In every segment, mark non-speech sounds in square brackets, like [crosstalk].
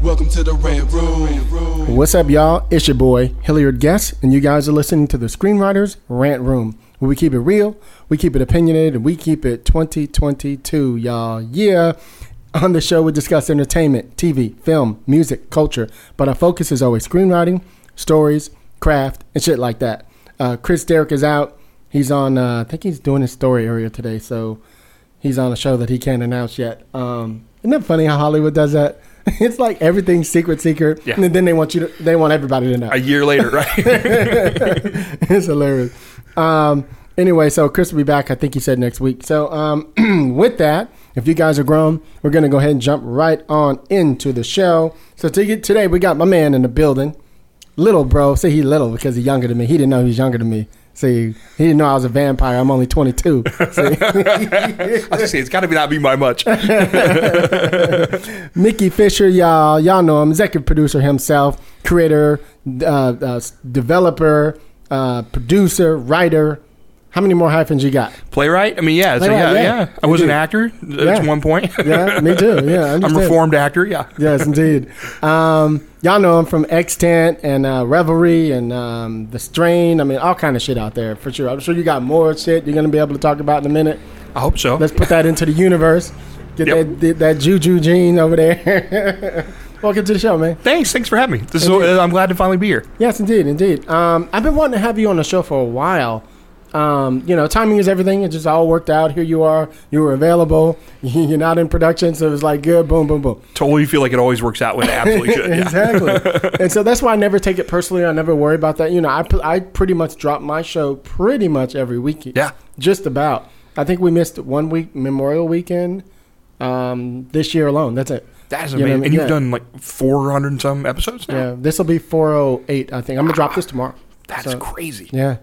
Welcome to the Room. What's up, y'all? It's your boy, Hilliard Guest, and you guys are listening to the Screenwriters Rant Room, where we keep it real, we keep it opinionated, and we keep it 2022, y'all. Yeah. On the show, we discuss entertainment, TV, film, music, culture, but our focus is always screenwriting, stories, craft, and shit like that. Uh, Chris Derrick is out. He's on, uh, I think he's doing his story area today, so he's on a show that he can't announce yet. Um, isn't that funny how Hollywood does that? [laughs] It's like everything's secret, secret, Yeah. and then they want you to, they want everybody to know. a year later, right? [laughs] it's hilarious. Um, anyway, so Chris will be back. I think he said next week. So um, [clears throat] with that, if you guys are grown, we're gonna go ahead and jump right on into the show. So to get, today we got my man in the building, little bro. Say he little because he's younger than me. He didn't know he was younger than me. See, he didn't know I was a vampire. I'm only 22. See? [laughs] I was just say it's got to be not be by much. [laughs] Mickey Fisher, y'all, y'all know him, executive producer himself, creator, uh, uh, developer, uh, producer, writer. How many more hyphens you got? Playwright. I mean, yeah, so yeah, yeah. yeah. I was an actor at one point. [laughs] Yeah, me too. Yeah, I I'm a reformed actor. Yeah. Yes, indeed. Um, y'all know him from Extant and uh, Reverie and um, The Strain. I mean, all kind of shit out there for sure. I'm sure you got more shit you're gonna be able to talk about in a minute. I hope so. Let's put that into the universe. Get Yep. that, that that juju gene over there. [laughs] Welcome to the show, man. Thanks. Thanks for having me. This is, I'm glad to finally be here. Yes, indeed, indeed. Um, I've been wanting to have you on the show for a while. Um, you know, timing is everything. It just all worked out. Here you are. You were available. [laughs] You're not in production, so it was like good. Boom, boom, boom. Totally feel like it always works out when it absolutely [laughs] should. Yeah. exactly. [laughs] and so that's why I never take it personally. I never worry about that. You know, I I pretty much drop my show pretty much every week. Yeah. just about. I think we missed one week Memorial Weekend um, this year alone. That's it. That's You know I amazing. mean? And you've Yeah. done like 400 and some episodes now. Yeah, this will be 408. I think I'm gonna drop this tomorrow. That's So- crazy. Yeah,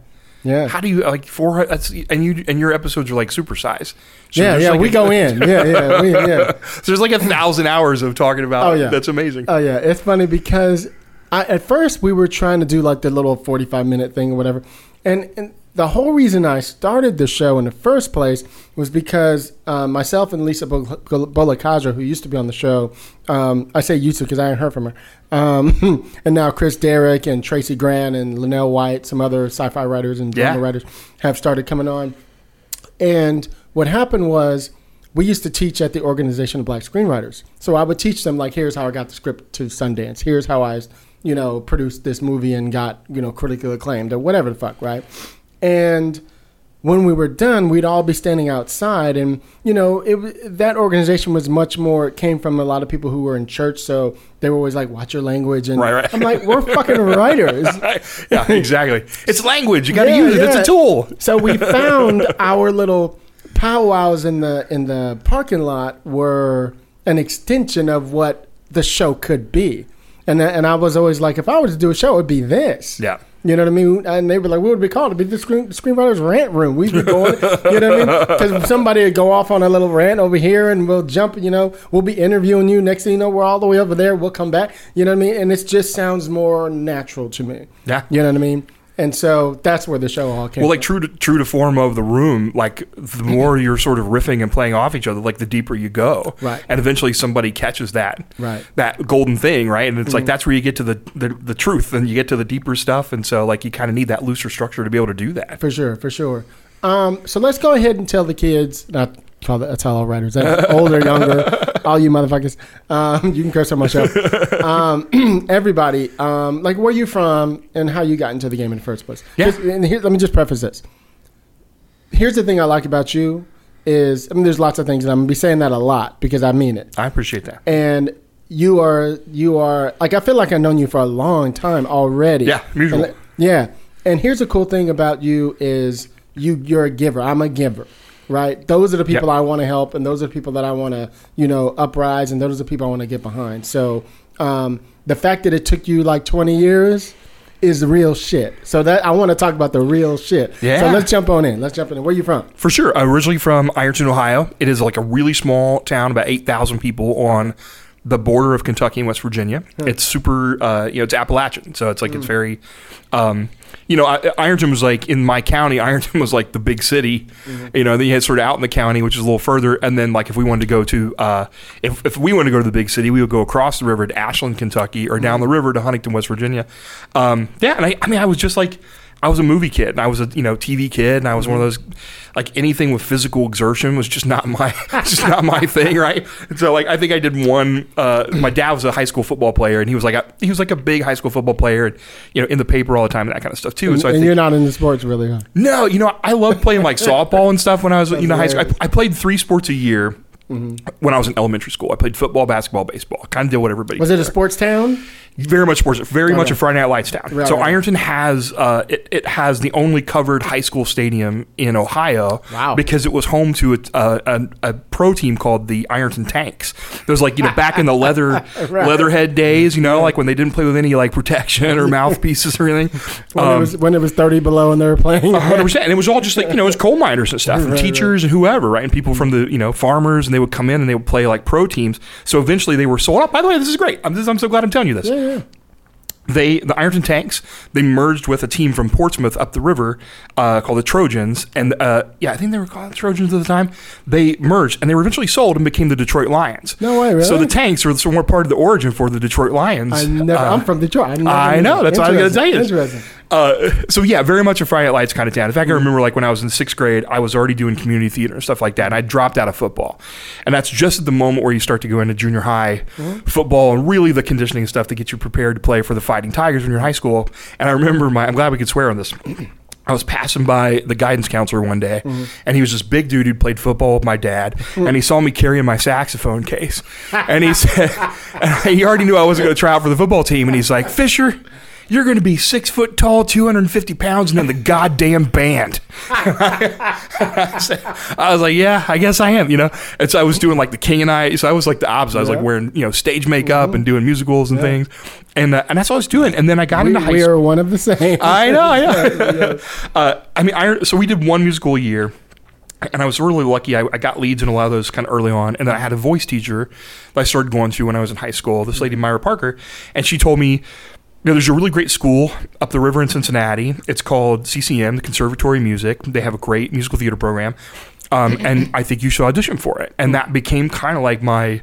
yeah. How do you like four? That's and you and your episodes are like supersize. So yeah, yeah, like we a- go [laughs] in. Yeah, yeah, we, yeah. [laughs] So there's like a thousand hours of talking about. Oh, yeah. that's amazing. Oh yeah, it's funny because I, at first we were trying to do like the little forty-five minute thing or whatever, and and the whole reason I started the show in the first place was because uh, myself and Lisa Bol- Bolekaja, who used to be on the show, um, I say used to because I hadn't heard from her, um, [laughs] and now Chris Derrick and Tracy Grant and Linnell White, some other sci-fi writers and drama Yeah. writers have started coming on. And what happened was we used to teach at the Organization of Black Screenwriters. So I would teach them like, here's how I got the script to Sundance. Here's how I, you know, produced this movie and got, you know, critically acclaimed or whatever the fuck, right? And when we were done, we'd all be standing outside, and you know, it that organization was much more. It came from a lot of people who were in church, so they were always like, "Watch your language." And Right, right. I'm like, "We're fucking [laughs] writers." yeah, exactly. It's language. You got to Yeah, use it. It's a tool. So we [laughs] found our little powwows in the in the parking lot were an extension of what the show could be. And and I was always like, if I were to do a show, it would be this. Yeah. You know what I mean? And they were like, what would it be called? It'd be the screen, screenwriter's rant room. We'd be going, you know what I mean? [laughs] Because somebody would go off on a little rant over here and we'll jump, you know, we'll be interviewing you. Next thing you know, we're all the way over there. We'll come back. You know what I mean? And it just sounds more natural to me. Yeah. You know what I mean? And so that's where the show all came Well, like true to true to form of the room, like the more you're sort of riffing and playing off each other, like the deeper you go, Right. And eventually somebody catches that, Right. Mm-hmm. That golden thing, right? And it's like that's where you get to the, the the truth, and you get to the deeper stuff, and so like you kind of need that looser structure to be able to do that. For sure, for sure. Um, so let's go ahead and tell the kids, not call the, tell all writers, that older, younger, [laughs] all you motherfuckers. Um, you can curse on my show. Um, [clears throat] everybody, um, like where you from and how you got into the game in the first place. Yeah. Just- and here, let me just preface this. Here's the thing I like about you is I mean, there's lots of things, and I'm gonna be saying that a lot because I mean it. I appreciate that. And you are you are like I feel like I've known you for a long time already. Yeah, mutual. And, yeah. And here's a cool thing about you is you you're a giver. I'm a giver. Right? Those are the people Yep. I want to help and those are the people that I want to, you know, uprise and those are the people I want to get behind. So, um, the fact that it took you like 20 years is real shit. So that I want to talk about the real shit. Yeah. So let's jump on in. Let's jump in. Where you from? For sure. Originally from Ironton, Ohio. It is like a really small town, about 8,000 people on the border of Kentucky and West Virginia. It's super, uh, you know, it's Appalachian. So it's like, it's very, um, you know, I, Ironton was like in my county, [laughs] Ironton was like the big city, you know, then you had sort of out in the county, which is a little further. And then, like, if we wanted to go to, uh, if, if we wanted to go to the big city, we would go across the river to Ashland, Kentucky, or down the river to Huntington, West Virginia. Um, yeah. And I, I mean, I was just like, I was a movie kid and I was a you know TV kid and I was one of those like anything with physical exertion was just not my [laughs] just not my thing right and so like I think I did one uh, my dad was a high school football player and he was like a, he was like a big high school football player and you know in the paper all the time and that kind of stuff too And, so I and think you're not into sports really, huh? no you know I loved playing like [laughs] softball and stuff when I was you know high school. I, I played three sports a year when I was in elementary school I played football basketball baseball kind of did what everybody Was did it a sports town? very much sports, very much a Friday Night Lights town. Right, so right. Ironton has uh, it, it has the only covered high school stadium in Ohio. Wow. Because it was home to a, a, a, a pro team called the Ironton Tanks. It was like you know back in the leather [laughs] leatherhead days, you know, like when they didn't play with any like protection or [laughs] mouthpieces or anything. When, Um, it was, when it was 30 below and they were playing? hundred percent. And it was all just like you know, it was coal miners and stuff, [laughs] and Right, teachers and whoever, right? And people from the you know farmers, and they would come in and they would play like pro teams. So eventually they were sold out. By the way, this is great. I'm, this, I'm so glad I'm telling you this yeah, yeah. they the Ironton Tanks they merged with a team from Portsmouth up the river uh, called the Trojans and uh, yeah I think they were called the Trojans at the time they merged and they were eventually sold and became the Detroit Lions No way, really? so the Tanks were somewhat part of the origin for the Detroit Lions I never, Uh, I'm from Detroit. I, never I knew know. That's what I was gonna tell you. Interesting. Uh, so yeah, very much a Friday Night Lights kind of town. In fact, I mm-hmm. remember like when I was in sixth grade, I was already doing community theater and stuff like that, and I dropped out of football. And that's just at the moment where you start to go into junior high mm-hmm. football and really the conditioning stuff to get you prepared to play for the Fighting Tigers when you're in high school. And I remember my, I'm glad we could swear on this. [clears throat] I was passing by the guidance counselor one day, mm-hmm. and he was this big dude who'd played football with my dad, and he saw me carrying my saxophone case, [laughs] and he said, [laughs] and he already knew I wasn't going to try out for the football team, and he's like, Fisher. You're going to be six foot tall, 250 pounds, and in the goddamn band. [laughs] I was like, yeah, I guess I am, you know? And so I was doing like the King and I, so I was like the opposite. I was like wearing, you know, stage makeup and doing musicals and things. And, uh, and that's what I was doing. And then I got We, into high we are one of the same. I know, I know. [laughs] [laughs] uh, I mean, I, so we did one musical a year, and I was really lucky. I, I got leads in a lot of those kind of early on, and then I had a voice teacher that I started going to when I was in high school. This lady, Myra Parker, and she told me. Know, there's a really great school up the river in Cincinnati. It's called CCM, the Conservatory of Music. They have a great musical theater program, um, and I think you should audition for it. And that became kind of like my,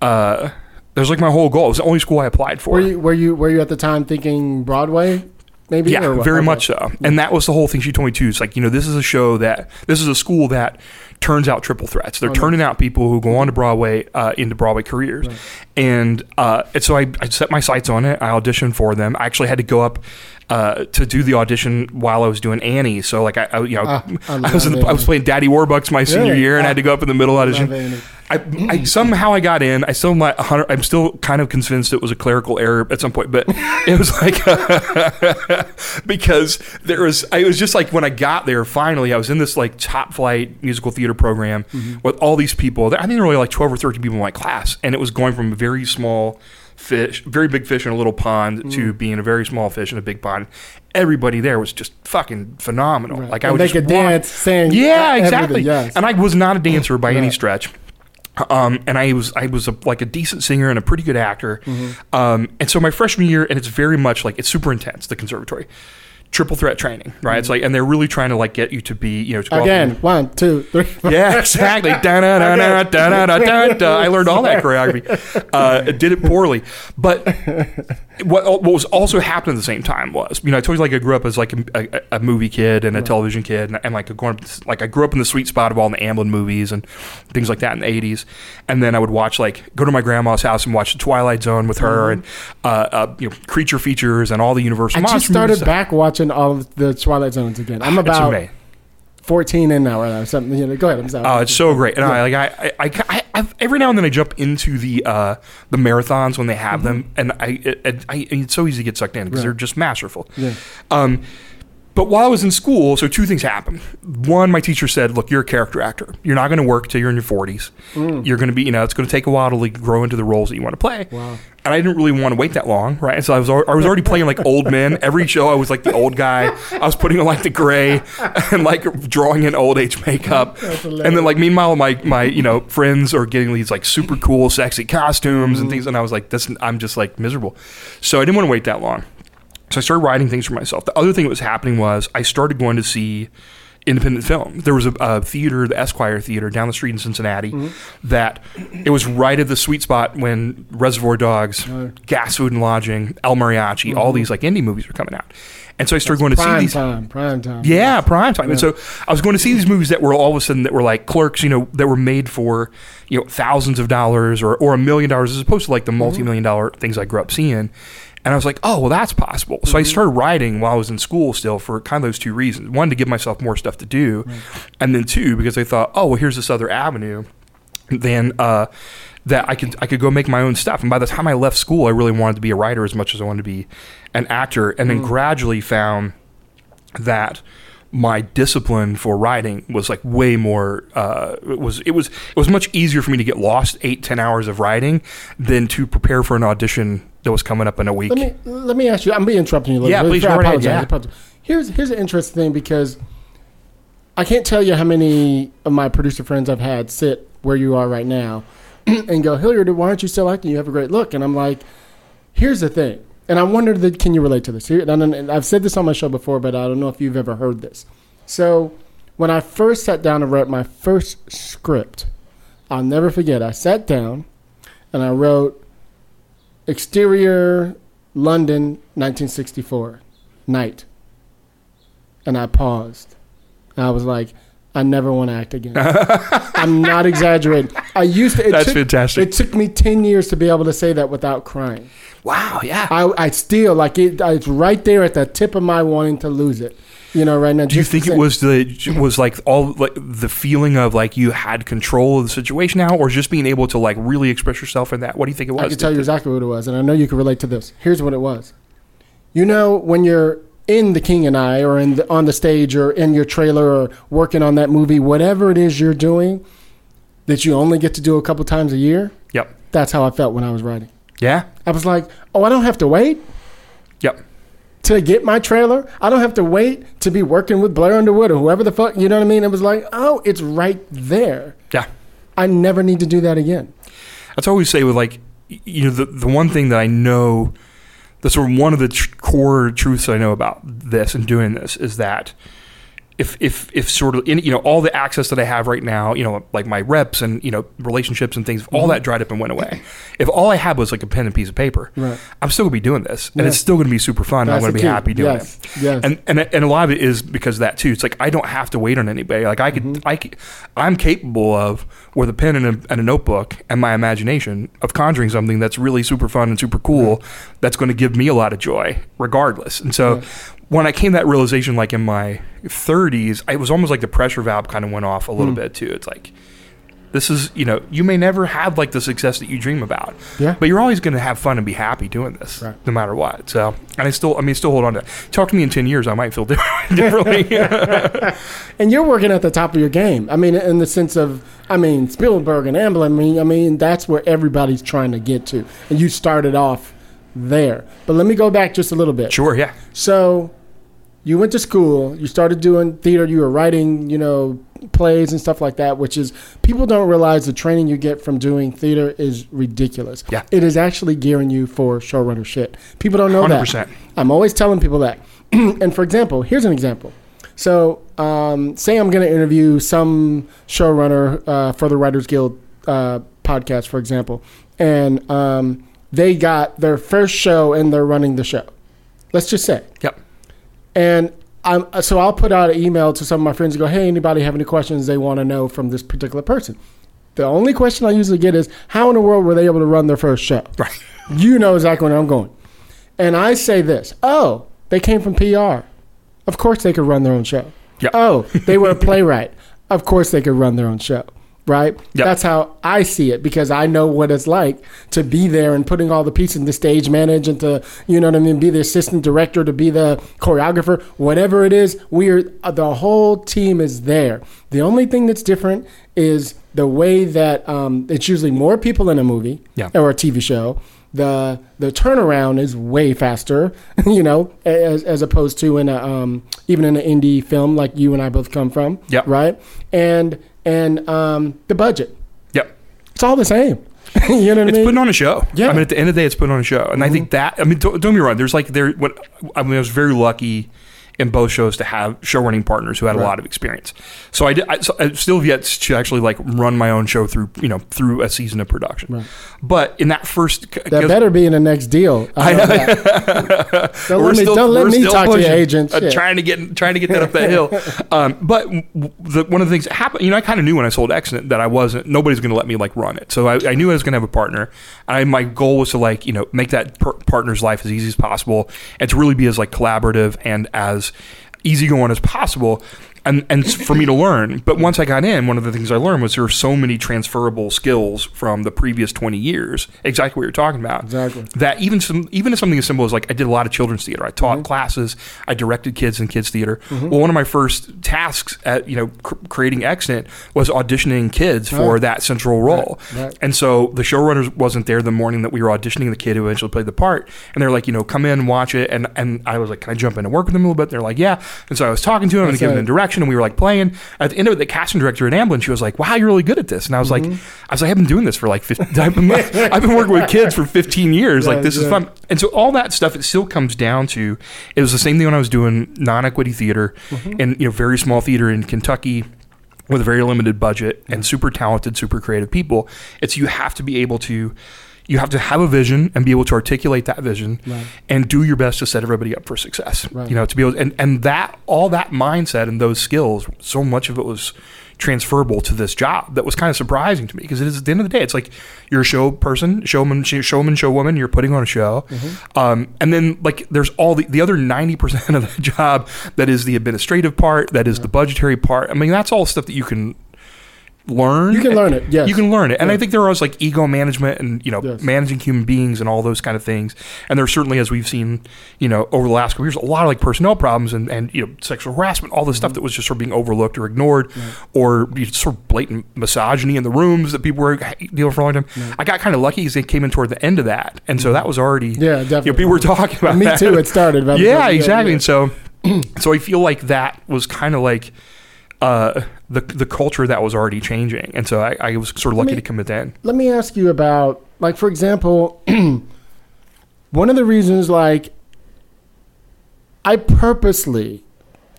uh, that was like my whole goal. It was the only school I applied for. Were you, were you were you at the time thinking Broadway? Maybe. Yeah, very Okay. much so. And that was the whole thing she told me too. It's like, you know, this is a show that this is a school that turns out triple threats. They're turning out people who go on to Broadway uh, into Broadway careers. And, uh, and so I, I set my sights on it. I auditioned for them. I actually had to go up uh, to do the audition while I was doing Annie. So like I, I you know, Ah, I [laughs] I, was in the, I was playing Daddy Warbucks my senior Really? year, and I had to go up in the middle audition. I, I mm. somehow I got in. I still might. I'm still kind of convinced it was a clerical error at some point, but [laughs] it was like [laughs] because there was. I was just like when I got there. Finally, I was in this like top flight musical theater program mm-hmm. with all these people. I think there were only like 12 or 13 people in my class, and it was going from a very small fish, very big fish in a little pond, to mm. being a very small fish in a big pond. Everybody there was just fucking phenomenal. Right. Like I And would they just could walk- dance, sing, Yeah, exactly. yes. And I was not a dancer by any stretch. Um, and I was I was a, like a decent singer and a pretty good actor. Mm-hmm. Um, and so my freshman year, and it's very much like it's super intense. The conservatory, triple threat training, right? It's like, and they're really trying to like get you to be, you know, to Again, and- one, two, three. four. yeah, exactly. [laughs] I learned all that [laughs] choreography. Uh, did it poorly, but [laughs] what what was also happening at the same time was, you know, I told you like I grew up as like a, a, a movie kid and a television kid, and, and like a like I grew up in the sweet spot of all the Amblin movies and things like that in the '80s, and then I would watch like go to my grandma's house and watch The Twilight Zone with her and uh, uh, you know creature features and all the Universal I just started back watching all of the Twilight Zones again. I'm about. 14 in now or something. You know, go ahead. I'm sorry. Oh, it's so great, and I like I, I, I, I every now and then I jump into the uh, the marathons when they have them, and I, it, I it's so easy to get sucked in because Mm-hmm. Right. they're just masterful. Yeah. Um, but while I was in school, so two things happened. One, my teacher said, "Look, you're a character actor. You're not going to work till you're in your 40s. Hmm. You're going to be, you know, it's going to take a while to like, grow into the roles that you want to play." Wow. And I didn't really want to wait that long, right? And So I was I was already playing like old men. Every show I was like the old guy. I was putting on like the gray [laughs] and like drawing in old age makeup. And then like meanwhile my my you know friends are getting these like super cool sexy costumes and hmm. things and I was like this I'm just like miserable. So I didn't want to wait that long. So I started writing things for myself. The other thing that was happening was I started going to see independent film. There was a, a theater, the Esquire Theater, down the street in Cincinnati, mm-hmm. that it was right at the sweet spot when Reservoir Dogs, oh, Gas Food and Lodging, El Mariachi, all mm-hmm. these like indie movies were coming out. And so I started going to see prime these. time. Prime time. Yeah, prime time. And so I was going to see these movies that were all of a sudden that were like clerks, you know, that were made for, you know, thousands of dollars or, or a million dollars as opposed to like the mm-hmm. multi million dollar things I grew up seeing. And I was like, oh, well, that's possible. So I started writing while I was in school still for kind of those two reasons. One, to give myself more stuff to do. And then two, because I thought, oh, well, here's this other avenue then uh, that I could I could go make my own stuff. And by the time I left school, I really wanted to be a writer as much as I wanted to be an actor. And then gradually found that my discipline for writing was like way more uh, it was it was it was much easier for me to get lost eight ten hours of writing than to prepare for an audition that was coming up in a week Let me let me ask you. I'm be interrupting you. A little Yeah, bit. please I go right ahead, apologize, yeah. I apologize. Here's here's an interesting thing because I can't tell you how many of my producer friends I've had sit where you are right now [clears throat] and go, Hilliard, why aren't you still acting? You have a great look. And I'm like, here's the thing. And I wonder that can you relate to this? Here, and, and I've said this on my show before, but I don't know if you've ever heard this. So when I first sat down to write my first script, I'll never forget. I sat down and I wrote exterior London 1964 night. And I paused. And I was like, I never want to act again. [laughs] I'm not exaggerating. I used to. That's took, fantastic. It took me 10 years to be able to say that without crying. Wow yeah I, I still, like, it, uh, it's right there at the tip of my wanting to lose it. You know, right now. do you think it was the was like all like the feeling of like you had control of the situation now, or just being able to like really express yourself in that? What do you think it was? I can tell you exactly what it was, and I know you can relate to this. Here's what it was. You know, when you're in The King and I, or in the, on the stage, or in your trailer, or working on that movie, whatever it is you're doing, that you only get to do a couple times a year. Yep. That's how I felt when I was writing. Yeah. I was like, oh, I don't have to wait Yep. to get my trailer. I don't have to wait to be working with Blair Underwood or whoever the fuck. You know what I mean? It was like, oh, it's right there. Yeah. I never need to do that again. That's always say with like, you know, the, the one thing that I know, that's sort of one of the tr- core truths I know about this and doing this is that if, if, if sort of, in, you know, all the access that I have right now, you know, like my reps and, you know, relationships and things, if all that dried up and went away. If all I had was like a pen and piece of paper, Right. I'm still gonna be doing this and Yeah. it's still gonna be super fun. and I'm gonna be key. happy doing Yes. it. Yes. And, and and a lot of it is because of that too. It's like I don't have to wait on anybody. Like I could, Mm-hmm. I could, I'm capable of with a pen and a, and a notebook and my imagination of conjuring something that's really super fun and super cool. That's going to give me a lot of joy, regardless. And so. When I came to that realization, like in my 30s, it was almost like the pressure valve kind of went off a little Hmm. bit too. It's like, this is, you know, you may never have like the success that you dream about, Yeah. but you're always going to have fun and be happy doing this, Right. no matter what. So, and I still, I mean, still hold on to that. Talk to me in 10 years, I might feel different- [laughs] differently. [laughs] and you're working at the top of your game. I mean, in the sense of, I mean, Spielberg and Amblin. I mean, I mean, that's where everybody's trying to get to, and you started off there. But let me go back just a little bit. sure, yeah. So, you went to school. You started doing theater. You were writing, you know, plays and stuff like that. Which is people don't realize the training you get from doing theater is ridiculous. Yeah. it is actually gearing you for showrunner shit. People don't know that. 100%. I'm always telling people that. [clears throat] and for example, here's an example. So, um, say I'm going to interview some showrunner uh, for the Writers Guild uh, podcast, for example, and um, they got their first show and they're running the show. Let's just say. Yep. And I'm, so I'll put out an email to some of my friends and go, hey, anybody have any questions they want to know from this particular person? The only question I usually get is, how in the world were they able to run their first show? Right. You know exactly where I'm going. And I say this, oh, they came from PR. Of course they could run their own show. Yep. Oh, they were a [laughs] playwright. Of course, they could run their own show, right? Yep. That's how I see it because I know what it's like to be there and putting all the pieces in the stage manage and to, you know what I mean, be the assistant director, to be the choreographer, whatever it is. We're the whole team is there. The only thing that's different is the way that um, it's usually more people in a movie Yeah. or a TV show. The the turnaround is way faster, [laughs] you know, as, as opposed to in a um, even in an indie film like you and I both come from. Yep. Right. And and um, the budget, Yep. it's all the same. [laughs] you know what It's I mean? It's putting on a show. Yeah. Mm-hmm. I mean, at the end of the day, it's putting on a show, and I think that. I mean, don't, don't get me wrong. There's like there. What I mean, I was very lucky in both shows to have show running partners who had a lot of experience. So I, did, I, so I still have yet to actually like run my own show through you know through a season of production. Right. But in that first, that better be in the next deal. I know that. [laughs] don't let me, still- don't let me talk to pushing, your agent. uh, trying to get trying to get that up that hill. [laughs] Um, but the, one of the things that happened, you know, I kind of knew when I sold Extant that I wasn't nobody's going to let me like run it. So I, I knew I was going to have a partner. I my goal was to like you know make that per- partner's life as easy as possible and to really be as like collaborative and as easygoing as possible. And, and for me to learn, but once I got in, one of the things I learned was there are so many transferable skills from the previous twenty years. Exactly what you're talking about Exactly. that even some even if something as simple as like I did a lot of children's theater. I taught Mm-hmm. classes. I directed kids in kids theater. Well, one of my first tasks at you know cr- creating Extant was auditioning kids for Oh. that central role. right. And so the showrunner wasn't there the morning that we were auditioning the kid who eventually played the part. And they're like, you know, come in, watch it. And and I was like, can I jump in and work with them a little bit? They're like, yeah. And so I was talking to him and giving him direction, and we were like playing. At the end of it, the casting director at Amblin, she was like, wow, you're really good at this. And I was Mm-hmm. like, I was like, I've been doing this for like 15, [laughs] I've been, I've been working with kids for 15 years. like Yeah, this is fun. And so all that stuff, it still comes down to it was the same thing when I was doing non-equity theater Mm-hmm. and you know very small theater in Kentucky with a very limited budget and super talented, super creative people. It's you have to be able to you have to have a vision and be able to articulate that vision Right. and do your best to set everybody up for success. Right. You know, to be able and, and that all that mindset and those skills, so much of it was transferable to this job that was kind of surprising to me because it is at the end of the day, it's like you're a show person, showman, showman, showwoman, you're putting on a show. Um, and then like there's all the, the other 90% [laughs] of the job that is the administrative part, that is the budgetary part. I mean, that's all stuff that you can learn. You can learn it, yes. You can learn it. And I think there was like ego management and, you know, Yes. managing human beings and all those kind of things. And there's certainly, as we've seen, you know, over the last couple years, a lot of like personnel problems and, and you know, sexual harassment, all this stuff Mm-hmm. that was just sort of being overlooked or ignored or you know, sort of blatant misogyny in the rooms that people were dealing with for a long time. I got kind of lucky because they came in toward the end of that. And so that was already, Mm-hmm. Yeah, You know, definitely. people were talking about Me that. too. It started. [laughs] Yeah, exactly. yeah. And so, so I feel like that was kind of like uh, the the culture that was already changing, and so I, I was sort of lucky me- to come at then. let me ask you about like for example [clears throat] one of the reasons like i purposely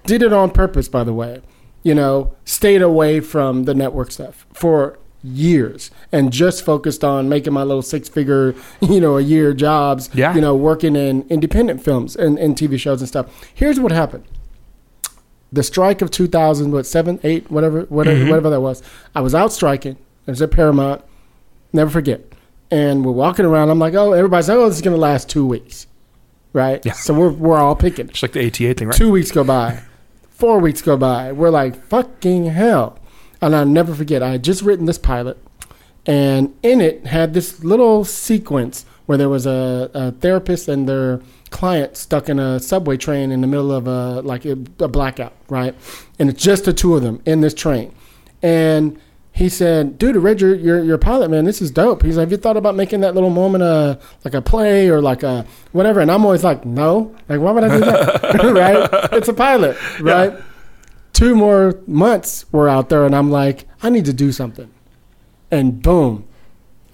did it on purpose by the way you know stayed away from the network stuff for years and just focused on making my little six figure [laughs] you know a year jobs Yeah. you know working in independent films and, and tv shows and stuff here's what happened the strike of 2000 what 7 8 whatever whatever, Mhm. whatever that was i was out striking it was at paramount never forget. And we're walking around. I'm like, oh, everybody's like, oh, this is gonna last two weeks, right? Yeah. So we're we're all picking. It's like the ATA thing, right? Two weeks go by, four weeks go by. We're like, fucking hell. And I'll never forget. I had just written this pilot, and in it had this little sequence where there was a, a therapist and their client stuck in a subway train in the middle of a like a, a blackout, right? And it's just the two of them in this train, and he said, "Dude, I read your, your your pilot, man. This is dope." He's like, "Have you thought about making that little moment a like a play or like a whatever?" And I'm always like, "No, like why would I do that? [laughs] right? It's a pilot, right?" Two more months were out there, and I'm like, "I need to do something," and boom,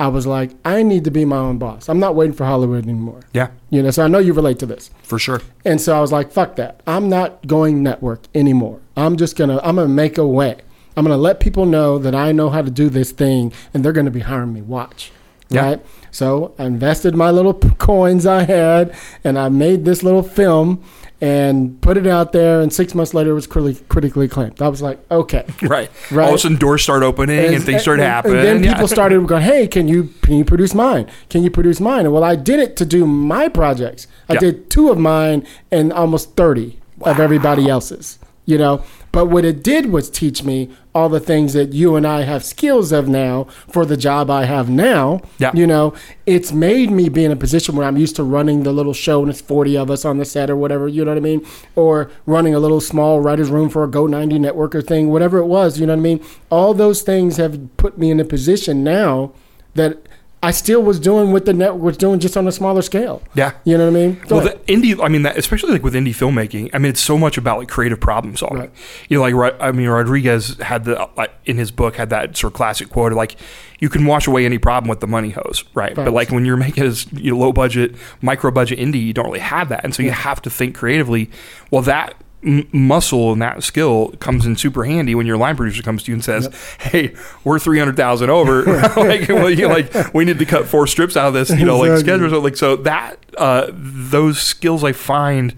I was like, "I need to be my own boss. I'm not waiting for Hollywood anymore." Yeah, You know, so I know you relate to this. for sure. And so I was like, fuck that. I'm not going network anymore. I'm just going to, I'm going to make a way. I'm going to let people know that I know how to do this thing and they're going to be hiring me. Watch. Yeah. Right. So I invested my little [laughs] coins I had and I made this little film and put it out there. And six months later, it was critically, critically acclaimed. I was like, okay. [laughs] Right. Right. All of a sudden, doors start opening and, things start and- happening. And then Yeah. people started [laughs] going, "Hey, can you can you produce mine? Can you produce mine?" And well, I did it to do my projects. I Yeah. did two of mine and almost thirty of everybody else's. you know. But what it did was teach me all the things that you and I have skills of now for the job I have now. Yeah. You know, it's made me be in a position where I'm used to running the little show and it's 40 of us on the set or whatever, you know what I mean? Or running a little small writer's room for a Go 90 network or thing, whatever it was, you know what I mean? All those things have put me in a position now that I still was doing what the network was doing just on a smaller scale. Yeah. You know what I mean? Go Well, ahead. the indie, I mean, that, especially like with indie filmmaking, I mean, it's so much about like creative problem solving. Right. You know, like I mean, Rodriguez had the like, in his book had that sort of classic quote, like you can wash away any problem with the money hose, right? But like when you're making a you know, low budget, micro budget indie, you don't really have that, and so you have to think creatively. Well, that. M- muscle and that skill comes in super handy when your line producer comes to you and says, "Hey, we're three hundred thousand over. [laughs] like, well, you like we need to cut four strips out of this, you know, like Exactly. schedule." So, like so that uh, those skills I find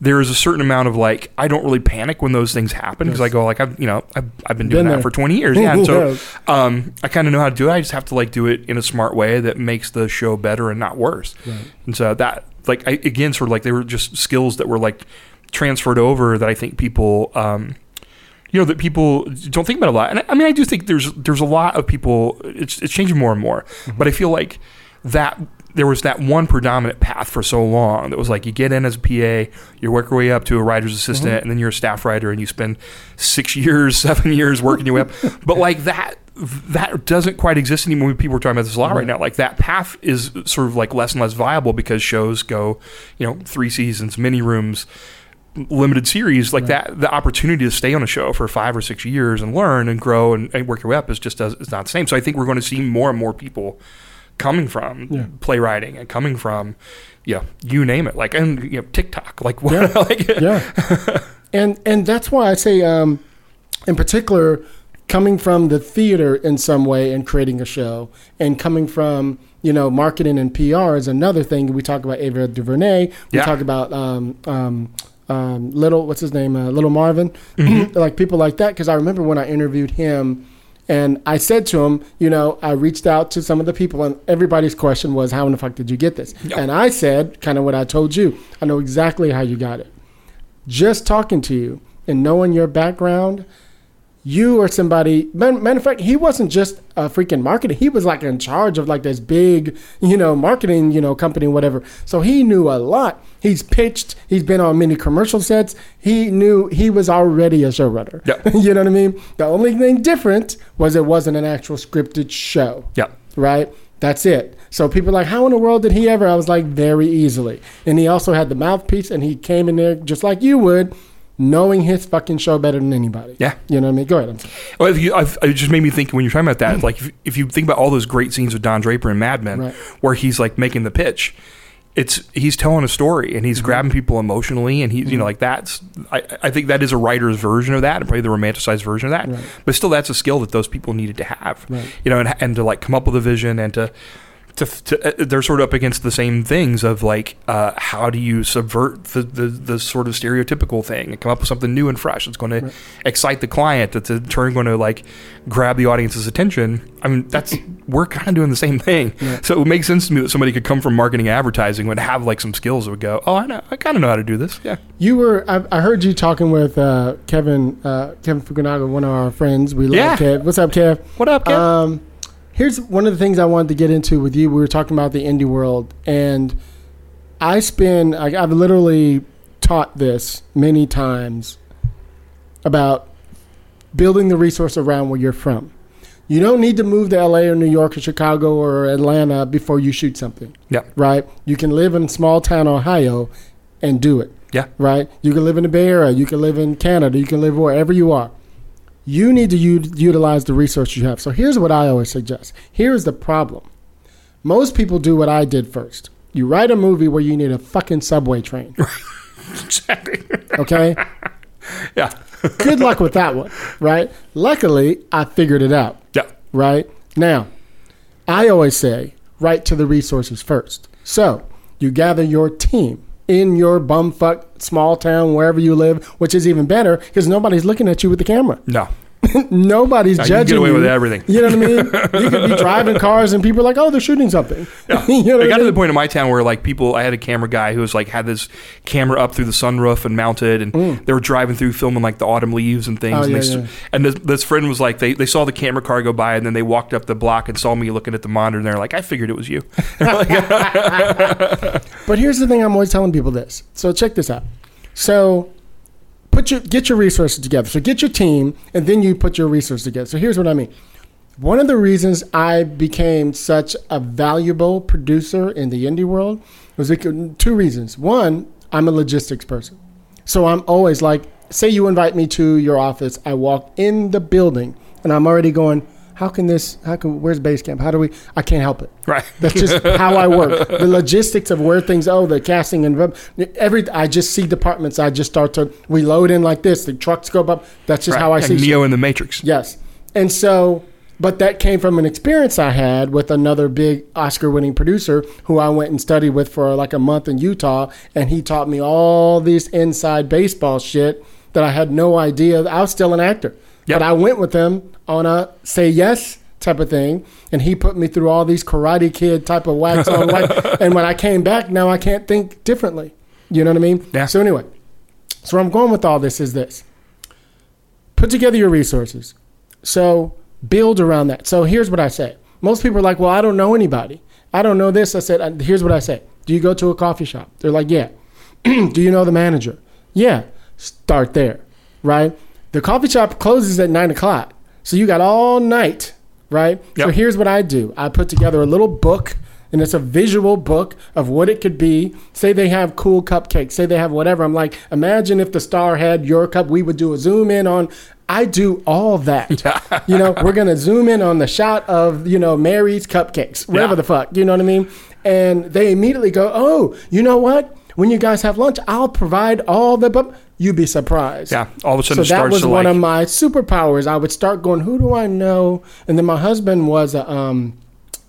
there is a certain amount of like I don't really panic when those things happen because I go like I've you know I've, I've been doing Been that there. for 20 years [laughs] yeah and so Yes. um, I kind of know how to do it I just have to like do it in a smart way that makes the show better and not worse and so that like I, again sort of like they were just skills that were like transferred over that I think people um, you know that people don't think about a lot. And I, I mean, I do think there's there's a lot of people. It's it's changing more and more. Mm-hmm. But I feel like that there was that one predominant path for so long that was like you get in as a PA, you work your way up to a writer's assistant, mm-hmm. and then you're a staff writer, and you spend six years, [laughs] seven years working your way up. [laughs] But like that. That doesn't quite exist anymore. People are talking about this a lot right mm-hmm. now. Like that path is sort of like less and less viable because shows go, you know, three seasons, mini rooms, limited series like that the opportunity to stay on a show for five or six years and learn and grow and, and work your way up is just does it's not the same so i think we're going to see more and more people coming from Yeah. playwriting and coming from yeah you name it like and you know tiktok like what [laughs] Yeah. like yeah [laughs] and and that's why i say um in particular coming from the theater in some way and creating a show and coming from you know marketing and pr is another thing we talk about ava duvernay we Yeah. talk about um um um, little what's his name uh, little marvin Mm-hmm. [laughs] like people like that because i remember when i interviewed him and I said to him, you know, I reached out to some of the people, and everybody's question was, "How in the fuck did you get this?" Yeah. And I said, kind of what I told you. I know exactly how you got it just talking to you and knowing your background, you or somebody. Matter of fact, he wasn't just a freaking marketing. He was like in charge of like this big, you know, marketing, you know, company, whatever. So he knew a lot. He's pitched. He's been on many commercial sets. He knew he was already a showrunner. Yeah. [laughs] you know what I mean? The only thing different was it wasn't an actual scripted show yeah right? That's it. So people are like, how in the world did he ever? I was like, very easily. And he also had the mouthpiece, and he came in there just like you would, knowing his fucking show better than anybody. Yeah. You know what I mean? Go ahead. I'm sorry. Well, if you, I've, it just made me think when you're talking about that, like if, if you think about all those great scenes with Don Draper and Mad Men, Right. where he's like making the pitch, it's he's telling a story and he's Mm-hmm. grabbing people emotionally, and he's you know like that's I, I think that is a writer's version of that, and probably the romanticized version of that. Right. But still, that's a skill that those people needed to have, Right. you know, and, and to like come up with a vision and to. To, to, uh, they're sort of up against the same things of like uh, how do you subvert the, the, the sort of stereotypical thing and come up with something new and fresh that's going to excite the client that's in turn going to like grab the audience's attention i mean that's [clears throat] we're kind of doing the same thing so it would make sense to me that somebody could come from marketing advertising would have like some skills that would go oh i know i kind of know how to do this yeah You were, I, I heard you talking with uh, Kevin, uh, Kevin Fukunaga, one of our friends. We love Yeah. Kev. What's up, Kev? what up Kev? Um, here's one of the things I wanted to get into with you. We were talking about the indie world, and I spend, I, I've literally taught this many times about building the resource around where you're from. You don't need to move to LA or New York or Chicago or Atlanta before you shoot something, yeah right? You can live in small town Ohio and do it yeah right? You can live in the Bay Area, you can live in Canada, you can live wherever you are. You need to u- utilize the resources you have. So here's what I always suggest. Here's the problem. Most people do what I did first. You write a movie where you need a fucking subway train. [laughs] exactly Okay? [laughs] yeah [laughs] Good luck with that one, right? Luckily, I figured it out, yeah right? Now, I always say write to the resources first. So you gather your team in your bumfuck small town, wherever you live, which is even better because nobody's looking at you with the camera. no [laughs] nobody's you judging get away you. with everything. You know what I mean? [laughs] you could be driving cars and people are like, "Oh, they're shooting something." [laughs] you know I got I to the point in my town where like people, I had a camera guy who was like had this camera up through the sunroof and mounted, and they were driving through filming like the autumn leaves and things. Mm. Oh, and yeah, they, yeah. and this, this friend was like, they, they saw the camera car go by, and then they walked up the block and saw me looking at the monitor, and they're like, I figured it was you. But here's the thing: I'm always telling people this. So check this out. So put your get your resources together. So get your team, and then you put your resources together. So here's what I mean. One of the reasons I became such a valuable producer in the indie world was two reasons. One, I'm a logistics person. So I'm always like, say you invite me to your office, I walk in the building and I'm already going, how can this, how can, where's base camp? How do we, I can't help it. right. That's just [laughs] how I work. The logistics of where things, oh, the casting and every, I just see departments. I just start to, we load in like this, the trucks go up. That's just Right. how I see shit. Neo in the Matrix. Yes. And so, but that came from an experience I had with another big Oscar winning producer who I went and studied with for like a month in Utah. And he taught me all this inside baseball shit that I had no idea. I was still an actor. Yep. But I went with him on a say yes type of thing. And he put me through all these Karate Kid type of wax on wax. [laughs] and when I came back, now I can't think differently. You know what I mean? Yeah. So, anyway, so where I'm going with all this is this put together your resources. So build around that. So here's what I say. Most people are like, well, I don't know anybody. I don't know this. I said, uh, here's what I say. Do you go to a coffee shop? They're like, yeah. [clears throat] Do you know the manager? Yeah. Start there, right? The coffee shop closes at nine o'clock. So you got all night, right? So here's what I do I put together a little book, and it's a visual book of what it could be. Say they have cool cupcakes, say they have whatever. I'm like, imagine if the star had your cup, we would do a zoom in on. I do all that. [laughs] you know, we're gonna zoom in on the shot of you know Mary's cupcakes, whatever Yeah. the fuck. You know what I mean? And they immediately go, oh, you know what? When you guys have lunch, I'll provide all the. bu-" You'd be surprised. Yeah. All of a So sudden it that starts was one like, of my superpowers. I would start going, "Who do I know?" And then my husband was a, um,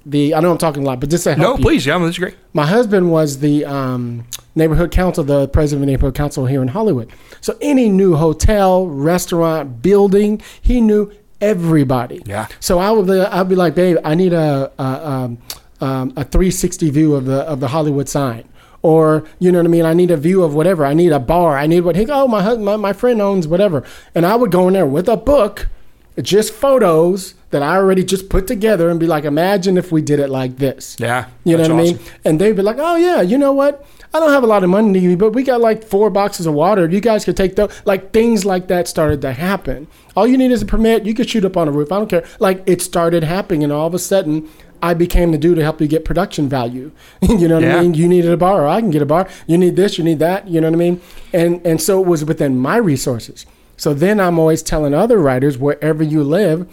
the. I know I'm talking a lot, but just to help no, you, please. Yeah, this is great. my husband was the um, neighborhood council, the president of the neighborhood council here in Hollywood. So any new hotel, restaurant, building, he knew everybody. Yeah. So I would, be- I'd be like, babe, I need a a, um, um, a 360 view of the of the Hollywood sign. Or you know what I mean? I need a view of whatever. I need a bar. I need what? He oh my husband, my, my friend owns whatever, and I would go in there with a book, just photos that I already just put together, and be like, imagine if we did it like this. Yeah. You know what I mean? And they'd be like, oh, yeah, you know what? I don't have a lot of money, but we got like four boxes of water. You guys could take those. Like things like that started to happen. All you need is a permit. You could shoot up on a roof. I don't care. Like it started happening. And all of a sudden, I became the dude to help you get production value. [laughs] you know what Yeah. I mean? You needed a bar, or I can get a bar. You need this, you need that. You know what I mean? And and so it was within my resources. So then I'm always telling other writers wherever you live,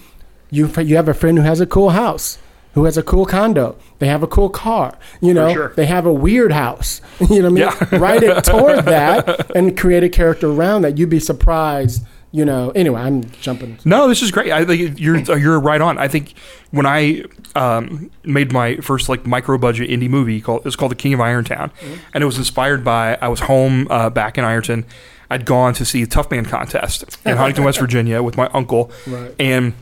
you you have a friend who has a cool house, who has a cool condo. They have a cool car. You know, sure. they have a weird house. [laughs] You know what I mean? Yeah. Write it toward [laughs] that and create a character around that. You'd be surprised. You know. Anyway, I'm jumping. No, this is great. I think you're [clears throat] you're right on. I think when I um, made my first like micro budget indie movie called it was called The King of Irontown, Mm-hmm. and it was inspired by I was home uh, back in Ironton. I'd gone to see the Tough Man contest in Huntington, West [laughs] Virginia, with my uncle, Right. and.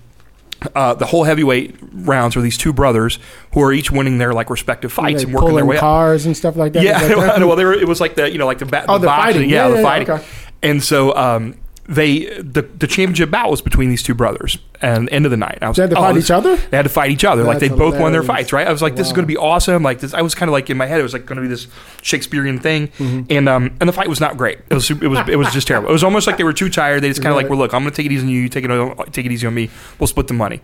Uh, the whole heavyweight rounds are these two brothers who are each winning their like respective fights They and working their way up. cars and stuff like that. Yeah, Is that [laughs] well, they were, it was like the you know like the, ba- Oh, the the boxing, fighting. yeah, Yeah, the yeah, fighting, okay. and so um, they the the championship bout was between these two brothers, and end of the night, I was They had to oh, fight this- each other? They had to fight each other, like they That's both won their fights, right? I was like, this is going to be awesome. Like this, I was kind of like in my head, it was like going to be this Shakespearean thing, Mm-hmm. and um, and the fight was not great. It was it was it was just terrible. It was almost like they were too tired. They just kind of like, well, look, I'm going to take it easy on you, you take it take it easy on me. We'll split the money.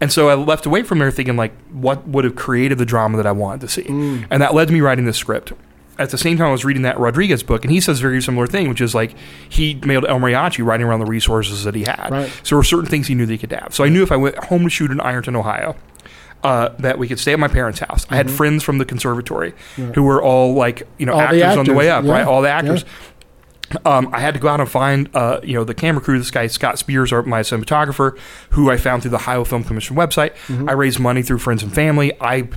And so I left away from there thinking like, what would have created the drama that I wanted to see, Mm. and that led me writing this script. At the same time, I was reading that Rodriguez book, and he says a very similar thing, which is like he mailed El Mariachi writing around the resources that he had. Right. So there were certain things he knew that he could have. So I knew if I went home to shoot in Ironton, Ohio, uh, that we could stay at my parents' house. I had friends from the conservatory who were all like, you know, Mm-hmm. All the actors, on the way up, actors, right? All the actors. Um, I had to go out and find, uh, you know, the camera crew. This guy Scott Spears, our, my cinematographer, who I found through the Ohio Film Commission website. Mm-hmm. I raised money through friends and family. I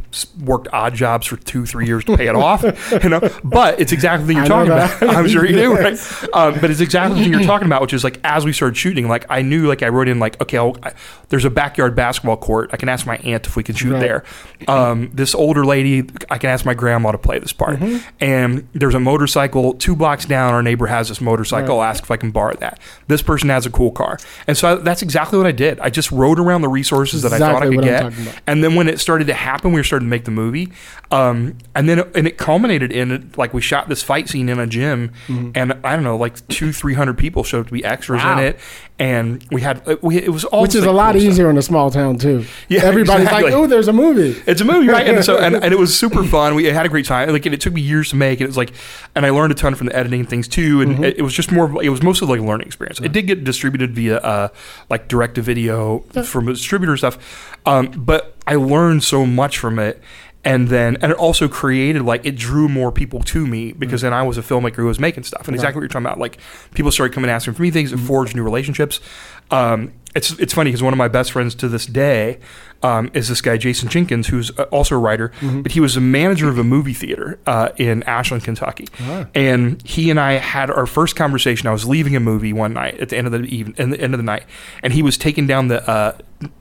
worked odd jobs for two, three years to pay it off. [laughs] You know, but it's exactly what you're know talking about. [laughs] I'm sure you [laughs] do, right? Um, but it's exactly what you're talking about, which is like as we started shooting, like I knew, like I wrote in, like okay, I, there's a backyard basketball court. I can ask my aunt if we can shoot Right. there. Um, this older lady, I can ask my grandma to play this part. Mm-hmm. And there's a motorcycle two blocks down. Our neighbor has this motorcycle. I'll ask if I can borrow that. This person has a cool car, and so I, that's exactly what I did. I just rode around the resources that I thought I could what I'm get, about. and then when it started to happen, we were starting to make the movie, um, and then and it culminated in like we shot this fight scene in a gym, and I don't know, like two three hundred people showed up to be extras Mm-hmm. Wow. in it, and we had we it was all Which is a lot cool stuff. easier in a small town too. [laughs] Yeah, everybody's exactly. like, "Oh, there's a movie." It's a movie, right? And so, and, [laughs] and it was super fun. We had a great time. Like, and it took me years to make. And it was like, and I learned a ton from the editing things too. And it, it was just more. It was mostly like a learning experience. It did get distributed via uh, like direct to video from a distributor stuff, um, but I learned so much from it. And then, and it also created like it drew more people to me because then I was a filmmaker who was making stuff. And exactly what you're talking about, like people started coming asking for me things and forged new relationships. Um, it's it's funny because one of my best friends to this day um, is this guy Jason Jenkins, who's uh, also a writer, but he was a manager of a movie theater uh, in Ashland, Kentucky, and he and I had our first conversation. I was leaving a movie one night at the end of the the end of the night, and he was taking down the. Uh,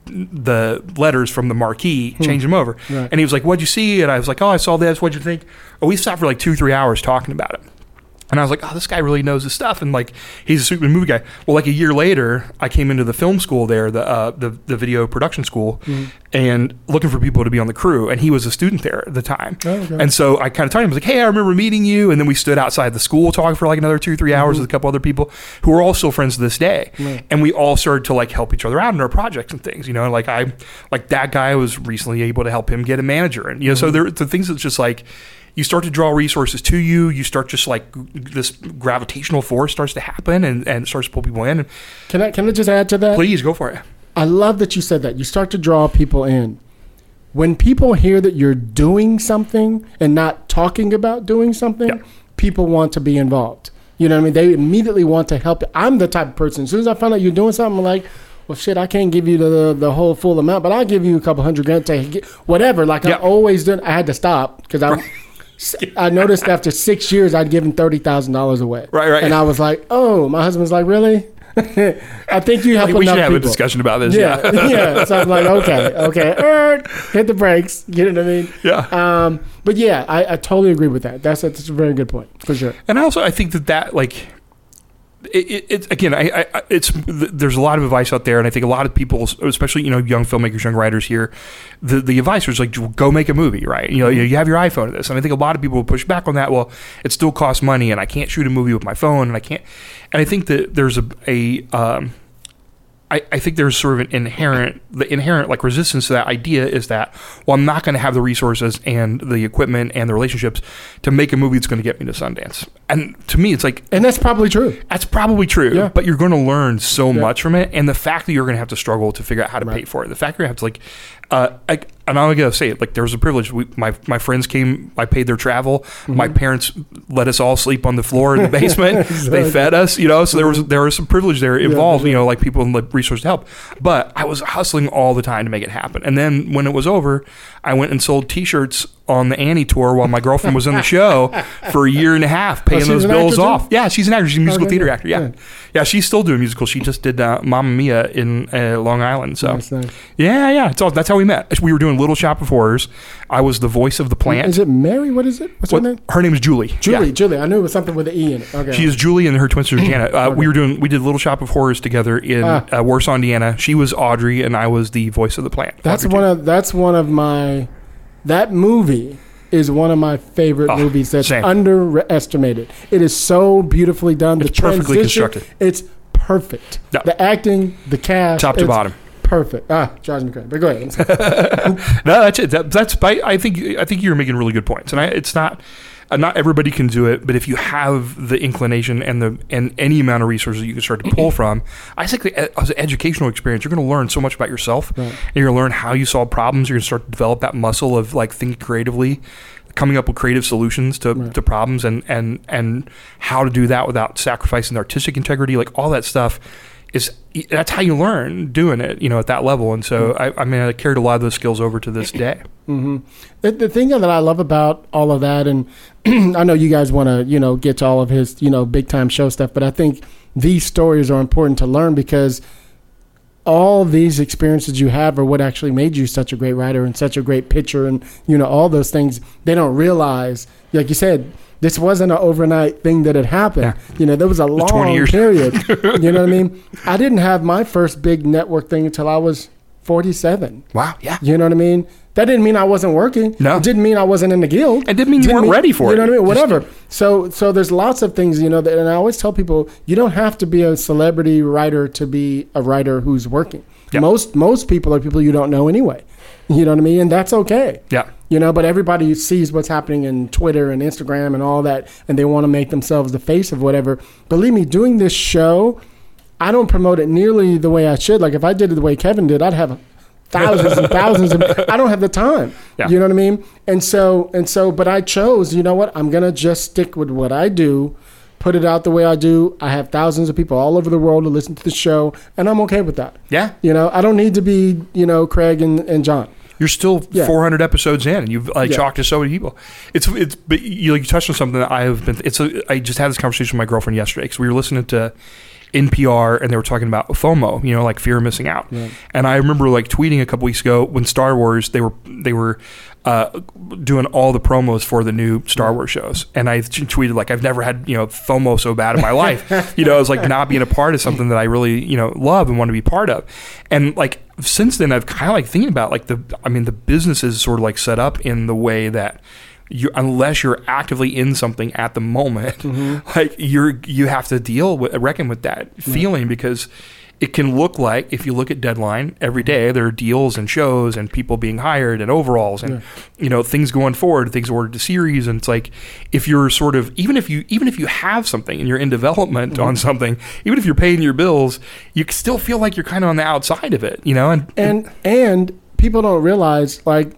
the letters from the marquee, changing them over, Right. and he was like, "What'd you see?" And I was like, "Oh, I saw this. What'd you think?" We stopped for like two, three hours talking about it. And I was like, oh, this guy really knows his stuff, and like he's a super movie guy. Well, like a year later, I came into the film school there, the uh, the, the video production school, mm-hmm. and looking for people to be on the crew. And he was a student there at the time, Oh, okay. and so I kind of told him, I was like, hey, I remember meeting you. And then we stood outside the school talking for like another two, three hours mm-hmm. with a couple other people who are all still friends to this day. Right. And we all started to like help each other out in our projects and things. You know, like I, like that guy was recently able to help him get a manager, and you know, so mm-hmm. there the things that's just like you start to draw resources to you. You start just like this gravitational force starts to happen and, and starts to pull people in. And Can I can I just add to that? please go for it. I love that you said that. You start to draw people in. When people hear that you're doing something and not talking about doing something, Yeah. people want to be involved. You know what I mean? They immediately want to help. I'm the type of person. As soon as I find out you're doing something, I'm like, well, shit, I can't give you the the whole full amount, but I'll give you a couple hundred grand to get whatever. Like Yeah. I always done. I had to stop because I. I noticed after six years I'd given thirty thousand dollars away. Right, right. And I was like, "Oh, my husband's like, really? [laughs] I think you help we enough should have a discussion about this. Yeah, Yeah. [laughs] yeah. So I'm like, okay, okay, [laughs] er, hit the brakes. You know what I mean? Yeah. Um, but yeah, I, I totally agree with that. That's a, that's a very good point for sure. And also, I think that that like it, it, again, I, I, it's there's a lot of advice out there, and I think a lot of people, especially you know young filmmakers, young writers here, the the advice is like go make a movie, right? You know, you, have your iPhone to this, and I think a lot of people will push back on that. Well, it still costs money, and I can't shoot a movie with my phone, and I can't. And I think that there's a a um, I, I think there's sort of an inherent the inherent like resistance to that idea is that well I'm not going to have the resources and the equipment and the relationships to make a movie that's going to get me to Sundance and to me it's like And that's probably true. that's probably true Yeah. but you're going to learn so Yeah. much from it and the fact that you're going to have to struggle to figure out how to pay for it the fact that you have to like uh, I, and I'm gonna say it like there was a privilege. We, my my friends came. I paid their travel. My Mm-hmm. parents let us all sleep on the floor in the [laughs] basement. [laughs] They fed us, you know. So there was there was some privilege there involved. You know, like people in the resource to help. But I was hustling all the time to make it happen. And then when it was over, I went and sold T-shirts on the Annie tour while my girlfriend was in the [laughs] show for a year and a half, paying Oh, those bills actor too? off. Yeah, she's an actor. She's a musical Okay, theater actor. Yeah, good. yeah. She's still doing musicals. She just did uh, Mamma Mia in uh, Long Island. So. Nice, nice. Yeah, yeah. It's all, that's how we met. We were doing Little Shop of Horrors. I was the voice of the plant. Is it Mary? What is it? What's What- her name? her name is Julie. Julie. Yeah. Julie. I knew it was something with an E in it. Okay. She is Julie and her twin sister Janet. Uh, We were doing. We did Little Shop of Horrors together in Ah. uh, Warsaw, Indiana. She was Audrey, and I was the voice of the plant. That's Audrey one of that's one of my that movie is one of my favorite Oh, movies that's same. underestimated. It is so beautifully done. It's the perfectly constructed. It's perfect. Yeah. The acting, the cast, top to bottom. perfect. Ah, drives me. But go ahead. [laughs] No, that's it. That, that's. I, I think. I think you're making really good points, and I, it's not. Uh, not everybody can do it, but if you have the inclination and the and any amount of resources you can start to pull [clears throat] from, I think that as an educational experience, you're going to learn so much about yourself, Right. and you're going to learn how you solve problems. You're going to start to develop that muscle of like thinking creatively, coming up with creative solutions to, Right. to problems and, and and how to do that without sacrificing the artistic integrity, like all that stuff is that's how you learn doing it, you know, at that level. And so Mm. I, I mean I carried a lot of those skills over to this day. hmm The, the thing that I love about all of that, and [clears throat] I know you guys want to, you know, get to all of his, you know, big time show stuff, but I think these stories are important to learn because all these experiences you have are what actually made you such a great writer and such a great pitcher, and you know, all those things they don't realize. Like you said, this wasn't an overnight thing that had happened. You know, there was a was 20 long period. [laughs] you know what I mean? I didn't have my first big network thing until I was forty-seven. Wow. Yeah. You know what I mean? That didn't mean I wasn't working. No. It didn't mean I wasn't in the guild. It didn't mean you weren't ready for it. You know what I mean? Just- Whatever. So so there's lots of things, you know, that, and I always tell people you don't have to be a celebrity writer to be a writer who's working. Yeah. Most most people are people you don't know anyway. You know what I mean? And that's okay. Yeah. You know, but everybody sees what's happening in Twitter and Instagram and all that, and they want to make themselves the face of whatever. Believe me, doing this show, I don't promote it nearly the way I should. Like if I did it the way Kevin did, I'd have thousands and thousands of. [laughs] I don't have the time. Yeah. You know what I mean? And so and so, but I chose. You know what? I'm gonna just stick with what I do. Put it out the way I do. I have thousands of people all over the world to listen to the show, and I'm okay with that. Yeah. You know, I don't need to be, you know, Craig and, and John. You're still Yeah. 400 episodes in, and you've like Yeah. talked to so many people. It's it's but you like you touched on something that I have been. It's a, I just had this conversation with my girlfriend yesterday because we were listening to NPR and they were talking about FOMO, you know, like fear of missing out. Right. And I remember like tweeting a couple weeks ago when Star Wars they were they were uh, doing all the promos for the new Star Wars shows, and I t- tweeted like I've never had you know FOMO so bad in my [laughs] life. you know, it's like not being a part of something that I really you know love and want to be part of, and like since then I've kind of like thinking about like the I mean the business is sort of like set up in the way that you unless you're actively in something at the moment, mm-hmm. [laughs] like you're you have to deal with reckon with that feeling because it can look like if you look at deadline every mm-hmm. day there are deals and shows and people being hired and overalls and you know things going forward things ordered to series and it's like if you're sort of even if you even if you have something and you're in development mm-hmm. on something even if you're paying your bills you still feel like you're kind of on the outside of it you know and and and people don't realize like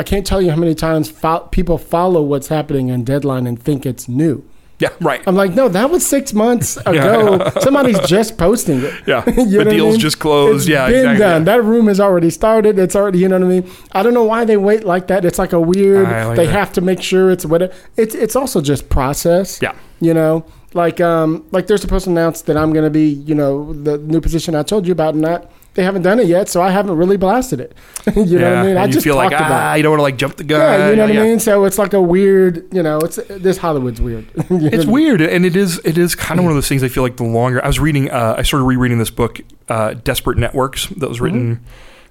I can't tell you how many times fo- people follow what's happening on deadline and think it's new. yeah right I'm like, no, that was six months [laughs] ago. Somebody's just posting it. Yeah. [laughs] The what I deal's mean? just closed. It's Yeah, been exactly. done. That room has already started. It's already, you know what I mean. I don't know why they wait like that. It's like a weird. Like they that. have to make sure it's what it's. It's also just process. Yeah. You know, like um, like they're supposed to announce that I'm going to be, you know, the new position I told you about, and that they haven't done it yet, so I haven't really blasted it. [laughs] you know what I mean? and I you just feel like talked about. ah you don't want to like jump the gun Yeah, you know what Yeah. I mean. So it's like a weird, you know, it's this Hollywood's weird. [laughs] It's what I mean? weird, and it is. It is kind of one of those things. I feel like the longer I was reading, uh, I started rereading this book, uh, "Desperate Networks," that was written, Mm-hmm.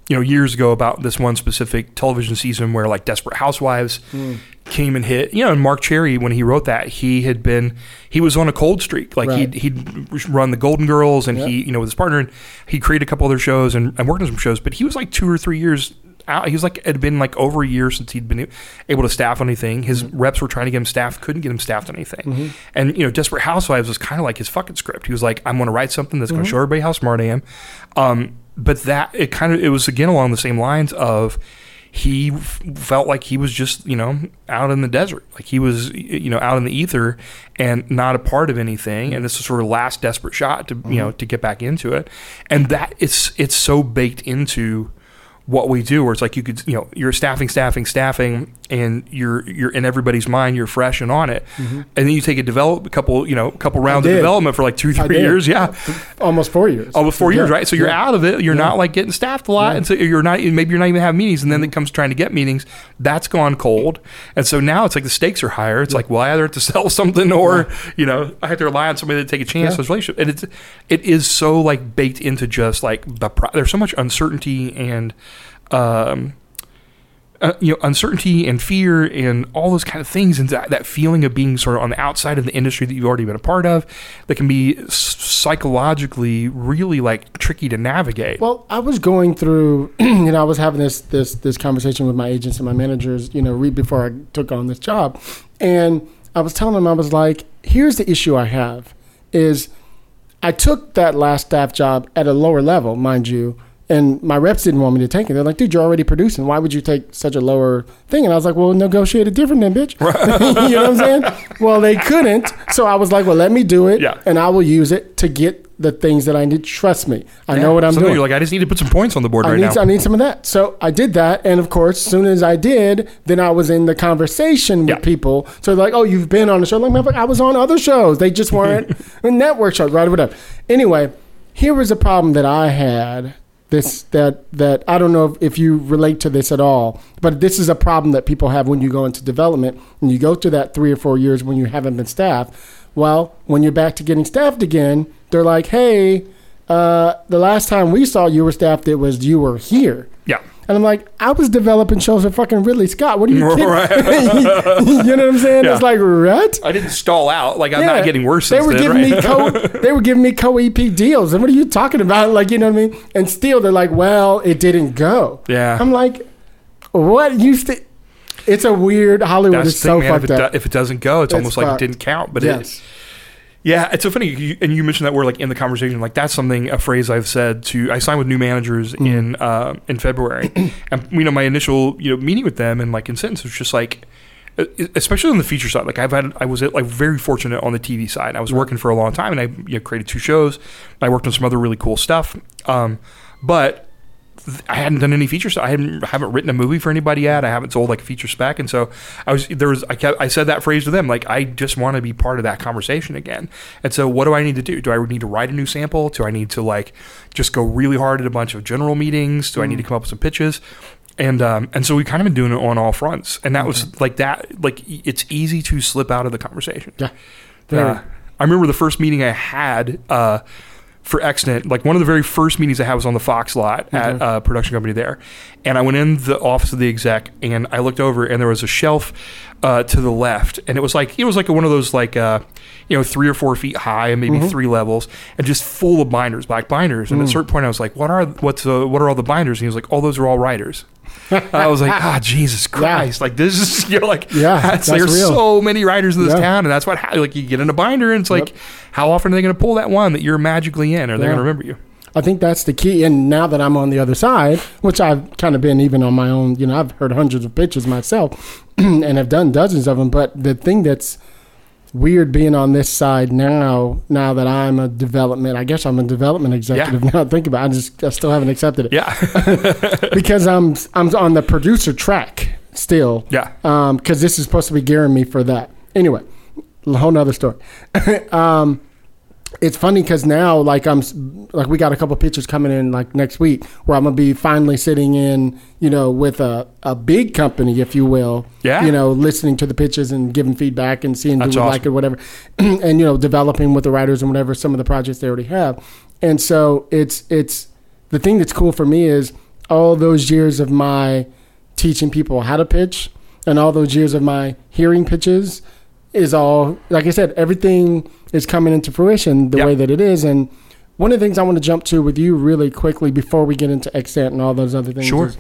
You know, years ago about this one specific television season where like Desperate Housewives Mm. came and hit. You know, and Marc Cherry when he wrote that, he had been he was on a cold streak. Like Right. he'd he'd run the Golden Girls, and he you know with his partner, and he created a couple other shows and, and worked on some shows. But he was like two or three years. Out. He was like it had been like over a year since he'd been able to staff on anything. His Mm-hmm. reps were trying to get him staffed, couldn't get him staffed on anything. And you know, Desperate Housewives was kind of like his fucking script. He was like, I'm going to write something that's going to show everybody how smart I am. Um, but that it kind of it was again along the same lines of he f- felt like he was just you know out in the desert, like he was you know out in the ether and not a part of anything. And this was sort of last desperate shot to you mm-hmm. know to get back into it. And that it's it's so baked into what we do where it's like you could you know you're staffing staffing staffing and you're you're in everybody's mind you're fresh and on it. Mm-hmm. And then you take a develop a couple you know a couple rounds of development for like two three years yeah. Almost four years. almost four years right? So you're Yeah. out of it. You're Yeah. not like getting staffed a lot. Yeah. and so you're not maybe you're not even having meetings and then mm-hmm. it comes trying to get meetings. That's gone cold. And so now it's like the stakes are higher. It's like well I either have to [laughs] sell something or you know I have to rely on somebody to take a chance Yeah. on this relationship. And it's it is so like baked into just like the pro- there's so much uncertainty and um, uh, you know, uncertainty and fear and all those kind of things, and that, that feeling of being sort of on the outside of the industry that you've already been a part of, that can be psychologically really like tricky to navigate. Well, I was going through, [clears throat] you know, I was having this this this conversation with my agents and my managers, you know, re- before I took on this job, and I was telling them I was like, here's the issue I have is I took that last staff job at a lower level, mind you, And my reps didn't want me to take it. They're like, dude, you're already producing. Why would you take such a lower thing? And I was like, well, negotiate it different then, bitch. [laughs] you know what I'm saying? Well, they couldn't. So I was like, well, let me do it. Yeah. And I will use it to get the things that I need. Trust me. I know what I'm Sometimes doing. You're like, I just need to put some points on the board I right need, now. I need some of that. So I did that. And of course, as soon as I did, then I was in the conversation with Yeah. people. So they're like, oh, you've been on the show. Like, I was on other shows. They just weren't [laughs] network shows, right? Whatever. Anyway, here was a problem that I had. This that that I don't know if, you relate to this at all, but this is a problem that people have when you go into development and you go through that three or four years when you haven't been staffed. Well, when you're back to getting staffed again, they're like, hey, uh, the last time we saw you were staffed, it was you were here. yeah. And I'm like, I was developing shows with fucking Ridley Scott. What are you kidding? Right. [laughs] you know what I'm saying? Yeah. It's like, what? I didn't stall out. Like I'm Yeah. not getting worse. They were then, giving right? me co. [laughs] they were giving me co EP deals, and what are you talking about? [laughs] Like, you know what I mean? And still, they're like, well, it didn't go. Yeah. I'm like, what used to? It's a weird Hollywood That's is the thing, so man. If fucked it, up. do, if it doesn't go, it's, It's almost like it didn't count. But yes. it, yeah, it's so funny. You, and you mentioned that word like in the conversation. Like that's something a phrase I've said to. I signed with new managers Mm. in uh, in February, [clears throat] and you know my initial you know meeting with them and like in sentence was just like. Especially on the feature side, like I've had, I was like very fortunate on the TV side. I was working for a long time, and I you know, created two shows. I worked on some other really cool stuff, um, but I hadn't done any feature stuff. I hadn't haven't written a movie for anybody yet. I haven't sold like a feature spec, and so I was there was I kept I said that phrase to them like I just want to be part of that conversation again. And so what do I need to do? Do I need to write a new sample? Do I need to like just go really hard at a bunch of general meetings? Do I need to come up with some pitches? And um, and so we kind of been doing it on all fronts, and that was like that. Like it's easy to slip out of the conversation. Yeah. Uh, I remember the first meeting I had uh, for Extant, like one of the very first meetings I had was on the Fox lot at Mm-hmm. a production company there. And I went in the office of the exec and I looked over and there was a shelf uh, to the left. And it was like, it was like one of those like, uh, you know, three or four feet high and maybe Mm-hmm. three levels and just full of binders, black binders. Mm. And at a certain point I was like, what are, what's, uh, what are all the binders? And he was like, oh, those are all writers. [laughs] I was like, ah, Jesus Christ! Like this is [laughs] you're like, Yeah, that's, that's there's real. so many writers in this Yeah. town, and that's what ha- like you get in a binder, and it's like, how often are they going to pull that one that you're magically in? Are they Yeah. going to remember you? I think that's the key. And now that I'm on the other side, which I've kind of been even on my own, you know, I've heard hundreds of pitches myself [clears throat] and have done dozens of them. But the thing that's weird being on this side now, now that I'm a development, I guess I'm a development executive now. Think about, it, I just I still haven't accepted it Yeah, [laughs] because I'm I'm on the producer track still. yeah, Um, because this is supposed to be gearing me for that. Anyway, a whole nother story. [laughs] um, it's funny because now, like I'm, like we got a couple pictures coming in like next week where I'm gonna be finally sitting in, you know, with a, a big company, if you will. Yeah. You know, listening to the pitches and giving feedback and seeing That's do we awesome. like it, whatever, [clears throat] and you know, developing with the writers and whatever some of the projects they already have. And so it's it's the thing that's cool for me is all those years of my teaching people how to pitch and all those years of my hearing pitches is all like I said, everything is coming into fruition the Yep. way that it is. And one of the things I want to jump to with you really quickly before we get into Extant and all those other things. Sure.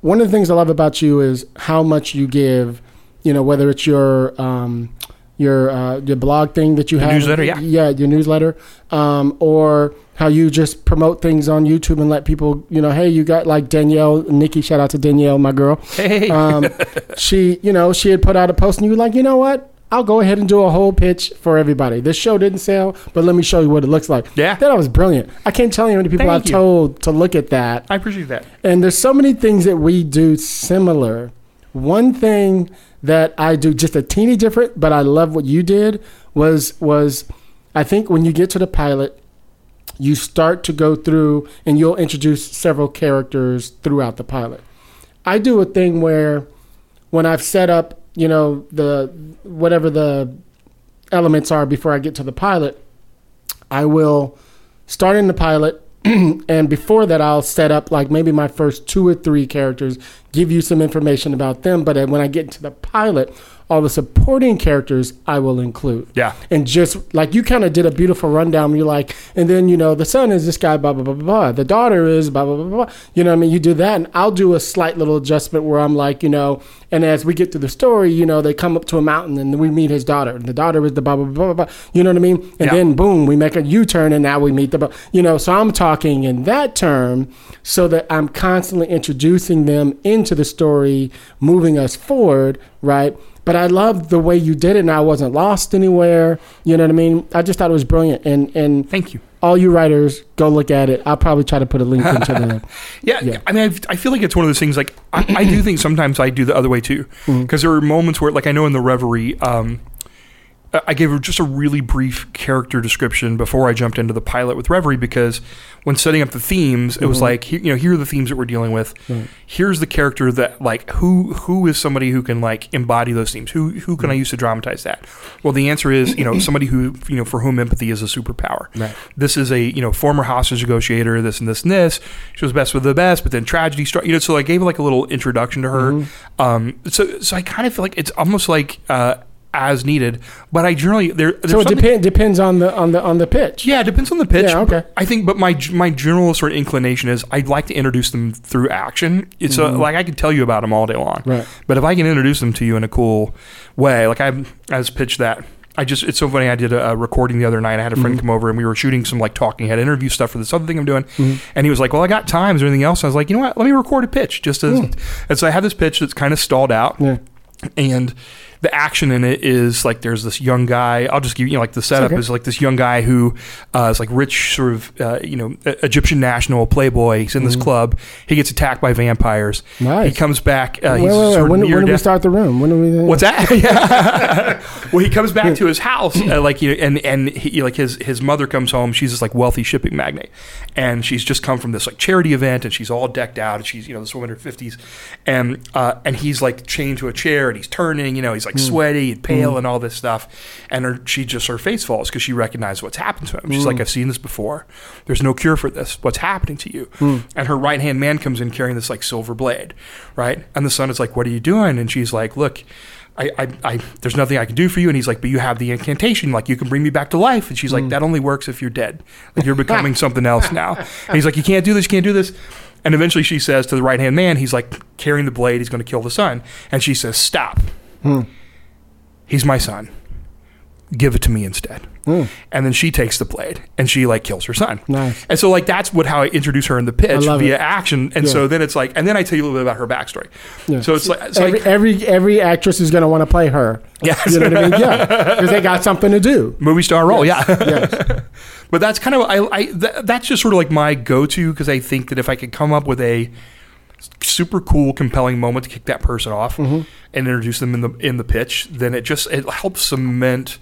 one of the things I love about you is how much you give. You know, whether it's your um, your uh, your blog thing that you The have, newsletter, yeah. yeah, your newsletter, um, or how you just promote things on YouTube and let people, you know, hey, you got like Danielle, Nikki, shout out to Danielle, my girl. hey, Um, [laughs] she, you know, she had put out a post and you were like, you know what? I'll go ahead and do a whole pitch for everybody. This show didn't sell, but let me show you what it looks like. Yeah. That was brilliant. I can't tell you how many people Thank I've you. told to look at that. I appreciate that. And there's so many things that we do similar. One thing that I do just a teeny different, but I love what you did was was I think when you get to the pilot, you start to go through and you'll introduce several characters throughout the pilot. I do a thing where when I've set up, you know, the whatever the elements are before I get to the pilot, I will start in the pilot [clears throat] and before that I'll set up like maybe my first two or three characters, give you some information about them. But uh, when I get to the pilot, all the supporting characters I will include. Yeah. And just like you kind of did a beautiful rundown, you're like, and then, you know, the son is this guy, blah, blah, blah, blah, blah. The daughter is blah, blah, blah, blah. You know what I mean? You do that, and I'll do a slight little adjustment where I'm like, you know, and as we get through the story, you know, they come up to a mountain and we meet his daughter. And the daughter is the blah, blah, blah, blah, blah. You know what I mean? And Yeah. then boom, we make a U turn and now we meet the, blah- you know, so I'm talking in that term so that I'm constantly introducing them into the story, moving us forward, right? But I loved the way you did it and I wasn't lost anywhere. You know what I mean? I just thought it was brilliant. And, and Thank you. all you writers, go look at it. I'll probably try to put a link into the. [laughs] Yeah, Yeah. I mean, I've, I feel like it's one of those things. Like, I, I do think sometimes I do the other way too, Mm-hmm. because there are moments where, like, I know in the Reverie, um, I- gave her just a really brief character description before I jumped into the pilot with Reverie because when setting up the themes, it was like, here, you know, here are the themes that we're dealing with. Mm-hmm. Right. Here's the character that, like, who who is somebody who can like embody those themes? Who who Mm-hmm. can I use to dramatize that? Well, the answer is, you know, [clears throat] somebody who you know for whom empathy is a superpower. Right. This is a you know former hostage negotiator. This and this and this. She was best with the best, but then tragedy struck. You know, so I gave like a little introduction to her. Mm-hmm. Um, so so I kind of feel like it's almost like uh, as needed. But I generally there. So it depend, depends on the on the on the pitch. yeah, it depends on the pitch. Yeah, okay. I think, but my my general sort of inclination is I'd like to introduce them through action. It's a, like I could tell you about them all day long, Mm-hmm. Right. But if I can introduce them to you in a cool way, like I I was pitched that. I just it's so funny. I did a, recording the other night. I had a friend Mm-hmm. come over and we were shooting some like talking head interview stuff for this other thing I'm doing. And he was like, "Well, I got time. Is there anything else?" I was like, "You know what? Let me record a pitch." Just as and so I have this pitch that's kind of stalled out Yeah. and the action in it is like there's this young guy. I'll just give you know, like the setup okay. is like this young guy who uh, is like rich, sort of uh, you know Egyptian national playboy. He's in this club. He gets attacked by vampires. Mm-hmm. Nice. He comes back. Uh, Wait, he's wait, wait. When, when do we start the room? When do we? What's that? Yeah. [laughs] [laughs] well, he comes back to his house, uh, [clears throat] like you know, and and he, like his his mother comes home. She's this like wealthy shipping magnate, and she's just come from this like charity event, and she's all decked out, and she's you know this woman in her fifties, and uh, and he's like chained to a chair, and he's turning, you know, he's like Hmm. sweaty and pale hmm. and all this stuff, and her she just her face falls because she recognizes what's happened to him. She's like, hmm. I've seen this before. There's no cure for this. What's happening to you? And her right hand man comes in carrying this like silver blade, right? And the son is like, What are you doing? And she's like, Look. I, I, I, there's nothing I can do for you. And he's like, but you have the incantation. Like, you can bring me back to life. And she's like, that only works if you're dead. Like, you're [laughs] becoming something else now. And he's like, you can't do this. You can't do this. And eventually she says to the right hand man, he's like carrying the blade. He's going to kill the son. And she says, stop. He's my son. Give it to me instead. Mm. And then she takes the blade and she like kills her son. Nice. And so like that's what how I introduce her in the pitch via it. action. And Yeah. so then it's like, and then I tell you a little bit about her backstory. Yeah. So it's like, it's every, like every every actress is going to want to play her. Yes. You know what I mean? Yeah. [laughs] Because they got something to do. movie star role. Yeah. Yes. [laughs] But that's kind of I, I th- that's just sort of like my go-to because I think that if I could come up with a super cool, compelling moment to kick that person off Mm-hmm. and introduce them in the in the pitch, then it just it helps cement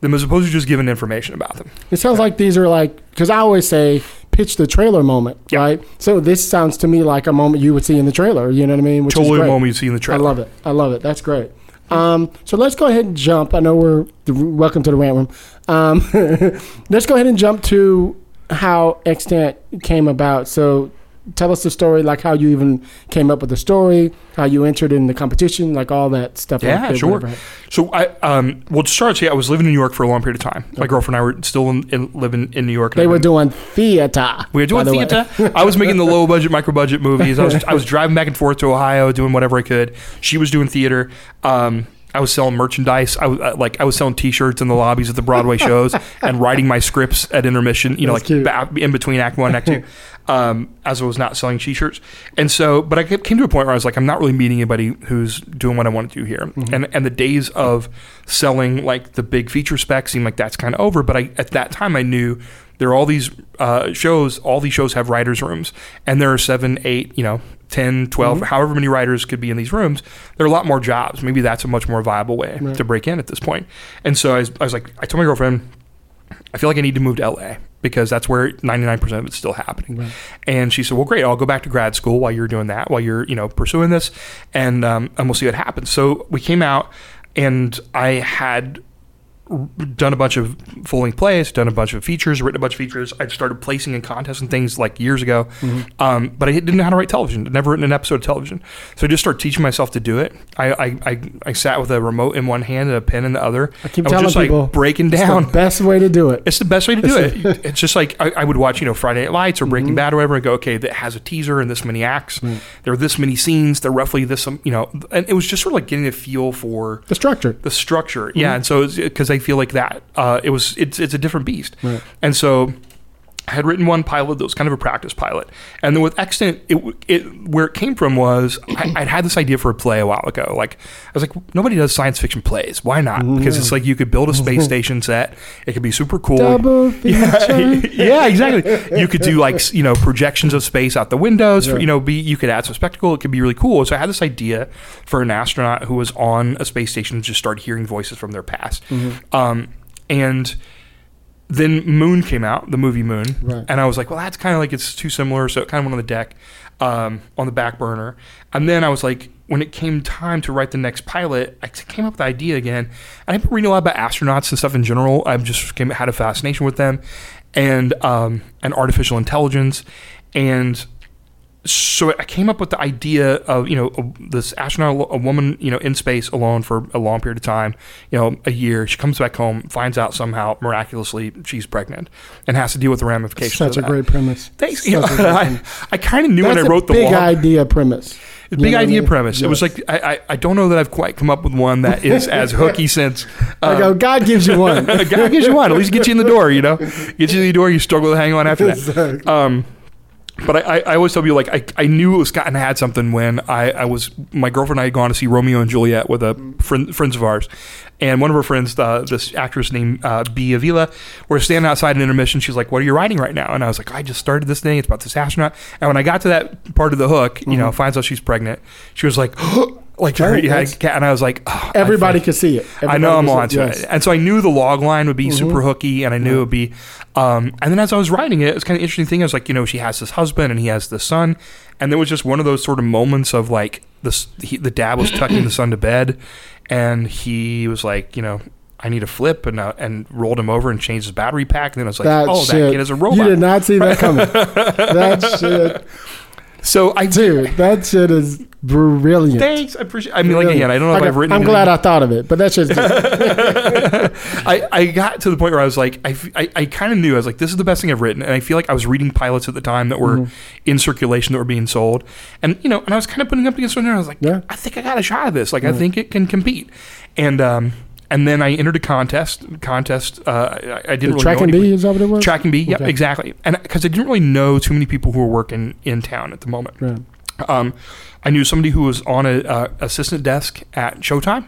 them as opposed to just giving information about them. It sounds like these are like because I always say pitch the trailer moment, Yeah. right? So this sounds to me like a moment you would see in the trailer. You know what I mean? Which is Totally a moment you see in the trailer. I love it. I love it. That's great. Um, so let's go ahead and jump. I know we're welcome to the rant room. Um, [laughs] let's go ahead and jump to how extant came about. So tell us the story, like how you even came up with the story, how you entered in the competition, like all that stuff. Yeah, like sure. So I um well to start, yeah, I was living in New York for a long period of time. My girlfriend and I were still in, in, living in New York. and They were been- doing theater. We were doing the theater. I was making the low budget, micro budget movies. I was I was driving back and forth to Ohio, doing whatever I could. She was doing theater. Um, I was selling merchandise. I was like I was selling T-shirts in the lobbies of the Broadway shows [laughs] and writing my scripts at intermission. You know, That's like ba- in between Act One, and Act Two. Um, as I was not selling T-shirts, and so, but I came to a point where I was like, I'm not really meeting anybody who's doing what I want to do here. And and the days of selling like the big feature specs seemed like that's kind of over. But I at that time I knew there are all these uh, shows all these shows have writers rooms and there are seven eight you know 10 12 however many writers could be in these rooms there are a lot more jobs maybe that's a much more viable way Right. to break in at this point. point and so I was, I was like i told my girlfriend i feel like i need to move to la because that's where 99% of it's still happening Right. and she said well great i'll go back to grad school while you're doing that while you're you know pursuing this and um, and we'll see what happens so we came out and i had done a bunch of full length plays, done a bunch of features, written a bunch of features. I started placing in contests and things like years ago, Mm-hmm. um, but I didn't know how to write television. I'd never written an episode of television, so I just started teaching myself to do it. I I, I, I sat with a remote in one hand and a pen in the other. I keep was telling just people like breaking It's down. the best way to do it. It's the best way to do it. It's just like I, I would watch, you know, Friday Night Lights or Breaking Bad or whatever, and go, okay, that has a teaser and this many acts. There are this many scenes. They're roughly this, you know, and it was just sort of like getting a feel for The structure. the structure. Yeah, and so because I feel like that, uh, it was it's it's a different beast, and so. I had written one pilot that was kind of a practice pilot, and then with Extant, it, it where it came from was I, [clears throat] I'd had this idea for a play a while ago. Like I was like, nobody does science fiction plays. Why not? Because it's like you could build a space station set. It could be super cool. Double [laughs] Yeah, feature. yeah, exactly. You could do like you know projections of space out the windows. For, you know, be you could add some spectacle. It could be really cool. So I had this idea for an astronaut who was on a space station and just started hearing voices from their past. Um, and then Moon came out, the movie Moon, Right. and I was like, well, that's kind of like it's too similar, so it kind of went on the deck, um, on the back burner. And then I was like, when it came time to write the next pilot, I came up with the idea again. And I've been reading a lot about astronauts and stuff in general. I've just came, had a fascination with them, and um, and artificial intelligence, and so I came up with the idea of you know this astronaut, a woman you know in space alone for a long period of time, you know a year. She comes back home, finds out somehow miraculously she's pregnant, and has to deal with the ramifications. Such a that. great premise. Thanks. You know, [laughs] I. I kind of knew That's when I wrote the big idea premise. it's You big what I idea mean? premise. It was like I, I I don't know that I've quite come up with one that [laughs] is as hooky since. I Uh, go, God gives you one. [laughs] God gives you one. At least get you in the door. You know, get you in the door. You struggle to hang on after that. Exactly. Um, but I, I, I always tell people like I, I knew it was of had something when I, I was my girlfriend and I had gone to see Romeo and Juliet with a friend, friends of ours, and one of her friends, uh, this actress named uh, B Avila, were standing outside an intermission. She's like, "What are you writing right now?" And I was like, "I just started this thing. It's about this astronaut." And when I got to that part of the hook, you know, finds out she's pregnant, she was like, [gasps] like Right, yeah, that's- and I was like, oh, Everybody could see it. I know I'm on Everybody to could it. And so I knew the log line would be Mm-hmm. super hooky and I knew it would be um, and then as I was writing it, it's kind of interesting thing. I was like, you know, she has this husband and he has this son. And there was just one of those sort of moments of like this he, the dad was tucking the son to bed and he was like, you know, I need a flip and uh, and rolled him over and changed his battery pack and then I was like, That oh, shit. that kid is a robot. You did not see that [laughs] coming. that shit, so I dude. That shit is brilliant. Thanks, I appreciate. I mean, like again, I don't know if Like, I've written. It. I'm anything- glad I thought of it, but that shit's [laughs] I, I got to the point where I was like, I I kind of knew. I was like, this is the best thing I've written. And I feel like I was reading pilots at the time that were Mm-hmm. in circulation that were being sold. And, you know, and I was kind of putting up against one and I was like, Yeah. I think I got a shot at this. Like, I think it can compete. And, um, and then I entered a contest. Contest. Uh, I, I didn't really track know and B is that what it was? Track and B. Yep, Okay. exactly. And because I didn't really know too many people who were working in town at the moment. Right. Um, I knew somebody who was on a uh, assistant desk at Showtime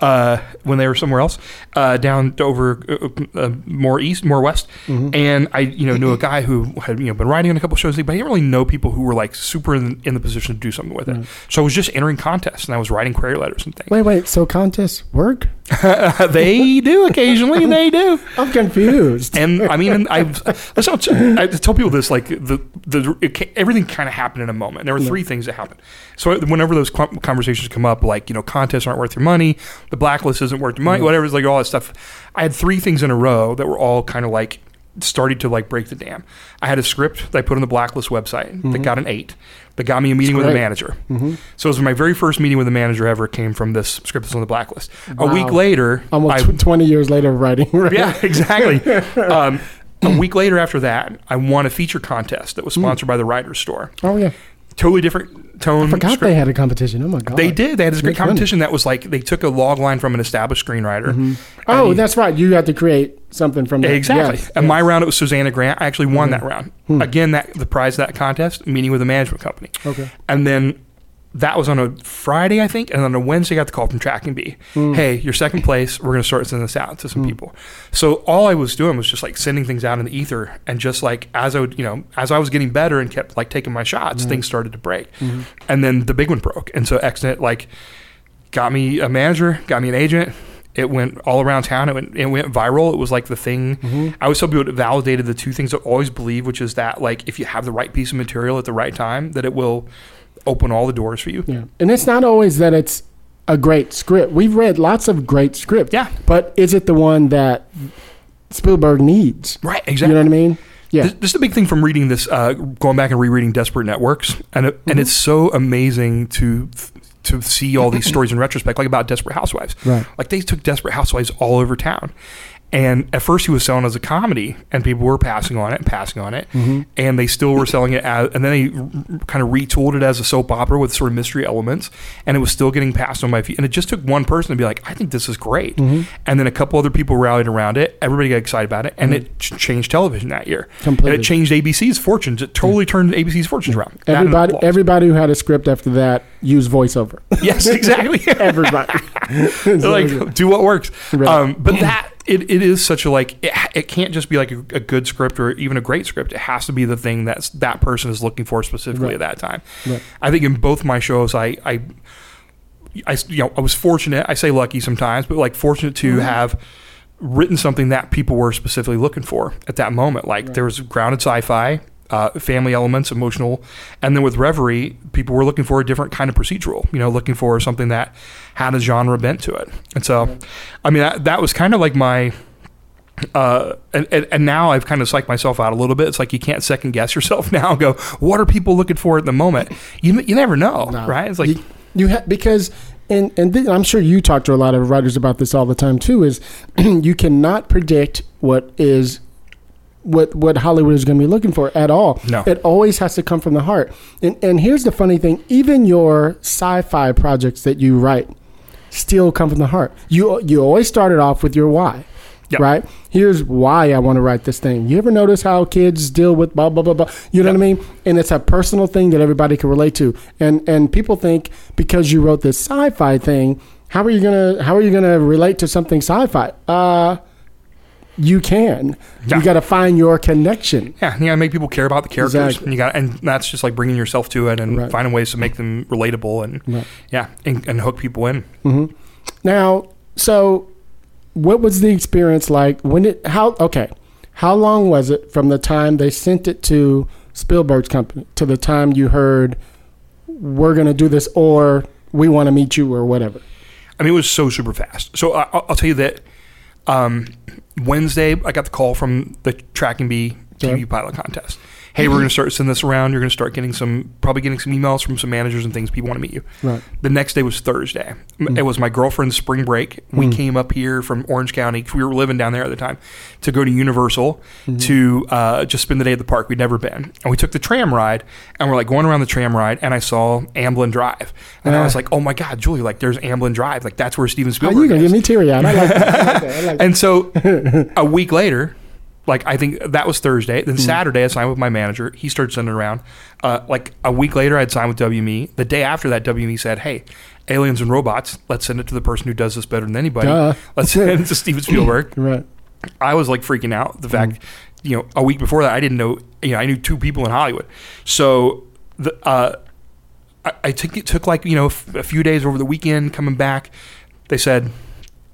uh, when they were somewhere else, uh, down to over uh, uh, more east, more west. And I, you know, knew a guy who had you know been writing on a couple shows, but I didn't really know people who were like super in, in the position to do something with it. So I was just entering contests and I was writing query letters and things. Wait, wait. So contests work? [laughs] they do occasionally, they do. I'm confused. And I mean, I let's not, I tell people this like the the it, everything kind of happened in a moment. There were three things that happened. So whenever those conversations come up, like you know, contests aren't worth your money, the blacklist isn't worth your money, mm-hmm. whatever, it's like all that stuff. I had three things in a row that were all kind of like started to like break the dam. I had a script that I put on the blacklist website that mm-hmm. got an eight. That got me a meeting with a manager. So it was my very first meeting with a manager ever came from this script that's on the blacklist. A week later, Almost I, tw 20 years later of writing. [laughs] Right? yeah, exactly. [laughs] um, a week later after that, I won a feature contest that was sponsored by the Writers Store. Oh yeah. Totally different tone. I Forgot script. they had a competition. Oh my god. They did. They had this great competition that was like they took a log line from an established screenwriter. and Oh, he- that's right. You had to create something from that. exactly. Yes, And yes. my round, it was Susanna Grant. I actually won Mm-hmm. that round. Hmm. Again, that the prize of that contest, meeting with a management company. Okay. And then that was on a Friday, I think, and on a Wednesday, I got the call from Tracking Board. Hmm. Hey, you're second place. We're going to start sending this out to some people. So all I was doing was just like sending things out in the ether, and just like as I would, you know, as I was getting better and kept like taking my shots, things started to break, Mm-hmm. and then the big one broke, and so Extant like got me a manager, got me an agent. It went all around town. It went, it went viral. It was like the thing. Mm-hmm. I always tell people it validated the two things I always believe, which is that like if you have the right piece of material at the right time, that it will open all the doors for you. Yeah. And it's not always that it's a great script. We've read lots of great scripts. Yeah. But is it the one that Spielberg needs? Right, exactly. You know what I mean? Yeah. This, this is the big thing from reading this, uh, going back and rereading Desperate Networks, and it, Mm-hmm. and it's so amazing to to see all these stories in retrospect, like about Desperate Housewives. Right. Like they took Desperate Housewives all over town, and at first he was selling it as a comedy, and people were passing on it and passing on it, Mm-hmm. and they still were selling it as, and then they r- kind of retooled it as a soap opera with sort of mystery elements, and it was still getting passed on by feet, and it just took one person to be like, I think this is great, Mm-hmm. and then a couple other people rallied around it, everybody got excited about it, and it ch- changed television that year. Completely. And it changed ABC's fortunes. It totally turned ABC's fortunes around. Everybody, everybody who had a script after that used voiceover. [laughs] yes, exactly. [laughs] everybody. [laughs] like do what works. Right. Um, but that it, it is such a like it, it can't just be like a, a good script or even a great script. It has to be the thing that's that person is looking for specifically Right. at that time. Right. I think in both my shows, I I. I, you know, I was fortunate. I say lucky sometimes, but like fortunate to have written something that people were specifically looking for at that moment. Like there was grounded sci-fi, uh, family elements, emotional, and then with Reverie, people were looking for a different kind of procedural. You know, looking for something that had a genre bent to it. And so, I mean, that, that was kind of like my. Uh, and, and, now I've kind of psyched myself out a little bit. It's like you can't second guess yourself [laughs] now. Go, what are people looking for at the moment? You you never know, No. right? It's like you, you ha- because and and th- I'm sure you talk to a lot of writers about this all the time too. Is [clears throat] you cannot predict what is what what Hollywood is going to be looking for at all. No. it always has to come from the heart. And and here's the funny thing: even your sci-fi projects that you write still come from the heart. You you always started off with your why. Yep. Right. Here's why I want to write this thing. You ever notice how kids deal with blah blah blah blah? You know what I mean? And it's a personal thing that everybody can relate to. And and people think because you wrote this sci-fi thing, how are you gonna how are you gonna relate to something sci-fi? Uh, you can. Yeah. You got to find your connection. Yeah, you gotta make people care about the characters. Exactly. And you got, and that's just like bringing yourself to it and Right. finding ways to make them relatable and Right. yeah, and, and hook people in. Now, so what was the experience like when it how okay, how long was it from the time they sent it to Spielberg's company to the time you heard we're going to do this or we want to meet you or whatever? I mean, it was so super fast. So I, I'll I'll tell you that um, Wednesday, I got the call from the Tracking Board TV pilot contest. Hey, we're going to start sending this around. You're going to start getting some, probably getting some emails from some managers and things. People want to meet you. Right. The next day was Thursday. M It was my girlfriend's spring break. We came up here from Orange County. We were living down there at the time to go to Universal to uh, just spend the day at the park. We'd never been, and we took the tram ride. And we're like going around the tram ride, and I saw Amblin Drive, and I Ah. was like, "Oh my God, Julie! Like, there's Amblin Drive. Like, that's where Steven Spielberg. Oh, you going to is." give me teary eyed. Like like [laughs] like. And so [laughs] a week later, like I think that was Thursday. Then Saturday, I signed with my manager. He started sending around. Uh, like a week later, I'd signed with WME. The day after that, WME said, "Hey, aliens and robots. Let's send it to the person who does this better than anybody. Duh. Let's send it to Steven Spielberg." [laughs] Right. I was like freaking out. The fact, you know, a week before that, I didn't know. You know, I knew two people in Hollywood. So the uh, I, I took it took like you know f- a few days over the weekend coming back. They said,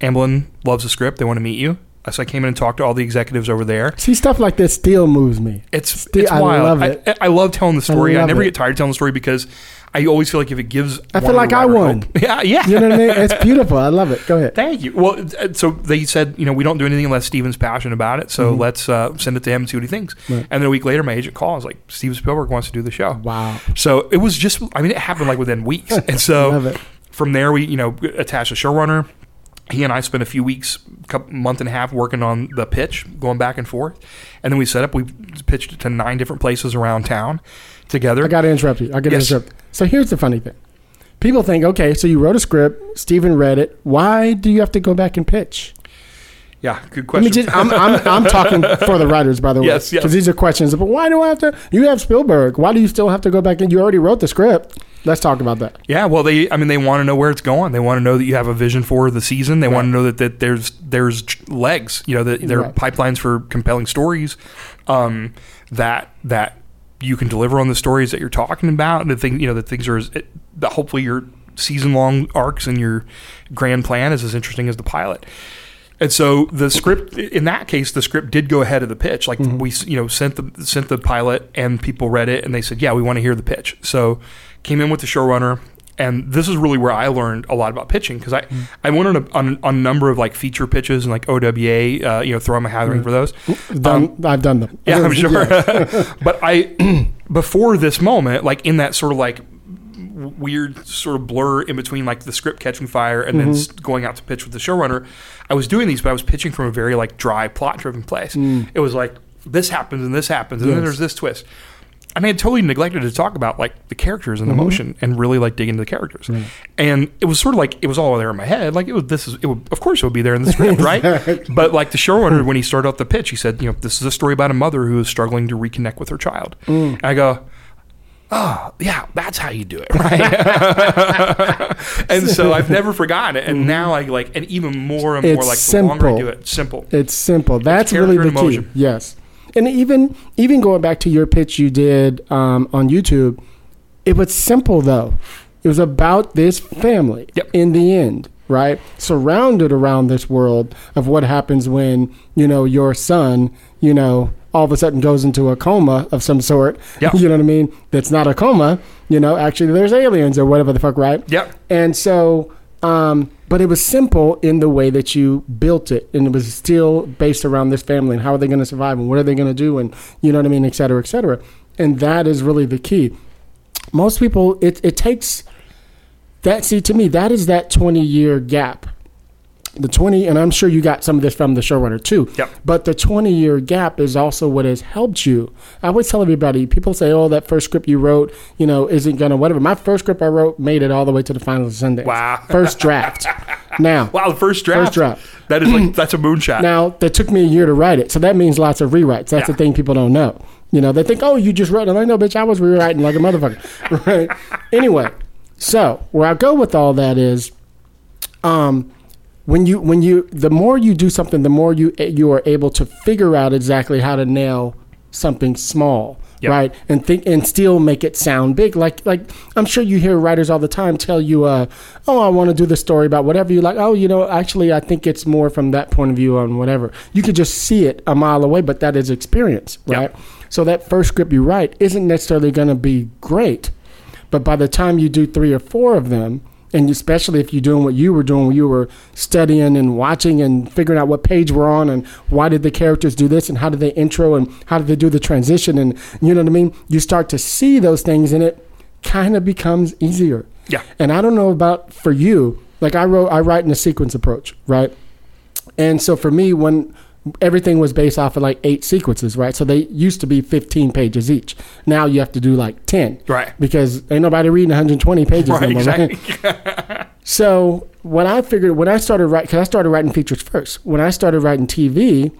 Amblin loves the script. They want to meet you. So I came in and talked to all the executives over there. See, stuff like this still moves me. It's Still- it's I wild. love it. I, I love telling the story. I, love never it. get tired of telling the story because I always feel like if it gives, I feel like I won. hope- [laughs] Yeah, yeah. You know what I mean? It's beautiful. I love it. Go ahead. Thank you. Well, uh, so they said, you know, we don't do anything unless Steven's passionate about it. So let's uh, send it to him and see what he thinks. Mm-hmm. Right. And then a week later, my agent calls like, Steven Spielberg wants to do the show. Wow. So it was just, I mean, it happened like within weeks. [laughs] And so from there, we, you know, attached a showrunner. He and I spent a few weeks, couple, month and a half working on the pitch, going back and forth. And then we set up, we pitched it to nine different places around town together. I got to interrupt you. I got to Yes. interrupt. So here's the funny thing. People think, okay, so you wrote a script, Steven read it. Why do you have to go back and pitch? yeah, good question. just, I'm, I'm, I'm talking [laughs] for the writers, by the way. Yes, yes. Because these are questions. But why do I have to? You have Spielberg. Why do you still have to go back and you already wrote the script? Let's talk about that. Yeah, well, they I mean they want to know where it's going. They want to know that you have a vision for the season. They want to know that, that there's there's legs. You know that there are pipelines for compelling stories. Um, that that you can deliver on the stories that you're talking about. And the thing you know that things are as, that hopefully your season long arcs and your grand plan is as interesting as the pilot. And so the script, in that case, the script did go ahead of the pitch. Like we, you know, sent the sent the pilot, and people read it, and they said, "Yeah, we want to hear the pitch." So came in with the showrunner, and this is really where I learned a lot about pitching because I, Mm. I went on a, on, on a number of like feature pitches and like OWA, uh, you know, throw my hat ring for those. Done, I've done them. Um, Yeah, I'm [laughs] sure. Yeah. [laughs] but I, [clears throat] before this moment, like in that sort of like weird sort of blur in between like the script catching fire and then going out to pitch with the showrunner, I was doing these, but I was pitching from a very like dry plot driven place. It was like this happens and this happens and then there's this twist. I had totally neglected to talk about like the characters and the emotion and really like dig into the characters. And it was sort of like it was all there in my head. Like it was this is it would, of course it would be there in the script, [laughs] right? But like the showrunner when he started out the pitch, he said, you know, this is a story about a mother who is struggling to reconnect with her child. Mm. And I go, Oh, yeah, that's how you do it, [laughs] right? [laughs] and so I've never forgotten it. And mm-hmm. now I like and even more and more It's like the longer I do it, simple. It's simple. That's really the key. Yes, and even even going back to your pitch you did um, on YouTube, it was simple though. It was about this family. Yep. In the end, right, surrounded around this world of what happens when you know your son, you know, all of a sudden goes into a coma of some sort. Yep. [laughs] You know what I mean? That's not a coma. You know, actually, there's aliens or whatever the fuck, right? Yep. And so, um, but it was simple in the way that you built it, and it was still based around this family and how are they going to survive and what are they going to do, and you know what I mean, et cetera, et cetera. And that is really the key. Most people, it it takes that. See, to me, that is that twenty year gap. The twenty, and I'm sure you got some of this from the showrunner too. Yep. But the 20 year gap is also what has helped you. I always tell everybody, people say, oh, that first script you wrote, you know, isn't going to whatever. My first script I wrote made it all the way to the final Sunday. Wow. First draft. [laughs] now, Wow, first draft. First draft. That is like [clears throat] that's a moonshot. now, that took me a year to write it. So that means lots of rewrites. That's the thing people don't know. You know, they think, oh, you just wrote it. I'm like, no, bitch, I was rewriting like a motherfucker. [laughs] right? Anyway, so where I go with all that is, um, when you when you the more you do something, the more you you are able to figure out exactly how to nail something small, Yep. right? And think and still make it sound big. Like like I'm sure you hear writers all the time tell you, uh, "Oh, I want to do the story about whatever." You like, "Oh, you know, actually, I think it's more from that point of view on whatever." You could just see it a mile away, but that is experience, Yep. right? So that first script you write isn't necessarily going to be great, but by the time you do three or four of them, and especially if you're doing what you were doing, when you were studying and watching and figuring out what page we're on and why did the characters do this and how did they intro and how did they do the transition and you know what I mean? You start to see those things and it kind of becomes easier. Yeah. And I don't know about for you, like I wrote, I write in a sequence approach, right? And so for me, when everything was based off of like eight sequences, right? So they used to be 15 pages each. Now you have to do like 10. Right. Because ain't nobody reading 120 pages Right, anymore, right? exactly. [laughs] So when I figured, when I started writing, because I started writing features first. When I started writing TV,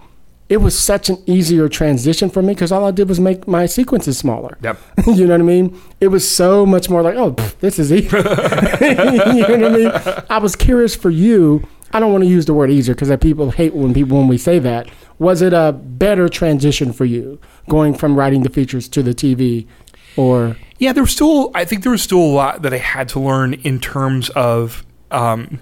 it was such an easier transition for me because all I did was make my sequences smaller. Yep. [laughs] you know what I mean? It was so much more like, oh, pff, this is easy. [laughs] you know what I mean? I was curious for you. I don't want to use the word easier because people hate when people when we say that. Was it a better transition for you going from writing the features to the TV, or Yeah, there was still. I think there was still a lot that I had to learn in terms of um,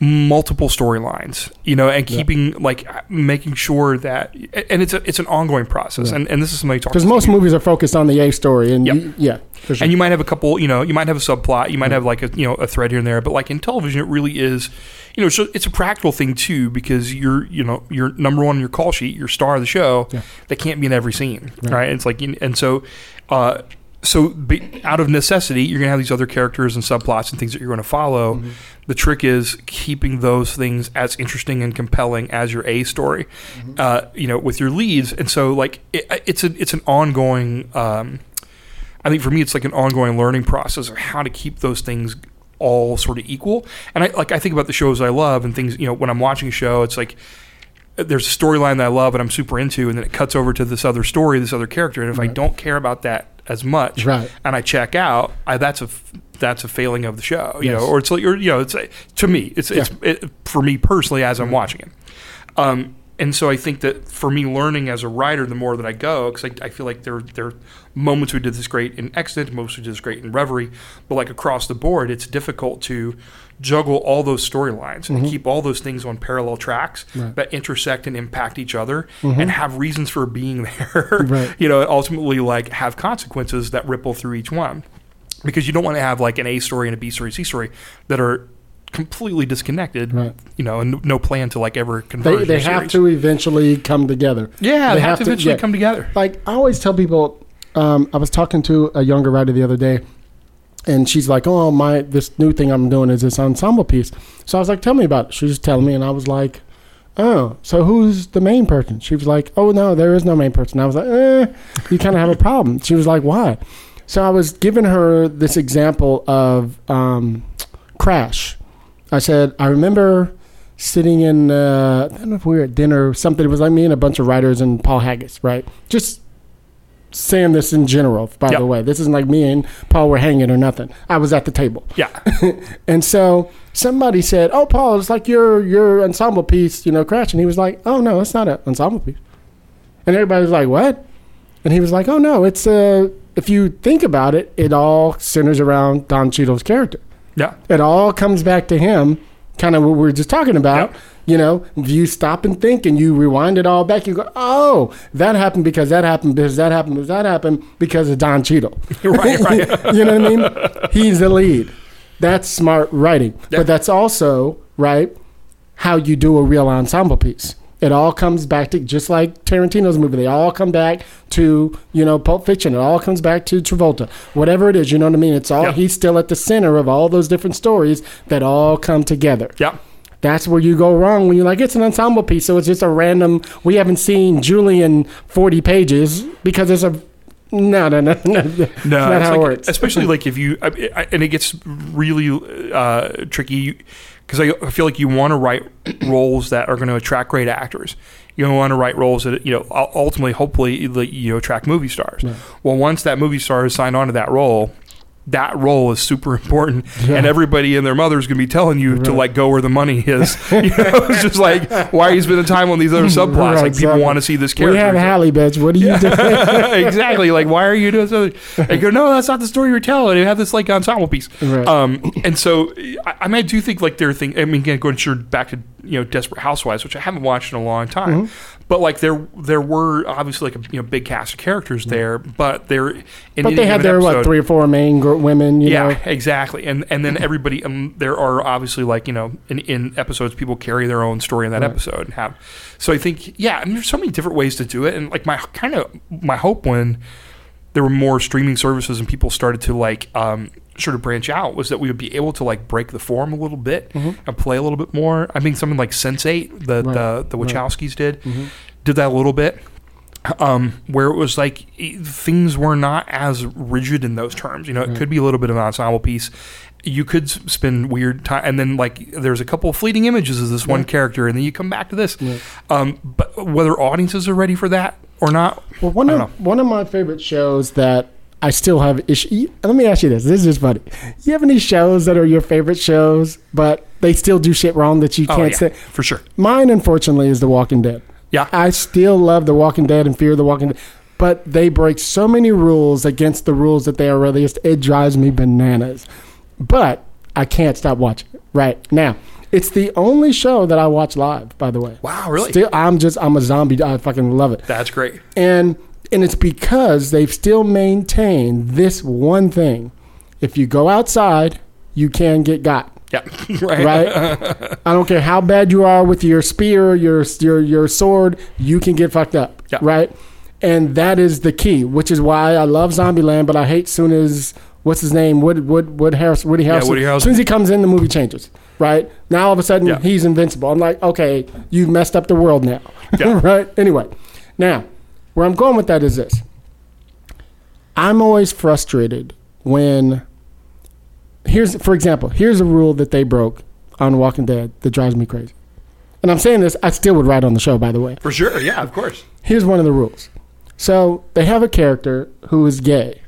multiple storylines. You know, and keeping like making sure that, and it's a, it's an ongoing process. And and this is something because most movies are focused on the A story, and Yep. you- yeah, for sure. and you might have a couple. You know, you might have a subplot. You might have like a you know a thread here and there. But like in television, it really is. You know, so it's a practical thing too because you're you know you're number one on your call sheet, your star of the show. That can't be in every scene, right? It's like and so. Uh, so, be, out of necessity, you're going to have these other characters and subplots and things that you're going to follow. Mm-hmm. The trick is keeping those things as interesting and compelling as your A story, Mm-hmm. uh, you know, with your leads. And so, like, it, it's a it's an ongoing. Um, I think for me, it's like an ongoing learning process of how to keep those things all sort of equal. And I like I think about the shows I love and things. You know, when I'm watching a show, it's like there's a storyline that I love and I'm super into, and then it cuts over to this other story, this other character. And if I don't care about that as much, Right. and I check out, I, that's a that's a failing of the show, you Yes. know, or it's like, or you know, it's to me, it's it's it, for me personally as I'm watching it. Um, and so I think that for me, learning as a writer, the more that I go, because I, I feel like there there are moments we did this great in Extant, moments we did this great in Reverie, but like across the board, it's difficult to juggle all those storylines and keep all those things on parallel tracks that intersect and impact each other and have reasons for being [laughs] there. Right. you know, and ultimately like have consequences that ripple through each one. because you don't want to have like an A story and a B story, C story that are completely disconnected. Right. You know, and no plan to like ever converge. They, they have series. to eventually come together. Yeah, they, have, to eventually yeah. come together. like I always tell people, um, I was talking to a younger writer the other day, and she's like, "Oh, my this new thing I'm doing is this ensemble piece." So I was like, "Tell me about it." She was telling me, and I was like, "Oh, so who's the main person?" She was like, "Oh no, there is no main person." I was like, "Eh, you kind of have a problem." She was like, "Why?" So I was giving her this example of um, Crash. I said, "I remember." Sitting in, uh, I don't know if we were at dinner or something. It was like me and a bunch of writers and Paul Haggis, right? Just saying this in general, by Yep. the way. This isn't like me and Paul were hanging or nothing. I was at the table. Yeah. [laughs] And so somebody said, Oh, Paul, it's like your your ensemble piece, you know, Crash. And he was like, Oh, no, it's not an ensemble piece. And everybody was like, What? And he was like, Oh, no, it's uh, if you think about it, it all centers around Don Cheadle's character. yeah. It all comes back to him, kind of what we're just talking about. Yep. You know, if you stop and think and you rewind it all back, you go, oh, that happened because that happened because that happened because that happened because of Don Cheadle. [laughs] Right, right. [laughs] you know what I mean? He's the lead. That's smart writing. Yeah. But that's also, right, how you do a real ensemble piece. It all comes back to just like Tarantino's movie. They all come back to you know Pulp Fiction. It all comes back to Travolta. Whatever it is, you know what I mean. It's all Yeah. he's still at the center of all those different stories that all come together. Yeah. That's where you go wrong when you're like it's an ensemble piece, so it's just a random. We haven't seen Julie in 40 pages because it's a no, no, no, [laughs] no. No, not how like- it works. Especially like if you, I, I, and it gets really uh, tricky because I, I feel like you want to write [clears throat] roles that are going to attract great actors. You want to write roles that you know ultimately, hopefully, you know, attract movie stars. Well, once that movie star is signed on to that role. That role is super important, [laughs] and everybody and their mother is going to be telling you to Right. like go where the money is. [laughs] You know, it's just [laughs] like why are you spending time on these other subplots? Right, like people want to see this character we have Halle, bitch. What are you doing? exactly. Like, why are you doing something? I go, no, that's not the story you're telling. You have this like ensemble piece. Right. Um, and so I, I mean, I do think like they're thing. I mean, again, going back to you know Desperate Housewives, which I haven't watched in a long time. Mm-hmm. But like there, there were obviously like a you know big cast of characters there, but they're in Mm-hmm. but they had their what three or four main gr- women. You yeah, know, exactly. And and then everybody, um, there are obviously like you know in, in episodes people carry their own story in that Right. episode and have. So I think yeah, I mean, there's so many different ways to do it, and like my kind of my hope when there were more streaming services and people started to like um, sort of branch out was that we would be able to like break the form a little bit and play a little bit more. I mean, something like Sense8, the the, Mm-hmm. Right, the right. Wachowskis did did that a little bit um, where it was like things were not as rigid in those terms. You know, it could be a little bit of an ensemble piece. You could spend weird time, and then like there's a couple of fleeting images of this one character, and then you come back to this. Um, but whether audiences are ready for that or not, Well, one of don't one of my favorite shows that I still have issue. Let me ask you this: This is just funny. You have any shows that are your favorite shows, but they still do shit wrong that you oh can't yeah, say? for sure. Mine, unfortunately, is The Walking Dead. Yeah, I still love The Walking Dead and Fear the Walking Dead, but they break so many rules against the rules that they are released. It drives me bananas. But I can't stop watching it right now. It's the only show that I watch live, by the way. Wow, really? Still, I'm just I'm a zombie. I fucking love it that's great. and and it's because they've still maintained this one thing. If you go outside you can get got. Yeah, [laughs] right. right? [laughs] I don't care how bad you are with your spear your your your sword you can get fucked up. Yeah. right? And that is the key which is why i love zombieland but i hate soon as what's his name? Wood wood wood harris woody harrison Woody Harrelson. as soon as he comes in the movie changes. Right? Now all of a sudden Yeah. he's invincible. I'm like okay you've messed up the world now. Yeah. [laughs] right? Anyway. Now where I'm going with that is this. I'm always frustrated when here's for example, here's a rule that they broke on Walking Dead that drives me crazy. And I'm saying this, I still would write on the show, by the way. For sure. Yeah, of course. Here's one of the rules. So they have a character who is gay.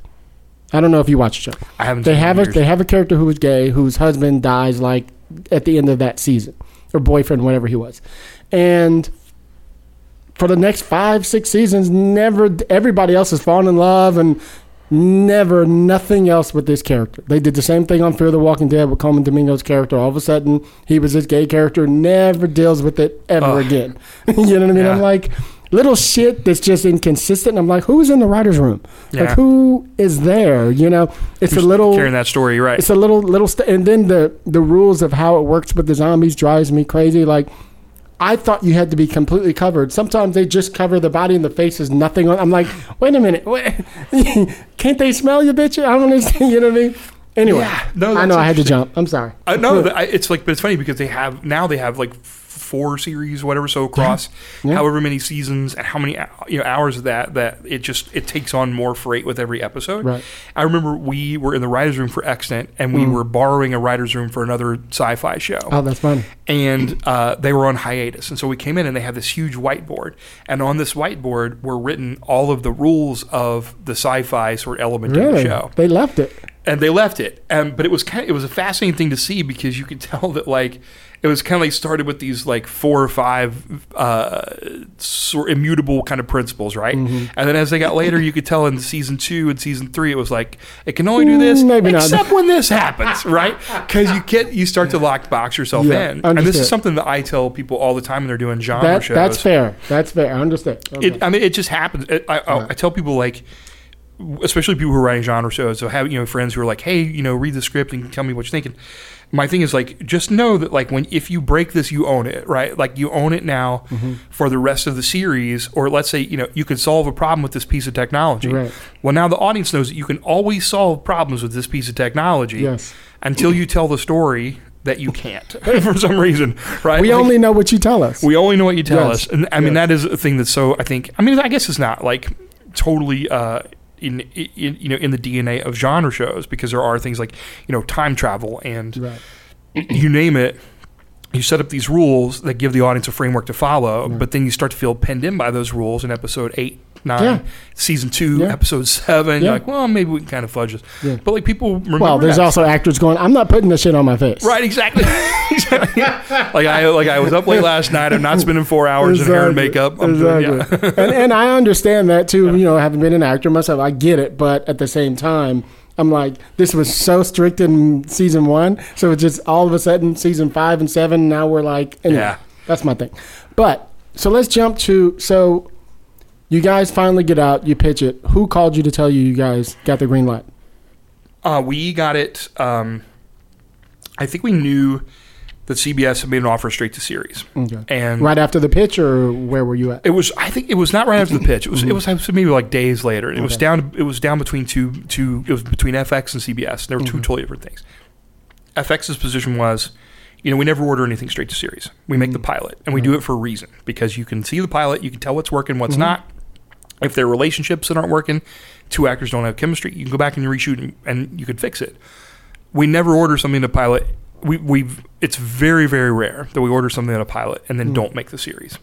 I don't know if you watch the show. I haven't. They seen it in have a years. they have a character who is gay whose husband dies like at the end of that season or boyfriend whatever he was, and for the next five six seasons, never everybody else has fallen in love and never nothing else with this character. They did the same thing on Fear the Walking Dead with Colman Domingo's character. All of a sudden, he was this gay character, never deals with it ever Ugh. again. [laughs] you know what I mean? I'm like, little shit that's just inconsistent. I'm like, who's in the writers' room? Yeah. Like, who is there? You know, it's a little. carrying that story, right? It's a little little, st- and then the the rules of how it works with the zombies drives me crazy. Like, I thought you had to be completely covered. Sometimes they just cover the body and the face is nothing on. I'm like, wait a minute, wait. [laughs] can't they smell you, bitch? I don't understand. You know what I mean? Anyway, Yeah, no, I know I had to jump. I'm sorry. Uh, know that I, it's like, but it's funny because they have now they have like four series, whatever, so across Yeah. however many seasons and how many you know hours of that that it just it takes on more freight with every episode. Right. I remember we were in the writers' room for Extant, and we were borrowing a writers' room for another sci-fi show Mm. Oh, that's funny. and uh, they were on hiatus. And so we came in and they had this huge whiteboard. And on this whiteboard were written all of the rules of the sci-fi sort of element of the show. They left it. And they left it. Um, but it was kind of, it was a fascinating thing to see because you could [laughs] tell that like it was kind of like started with these like four or five uh, sort immutable kind of principles, right? Mm-hmm. And then as they got later, you could tell in season two and season three, it was like it can only do this Mm, maybe not. except when this happens, [laughs] right? Because you get you start to lock box yourself Yeah, in, and this is something that I tell people all the time when they're doing genre That shows. that's fair. That's fair. I understand. Okay. It, I mean, it just happens. It, I, I, I tell people like, especially people who are writing genre shows. So have you know friends who are like, hey, you know, read the script and tell me what you're thinking. My thing is like, just know that like when if you break this, you own it, right? Like you own it now Mm-hmm. for the rest of the series. Or let's say you know you could solve a problem with this piece of technology. Right. Well, now the audience knows that you can always solve problems with this piece of technology. Yes. Until you tell the story that you can't [laughs] [laughs] for some reason, right? we Like- only know what you tell us. we only know what you tell Yes. us, and I mean Yes. that is a thing that's so. I think. I mean, I guess it's not like totally uh, in, in you know in the DNA of genre shows because there are things like you know time travel and right. [clears throat] you name it. You set up these rules that give the audience a framework to follow, but then you start to feel pinned in by those rules in episode eight, nine, Yeah. season two, Yeah. epised seven. Yeah. You're like, well, maybe we can kind of fudge this. Yeah. But like people remember. Well, there's that also actors going. I'm not putting this shit on my face. Right, exactly. [laughs] Exactly. like I like I was up late last night. I'm not spending four hours in hair and makeup. I'm doing. Exactly. [laughs] and, and I understand that too. You know, having been an actor myself, I get it. But at the same time, I'm like, this was so strict in season one. So it's just all of a sudden, season five and seven. Now we're like, anyway, Yeah. that's my thing. But so let's jump to so. You guys finally get out. You pitch it. Who called you to tell you you guys got the green light? Uh, we got it. Um, I think we knew that CBS had made an offer straight to series, Okay. and Right after the pitch, or where were you at? it was. I think it was not right after the pitch. It was. It was maybe like days later. It was down. It was down between two. Two. It was between FX and CBS. There were two totally different things. FX's position was, you know, we never order anything straight to series. We make the pilot, and we do it for a reason because you can see the pilot, you can tell what's working, what's not. If there are relationships that aren't working, two actors don't have chemistry, you can go back and reshoot and, and you could fix it. We never order something to pilot. We, we've it's very very rare that we order something at a pilot and then hmm. don't make the series.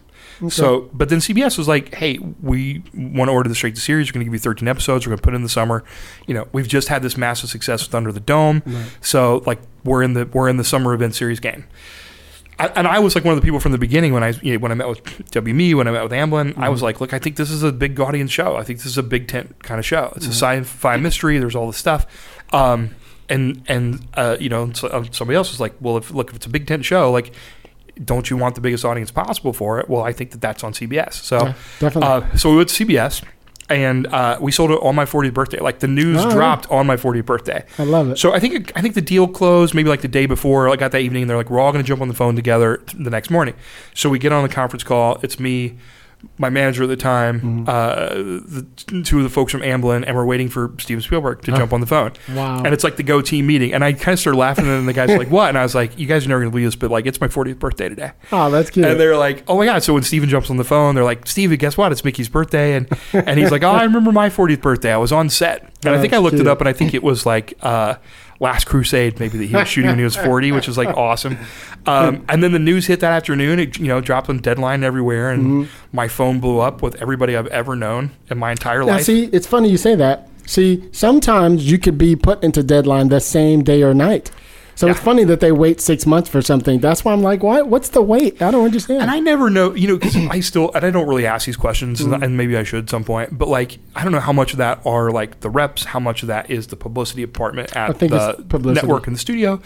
So, but then CBS was like, "Hey, we want to order the straight to series. We're going to give you 13 episodes. We're going to put it in the summer. You know, we've just had this massive success with Under the Dome, so like we're in the we're in the summer event series game." I, and I was like one of the people from the beginning when I you know, when I met with WME, when I met with Amblin, I was like, look, I think this is a big audience show. I think this is a big tent kind of show. It's a sci-fi mystery. There's all this stuff, um, and and uh, you know so, uh, somebody else was like, well, if look if it's a big tent show, like. Don't you want the biggest audience possible for it? Well, I think that that's on CBS. So, Yeah, definitely. uh, so we went to CBS, and uh, we sold it on my 40th birthday. Like the news Oh, yeah. dropped on my 40th birthday. I love it. So I think I think the deal closed maybe like the day before. I got that evening. And they're like, we're all going to jump on the phone together t- the next morning. So we get on the conference call. It's me, my manager at the time, Mm-hmm. uh, the two of the folks from Amblin, and we're waiting for Steven Spielberg to jump on the phone. Wow. And it's like the go team meeting. And I kind of started laughing, and the guys like, "What?" And I was like, "You guys are never going to believe this, but like, it's my 40th birthday today." oh, that's cute. And they're like, "Oh my god!" So when Steven jumps on the phone, they're like, "Steven, guess what? It's Mickey's birthday." And and he's like, "Oh, I [laughs] remember my 40th birthday. I was on set." And I think I looked it up, and I think it was like uh, Last Crusade, maybe that he was shooting when he was 40, which is like awesome. Um, and then the news hit that afternoon. It you know dropped on Deadline everywhere, and Mm-hmm. my phone blew up with everybody I've ever known in my entire Now, life. see, it's funny you say that. See, sometimes you could be put into deadline the same day or night. So it's funny that they wait six months for something. That's why I'm like, what? What's the wait? I don't understand. And I never know, you know, because I still, and I don't really ask these questions, Mm-hmm. and- maybe I should at some point, but like, I don't know how much of that are like the reps, how much of that is the publicity department at the network and the studio.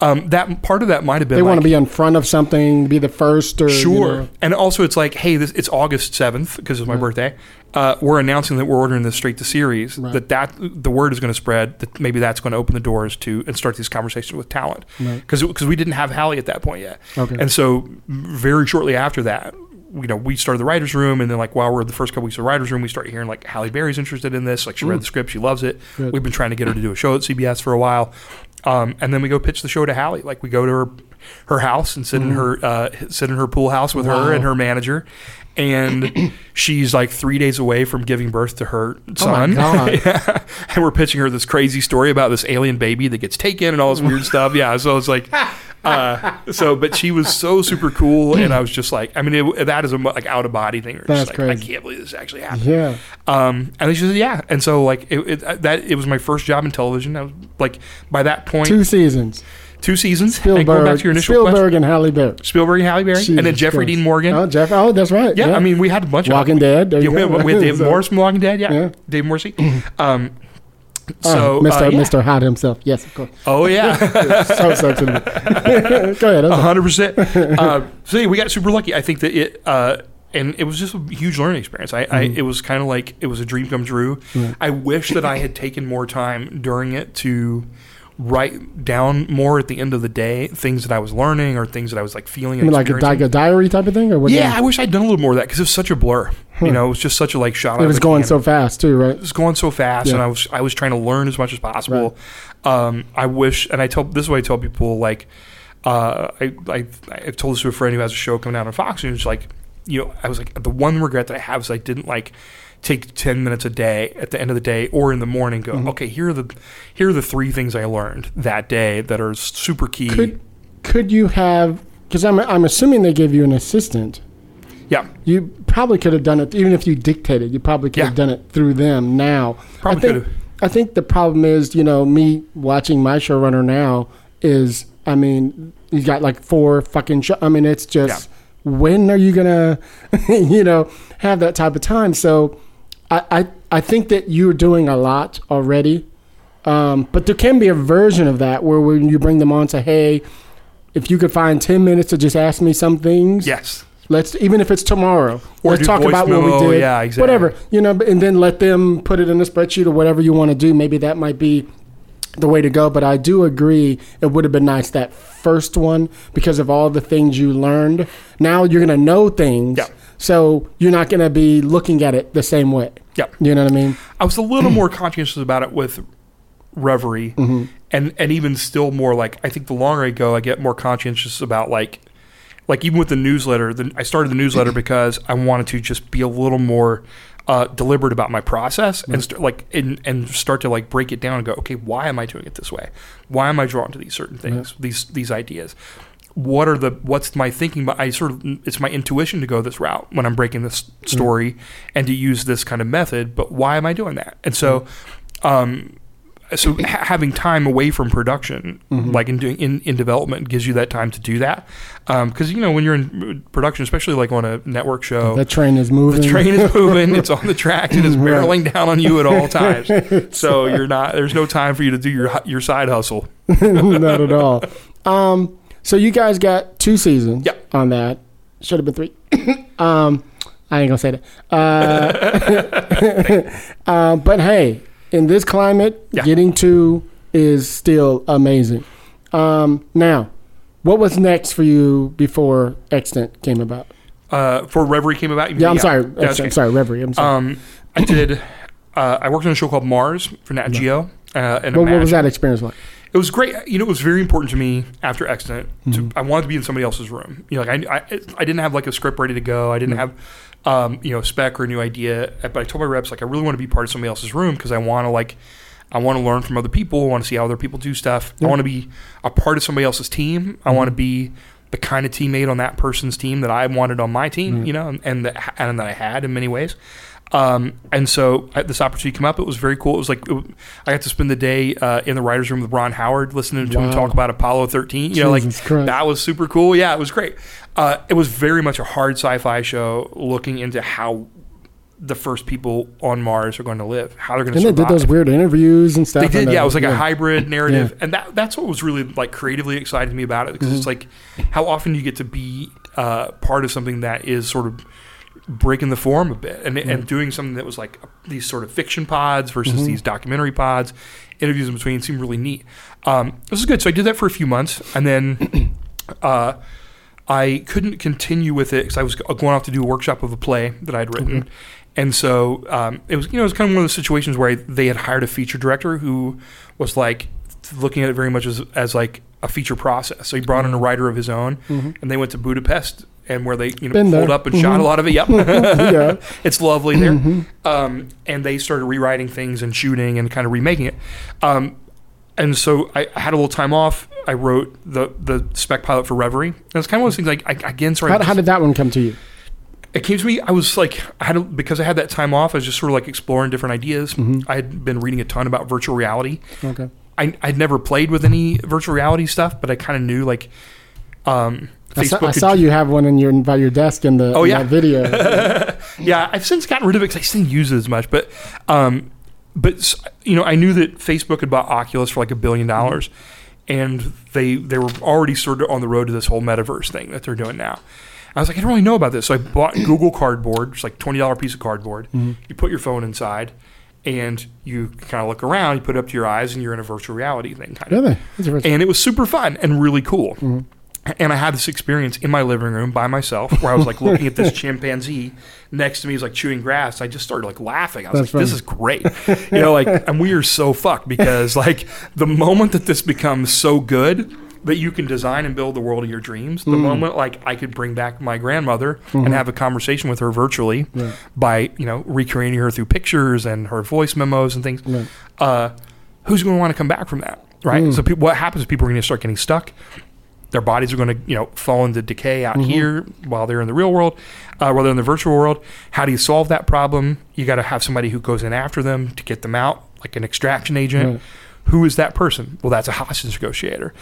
Um, that part of that might have been they want to be in front of something, be the first, or you Sure. know. And also, it's like, hey, this it's August seventh because it's my birthday. Uh, we're announcing that we're ordering this straight to series. Right. That that the word is going to spread. That maybe that's going to open the doors to and start these conversations with talent. Right. Because we didn't have Halle at that point yet. Okay. And so very shortly after that. You know, we started the writers' room, and then like while we're the first couple weeks of the writers' room, we start hearing like Halle Berry's interested in this. Like she read the script, she loves it. Good. We've been trying to get her to do a show at CBS for a while, um, and then we go pitch the show to Halle. Like we go to her her house and sit in her uh, sit in her pool house with Mm-hmm. Wow. her and her manager, and [clears throat] she's like three days away from giving birth to her Oh son. [laughs] God. Yeah. and we're pitching her this crazy story about this alien baby that gets taken and all this weird stuff. Yeah, so it's like, [laughs] uh, so but she was so super cool, and I was just like, I mean, it, that is a like out of body thing. That's just like, I can't believe this actually happened. Yeah. Um, and then she said, yeah. And so like it, it, that it was my first job in television. I was like by that point, Two seasons. two seasons. and Spielberg, back to your initial question, and Halle Berry. Spielberg and Halle Berry, and then Jeffrey Christ. Dean Morgan. Oh, Jeff. Oh, that's right. yeah, I mean, we had a bunch Walking of Dead. There Yeah, you we, had, we had Dave [laughs] So- Morris from Walking Dead. Yeah, Yeah. Dave Morrissey. Um, Oh, so Mr. uh, yeah. Mr. Hot himself. Yes, of course. Oh yeah. [laughs] so so to me. [laughs] Go ahead. Sorry. hundred percent. Uh, So yeah, we got super lucky. I think that it, uh, and it was just a huge learning experience. I, I Mm-hmm. it was kind of like it was a dream come true. I wish that I had taken more time during it to write down more at the end of the day things that I was learning or things that I was like feeling. I mean, like a, like a diary type of thing, or what? yeah, I wish I'd done a little more of that because it was such a blur. You know, it was just such a like shot. it was going so fast too, right? it was going so fast, Yeah. and I was I was trying to learn as much as possible. Um, I wish, and I tell this is what I tell people like, uh, I, I I've told this to a friend who has a show coming out on Fox News. Like, you know, I was like the one regret that I have is I didn't like take 10 minutes a day at the end of the day or in the morning go Mm-hmm. okay here are the here are the three things i learned that day that are super key Could could you have? Because I'm I'm assuming they gave you an assistant. yeah You probably could have done it, even if you dictated. You probably could have done it through them. Now, Probably I think, could've. I think the problem is, you know, me watching my showrunner now is, I mean, he's got like four fucking. Show, I mean, it's just when are you gonna, [laughs] you know, have that type of time? So, I I, I think that you're doing a lot already. Um, but there can be a version of that where when you bring them on, to say, hey, if you could find 10 minutes to just ask me some things, yes let's, even if it's tomorrow, Or let's talk about what we did. yeah, exactly. Whatever, you know, and then let them put it in a spreadsheet or whatever you want to do. Maybe that might be the way to go. But I do agree it would have been nice that first one because of all the things you learned. Now you're going to know things. Yeah. So you're not going to be looking at it the same way. yeah You know what I mean? I was a little [clears throat] more conscientious about it with Reverie, Mm-hmm. and and even still more like I think the longer I go, I get more conscientious about like like even with the newsletter. The, I started the newsletter [clears throat] because I wanted to just be a little more uh, deliberate about my process and st- like and, and start to like break it down and go, okay, why am I doing it this way? Why am I drawn to these certain things, these these ideas? What are the what's my thinking? But I sort of it's my intuition to go this route when I'm breaking this story and to use this kind of method. But why am I doing that? And so. Um, so ha- having time away from production, Mm-hmm. like in doing in, in development, gives you that time to do that. Because you know when you're in production, especially like on a network show, the train is moving. the train is moving, it's on the tracks, it is barreling down on you at all times. [laughs] So you're not. There's no time for you to do your your side hustle. [laughs] Not at all. Um, so you guys got two seasons Yeah. on that. Should have been three. [coughs] um, I ain't gonna say that. Uh, uh, [laughs] but hey, in this climate, yeah. getting two is still amazing. Um, now, what was next for you before Extant came about? Uh, for Reverie came about. Yeah, I'm mean- sorry. Yeah, that's I'm sorry, Reverie. I'm sorry. Um, I did. Uh, I worked on a show called Mars for Nat Geo. Uh, and what, what was that experience like? It was great. You know, it was very important to me after Extant. Mm-hmm. To, I wanted to be in somebody else's room. You know, like I, I, I didn't have like a script ready to go. I didn't have, um, you know, a spec or a new idea. But I told my reps like I really want to be part of somebody else's room because I want to like, I want to learn from other people. I want to see how other people do stuff. I want to be a part of somebody else's team. I want to be the kind of teammate on that person's team that I wanted on my team. You know, and, and that and that I had in many ways. Um, and so this opportunity came up. It was very cool. It was like it, I got to spend the day uh, in the writers' room with Ron Howard, listening to him talk about Apollo 13. You know, like Christ. that was super cool. Yeah, it was great. Uh, it was very much a hard sci-fi show, looking into how the first people on Mars are going to live, how they're going to And they did those weird interviews and stuff. They did, yeah. It was like a hybrid [clears throat] narrative, Yeah. and that that's what was really like creatively exciting to me about it because it's like how often you get to be uh, part of something that is sort of breaking the form a bit and and doing something that was like these sort of fiction pods versus these documentary pods, interviews in between seemed really neat. Um, this is good. So I did that for a few months, and then. [clears throat] Uh, I couldn't continue with it because I was going off to do a workshop of a play that I'd written, and so um, it was you know it was kind of one of those situations where I, they had hired a feature director who was like looking at it very much as, as like a feature process. So he brought in a writer of his own, and they went to Budapest and where they you know pulled up and shot a lot of it. Yep, [laughs] Yeah. [laughs] it's lovely there. Um, and they started rewriting things and shooting and kind of remaking it. Um, and so I, I had a little time off. I wrote the the spec pilot for Reverie. And it's kind of one of those things like I, again, sorry, How, how did that one come to you? it came to me. I was like, I had a, because I had that time off. I was just sort of like exploring different ideas. I had been reading a ton about virtual reality. Okay. I I'd never played with any virtual reality stuff, but I kind of knew like um, I saw, I saw you have one in your by your desk in the Oh, in yeah. video. [laughs] yeah, I've since gotten rid of it because I just didn't use it as much. But, um, but you know, I knew that Facebook had bought Oculus for like a billion dollars, and they they were already sort of on the road to this whole metaverse thing that they're doing now. I was like, I don't really know about this, so I bought [clears throat] Google Cardboard, it's like twenty dollar piece of cardboard. You put your phone inside, and you kind of look around. You put it up to your eyes, and you're in a virtual reality thing, kind of really? And it was super fun and really cool. And I had this experience in my living room by myself, where I was like looking at this [laughs] chimpanzee next to me, he's like chewing grass. I just started like laughing. I was That's like, "This is great," you know. Like, and we are so fucked because like the moment that this becomes so good that you can design and build the world of your dreams, the mm. moment like I could bring back my grandmother and mm-hmm. have a conversation with her virtually by you know recreating her through pictures and her voice memos and things. Right. Uh, who's going to want to come back from that, right? Mm. So people, what happens is people are going to start getting stuck. Their bodies are going to, you know, fall into decay out here while they're in the real world, uh, while they're in the virtual world. How do you solve that problem? You got to have somebody who goes in after them to get them out, like an extraction agent. Right. Who is that person? Well, that's a hostage negotiator.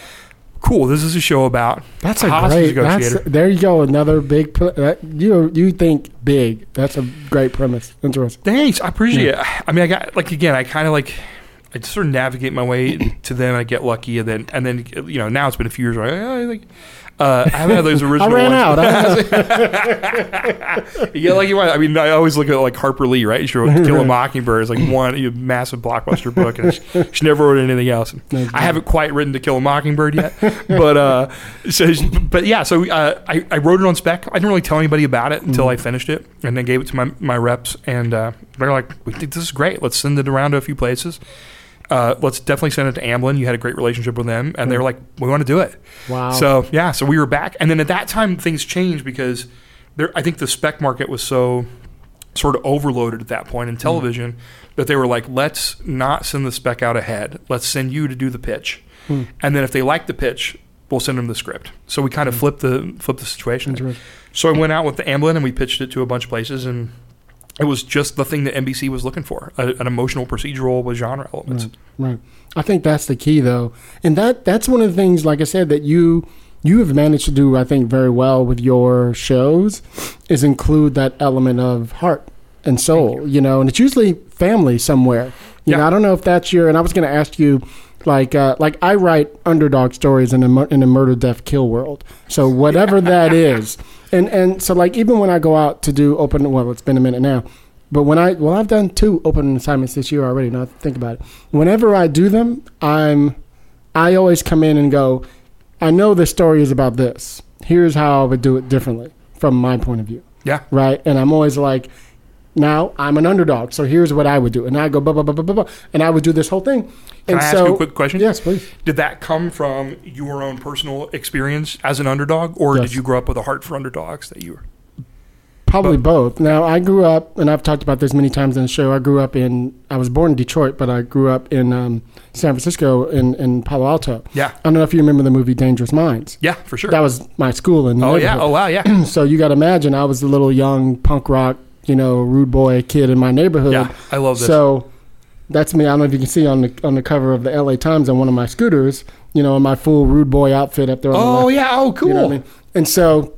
Cool. This is a show about That's a hostage great. That's, negotiator. there you go. Another big. That, you you think big. That's a great premise. Interesting. Thanks, I appreciate it. I mean, I got like again, I kind of like I just sort of navigate my way [laughs] to them. I get lucky, and then and then you know now it's been a few years. Where I, I think uh, I haven't had those [laughs] original. I ran ones. out. I, like [laughs] you. I mean, I always look at like Harper Lee, right? She wrote "Kill a Mockingbird" It's like one massive blockbuster book, and she, she never wrote anything else. I haven't quite written "To Kill a Mockingbird" yet, but uh, so but yeah, so uh, I I wrote it on spec. I didn't really tell anybody about it until I finished it, and then gave it to my my reps, and uh, they're like, "We think this is great. Let's send it around to a few places." Uh, let's definitely send it to Amblin. You had a great relationship with them, and they were like, "We want to do it." wow. So yeah, so we were back, and then at that time things changed because there. I think the spec market was so sort of overloaded at that point in mm. television that they were like, let's not send the spec out ahead. Let's send you to do the pitch, hmm. and then if they like the pitch, we'll send them the script. So we kind of hmm. flipped the flipped the situation. So I went out with the Amblin and we pitched it to a bunch of places, and it was just the thing that NBC was looking for: a, an emotional procedural with genre elements. Right. I think that's the key though. And that that's one of the things like I said that you you have managed to do I think very well with your shows is include that element of heart and soul, you. know, and it's usually family somewhere. You know, Yeah. I don't know if that's your and I was going to ask you like uh, like I write underdog stories in a in a murder death kill world. So whatever that [laughs] is. And and so like even when I go out to do open well it's been a minute now. But when I well, I've done two open assignments this year already. Now I think about it, whenever I do them, I'm I always come in and go. I know the story is about this. Here's how I would do it differently from my point of view, Yeah, right? And I'm always like, now I'm an underdog, so here's what I would do, and I go blah blah blah blah blah, blah and I would do this whole thing. Can and I ask so, you a quick question? Yes, please. Did that come from your own personal experience as an underdog, or Yes. did you grow up with a heart for underdogs that you were? Probably both. Now, I grew up, and I've talked about this many times in the show. I grew up in, I was born in Detroit, but I grew up in um, San Francisco, in, in Palo Alto. Yeah, I don't know if you remember the movie Dangerous Minds. yeah, for sure. That was my school in the oh yeah, oh wow, yeah, [clears throat] so you got to imagine I was a little young punk rock you know, rude boy kid in my neighborhood. Yeah, I love this. So that's me. I don't know if you can see on the on the cover of the LA Times on one of my scooters, you know, in my full rude boy outfit up there. On the oh left. yeah, oh cool. You know what I mean? And so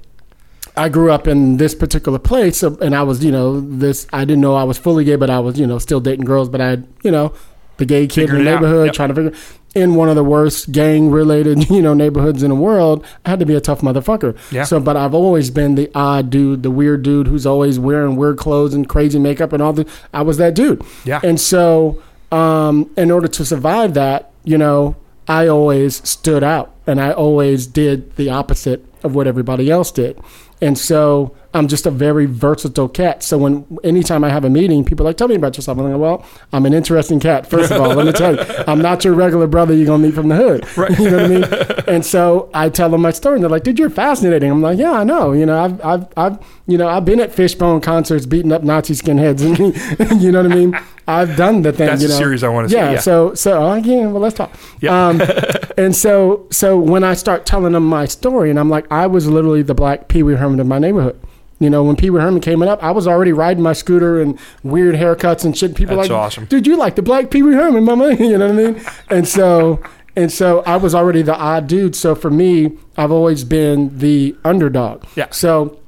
I grew up in this particular place, and I was, you know, this. I didn't know I was fully gay, but I was, you know, still dating girls. But I, had, you know, the gay kid Figured in the neighborhood Yep. trying to figure. In one of the worst gang-related, [laughs] you know, neighborhoods in the world, I had to be a tough motherfucker. Yeah. So, but I've always been the odd dude, the weird dude who's always wearing weird clothes and crazy makeup and all the. I was that dude. Yeah. And so, um, in order to survive that, you know, I always stood out and I always did the opposite of what everybody else did. And so I'm just a very versatile cat. So when anytime I have a meeting, people are like, tell me about yourself. I'm like, well, I'm an interesting cat. First of all, let me tell you, [laughs] I'm not your regular brother you're gonna meet from the hood. [laughs] Right. You know what I mean? [laughs] And so I tell them my story, and they're like, dude, you're fascinating. I'm like, yeah, I know. You know, I've, I've, I've, you know, I've been at Fishbone concerts, beating up Nazi skinheads, and you know what I mean. I've done the thing. That's you the know? series I wanna see, Yeah. yeah. So, so oh, yeah. Well, let's talk. Yeah. Um, [laughs] and so, so when I start telling them my story, and I'm like, I was literally the black Pee Wee Herman of my neighborhood. You know, when Pee Wee Herman came up, I was already riding my scooter and weird haircuts and shit. People That's like, awesome. dude, you like the black Pee Wee Herman, mama? [laughs] You know what I mean? And so, and so I was already the odd dude. So for me, I've always been the underdog. Yeah. So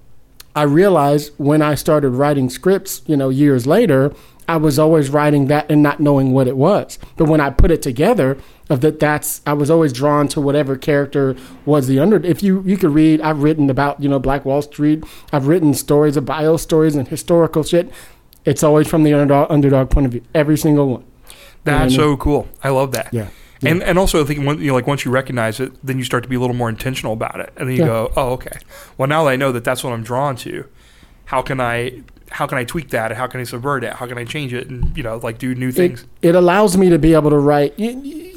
I realized when I started writing scripts, you know, years later, I was always writing that and not knowing what it was. But when I put it together, of that, that's I was always drawn to whatever character was the under. If you you could read, I've written about you know Black Wall Street. I've written stories of bio stories and historical shit. It's always from the underdog underdog point of view. Every single one. That's You know so cool. I love that. Yeah. And and also I think when, you know, like once you recognize it, then you start to be a little more intentional about it, and then you Yeah. go, oh okay. Well now that I know that that's what I'm drawn to, how can I how can I tweak that? How can I subvert it? How can I change it? And you know, like do new things. It, it allows me to be able to write.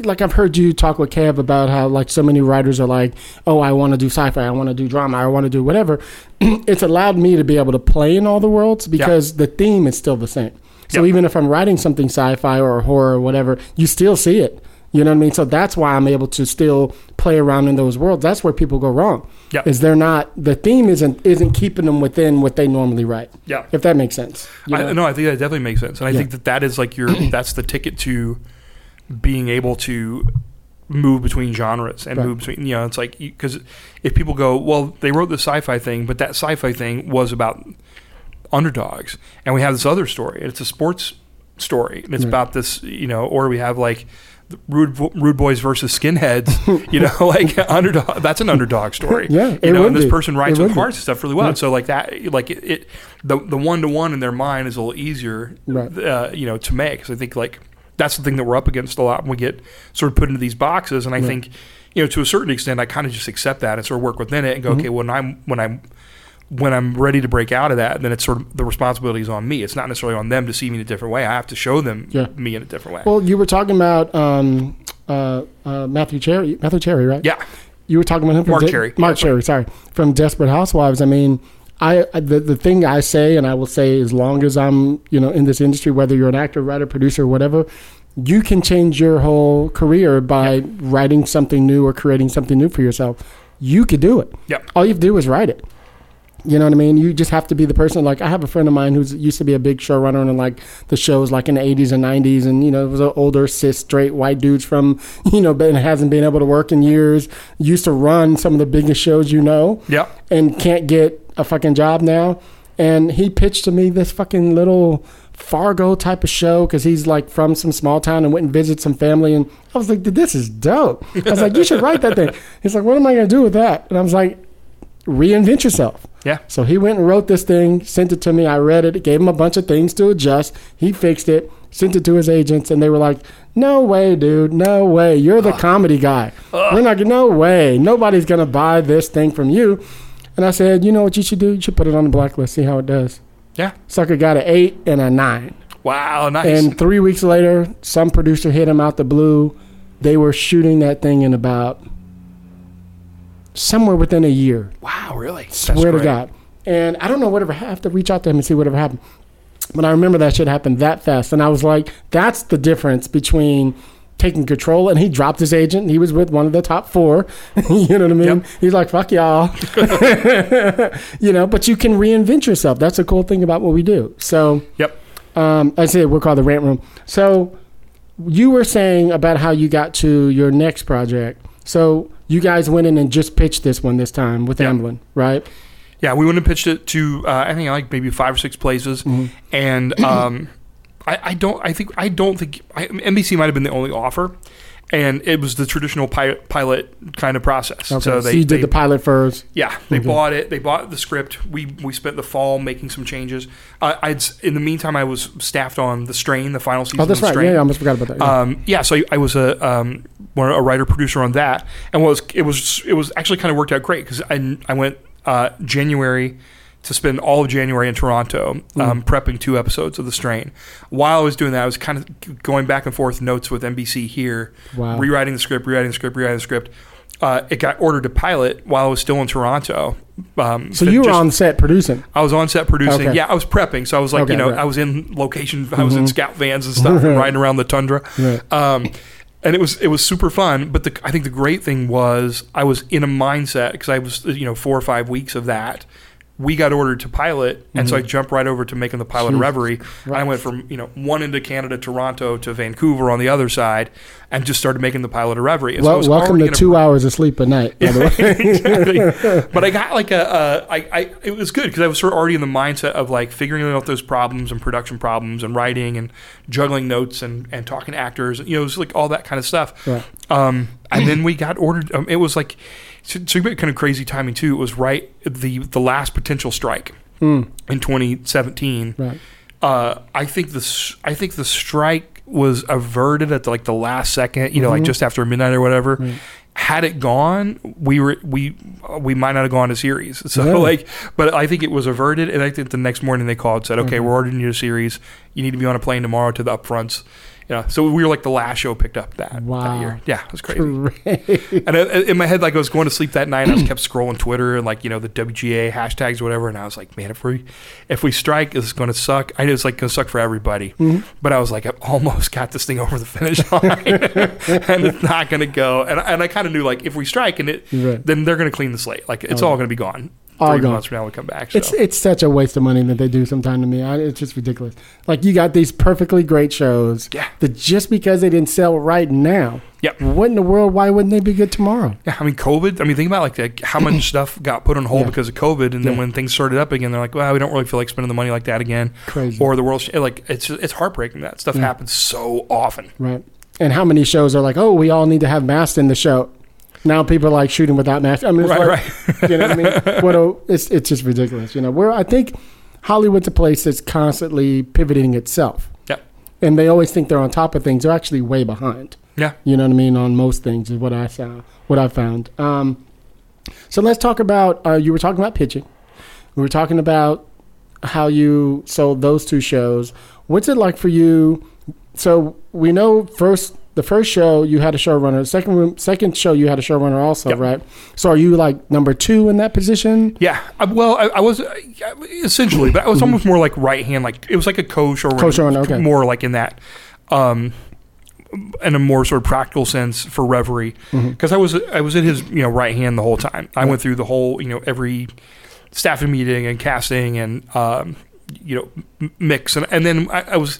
Like I've heard you talk with Kev about how like so many writers are like, oh, I want to do sci-fi, I want to do drama, I want to do whatever. [clears throat] it's allowed me to be able to play in all the worlds because the theme is still the same. So Yeah. even if I'm writing something sci-fi or horror or whatever, you still see it. You know what I mean? So that's why I'm able to still play around in those worlds. That's where people go wrong. Yeah. Is they're not the theme isn't isn't keeping them within what they normally write. Yeah. If that makes sense. You know? I, no, I think that definitely makes sense, and I Yeah. think that that is like your [clears throat] that's the ticket to being able to move between genres and Right. move between you know it's like because if people go well they wrote the sci-fi thing but that sci-fi thing was about underdogs and we have this other story and it's a sports story and it's Right. about this you know or we have like rude rude boys versus skinheads [laughs] you know like underdog that's an underdog story Yeah, you know and this be. person writes with hearts and stuff really well Yeah. so like that like it, it the the one to one in their mind is a little easier Right. uh, you know to make because I think like that's the thing that we're up against a lot when we get sort of put into these boxes and I think you know to a certain extent I kind of just accept that and sort of work within it and Mm-hmm. go okay when I'm when I'm when I'm ready to break out of that then it's sort of the responsibility is on me it's not necessarily on them to see me in a different way I have to show them Yeah. me in a different way Well, you were talking about um, uh, uh, Matthew Cherry, Matthew Cherry, right? yeah You were talking about him from Marc De- Cherry. Marc Yeah, Cherry, sorry, from Desperate Housewives. I mean, I I- the the thing I say, and I will say as long as I'm you know in this industry, whether you're an actor, writer, producer, whatever, you can change your whole career by writing something new or creating something new for yourself. You could do it. Yep. All you have to do is write it. You know what I mean? You just have to be the person. Like I have a friend of mine who's used to be a big showrunner in like the shows like in the eighties and nineties, and you know it was an older cis straight white dudes from [laughs] you know, but hasn't been able to work in years. Used to run some of the biggest shows you know, Yep. and can't get a fucking job now. And he pitched to me this fucking little Fargo type of show because he's like from some small town and went and visited some family. And I was like, this is dope. I was like, you should write that thing. He's like, what am I gonna do with that? And I was like, reinvent yourself. Yeah. So he went and wrote this thing, sent it to me. I read it, gave him a bunch of things to adjust. He fixed it, sent it to his agents, and they were like, "No way, dude, no way. You're the comedy guy. We're not. No way. Nobody's gonna buy this thing from you." And I said, "You know what you should do? You should put it on the blacklist. See how it does." Yeah. Sucker got an eight and a nine. Wow. Nice. And three weeks later, some producer hit him out the blue. They were shooting that thing in about somewhere within a year. wow. Really. That's Swear to. God. And I don't know whatever. I have to reach out to him and see whatever happened. But I remember that shit happened that fast, and I was like, "That's the difference between taking control, and he dropped his agent. He was with one of the top four. [laughs] you know what I mean? Yep. He's like, "Fuck y'all," [laughs] you know. But you can reinvent yourself. That's the cool thing about what we do. So, Yep. um, I said we're called the Rant Room. So, you were saying about how you got to your next project. So, you guys went in and just pitched this one this time with Yeah. Amblin, right? Yeah, we went and pitched it to uh, I think like maybe five or six places, Mm-hmm. and um, I, I don't I think I don't think I, NBC might have been the only offer, and it was the traditional pilot, pilot kind of process. Okay. So So, they, you did they- the pilot first. yeah they Okay. bought it they bought the script we we spent the fall making some changes. Uh, I'd in the meantime I was staffed on the Strain the final season. Oh, that's right. Strain. Yeah, yeah, I almost forgot about that. Yeah. Um, yeah, so I, I was a um, a writer producer on that, and was it was it was actually kind of worked out great because I I went uh, January to spend all of January in Toronto um, prepping two episodes of The Strain. While I was doing that, I was kind of going back and forth notes with NBC here, Wow. rewriting the script, rewriting the script, rewriting the script. Uh, it got ordered to pilot while I was still in Toronto. Um, so you were just- on set producing. I was on set producing. Okay. Yeah, I was prepping. So I was like, Okay, you know, right. Mm-hmm. I was in location. I was in scout vans and stuff, and [laughs] riding around the tundra. Right. Um, and it was it was super fun. But the, I think the great thing was I was in a mindset because I was you know four or five weeks of that. We got ordered to pilot, and so I jumped right over to making the pilot of Reverie. I Mm-hmm. Went from you know one of Canada, Toronto, to Vancouver on the other side, and just started making the pilot of Reverie. And so Well, was welcome to in a two hours of sleep a night. By the [laughs] way. [laughs] exactly. But I got like a, uh, I, I, it was good because I was sort of already in the mindset of like figuring out those problems and production problems and writing and juggling notes and, and talking to actors. You know, it was like all that kind of stuff. Um, and then we got ordered. Um, it was like, so, so kind of crazy timing too. It was right the the last potential strike Mm, in 2017. right. Uh, I think the I think the strike was averted at the, like the last second, you know, like Mhm. just after midnight or whatever. Right. Had it gone, we were we we might not have gone to series. [laughs] So Really? like, but I think it was averted, and I think the next morning they called and said, okay, Okay. we're ordering you a series. You need to be on a plane tomorrow to the upfronts. Yeah, so we were like the last show picked up that, Wow. that year. Yeah, it was crazy. And I- in my head, like I was going to sleep that night, I was kept scrolling Twitter and like you know the WGA hashtags or whatever, and I was like, man, if we if we strike, this is going to suck. I know it's like going to suck for everybody, Mhm. but I was like, I almost got this thing over the finish line, [laughs] and it's not going to go. And and I kind of knew like if we strike and it, Right. then they're going to clean the slate. Like it's Oh. all going to be gone. All Three gone. months from now, we come back. So. It's it's such a waste of money that they do sometime to me. I, it's just ridiculous. Like you got these perfectly great shows Yeah. that just because they didn't sell right now, Yep. what in the world? Why wouldn't they be good tomorrow? Yeah, I mean, COVID. I mean, think about like, how much [clears throat] stuff got put on hold Yeah. because of COVID, and then Yeah. when things started up again, they're like, "Well, we don't really feel like spending the money like that again." Crazy, Or the world, like it's it's heartbreaking that stuff Yeah. happens so often. right? And how many shows are like, oh, we all need to have masks in the show? Now people are like shooting without masks. I mean, it's Right, like, right. you know what I mean? [laughs] What a, it's it's just ridiculous. You know, where I think Hollywood's a place that's constantly pivoting itself. Yep. And they always think they're on top of things. They're actually way behind. Yeah. You know what I mean? On most things is what I saw, what I found. Um, so let's talk about. Uh, you were talking about pitching. We were talking about how you sold those two shows. What's it like for you? So we know first the first show you had a showrunner. Second room, second show you had a showrunner also, Yep. right? So are you like number two in that position? Yeah. I, well, I, I was uh, essentially, but I was almost more like right hand. Like it was like a co-showrunner. Mm-hmm. Co-showrunner, okay. More like in that, um, in a more sort of practical sense for Reverie, because I was I was in his you know right hand the whole time. I went through the whole you know every staffing meeting and casting and um, you know mix and and then I, I was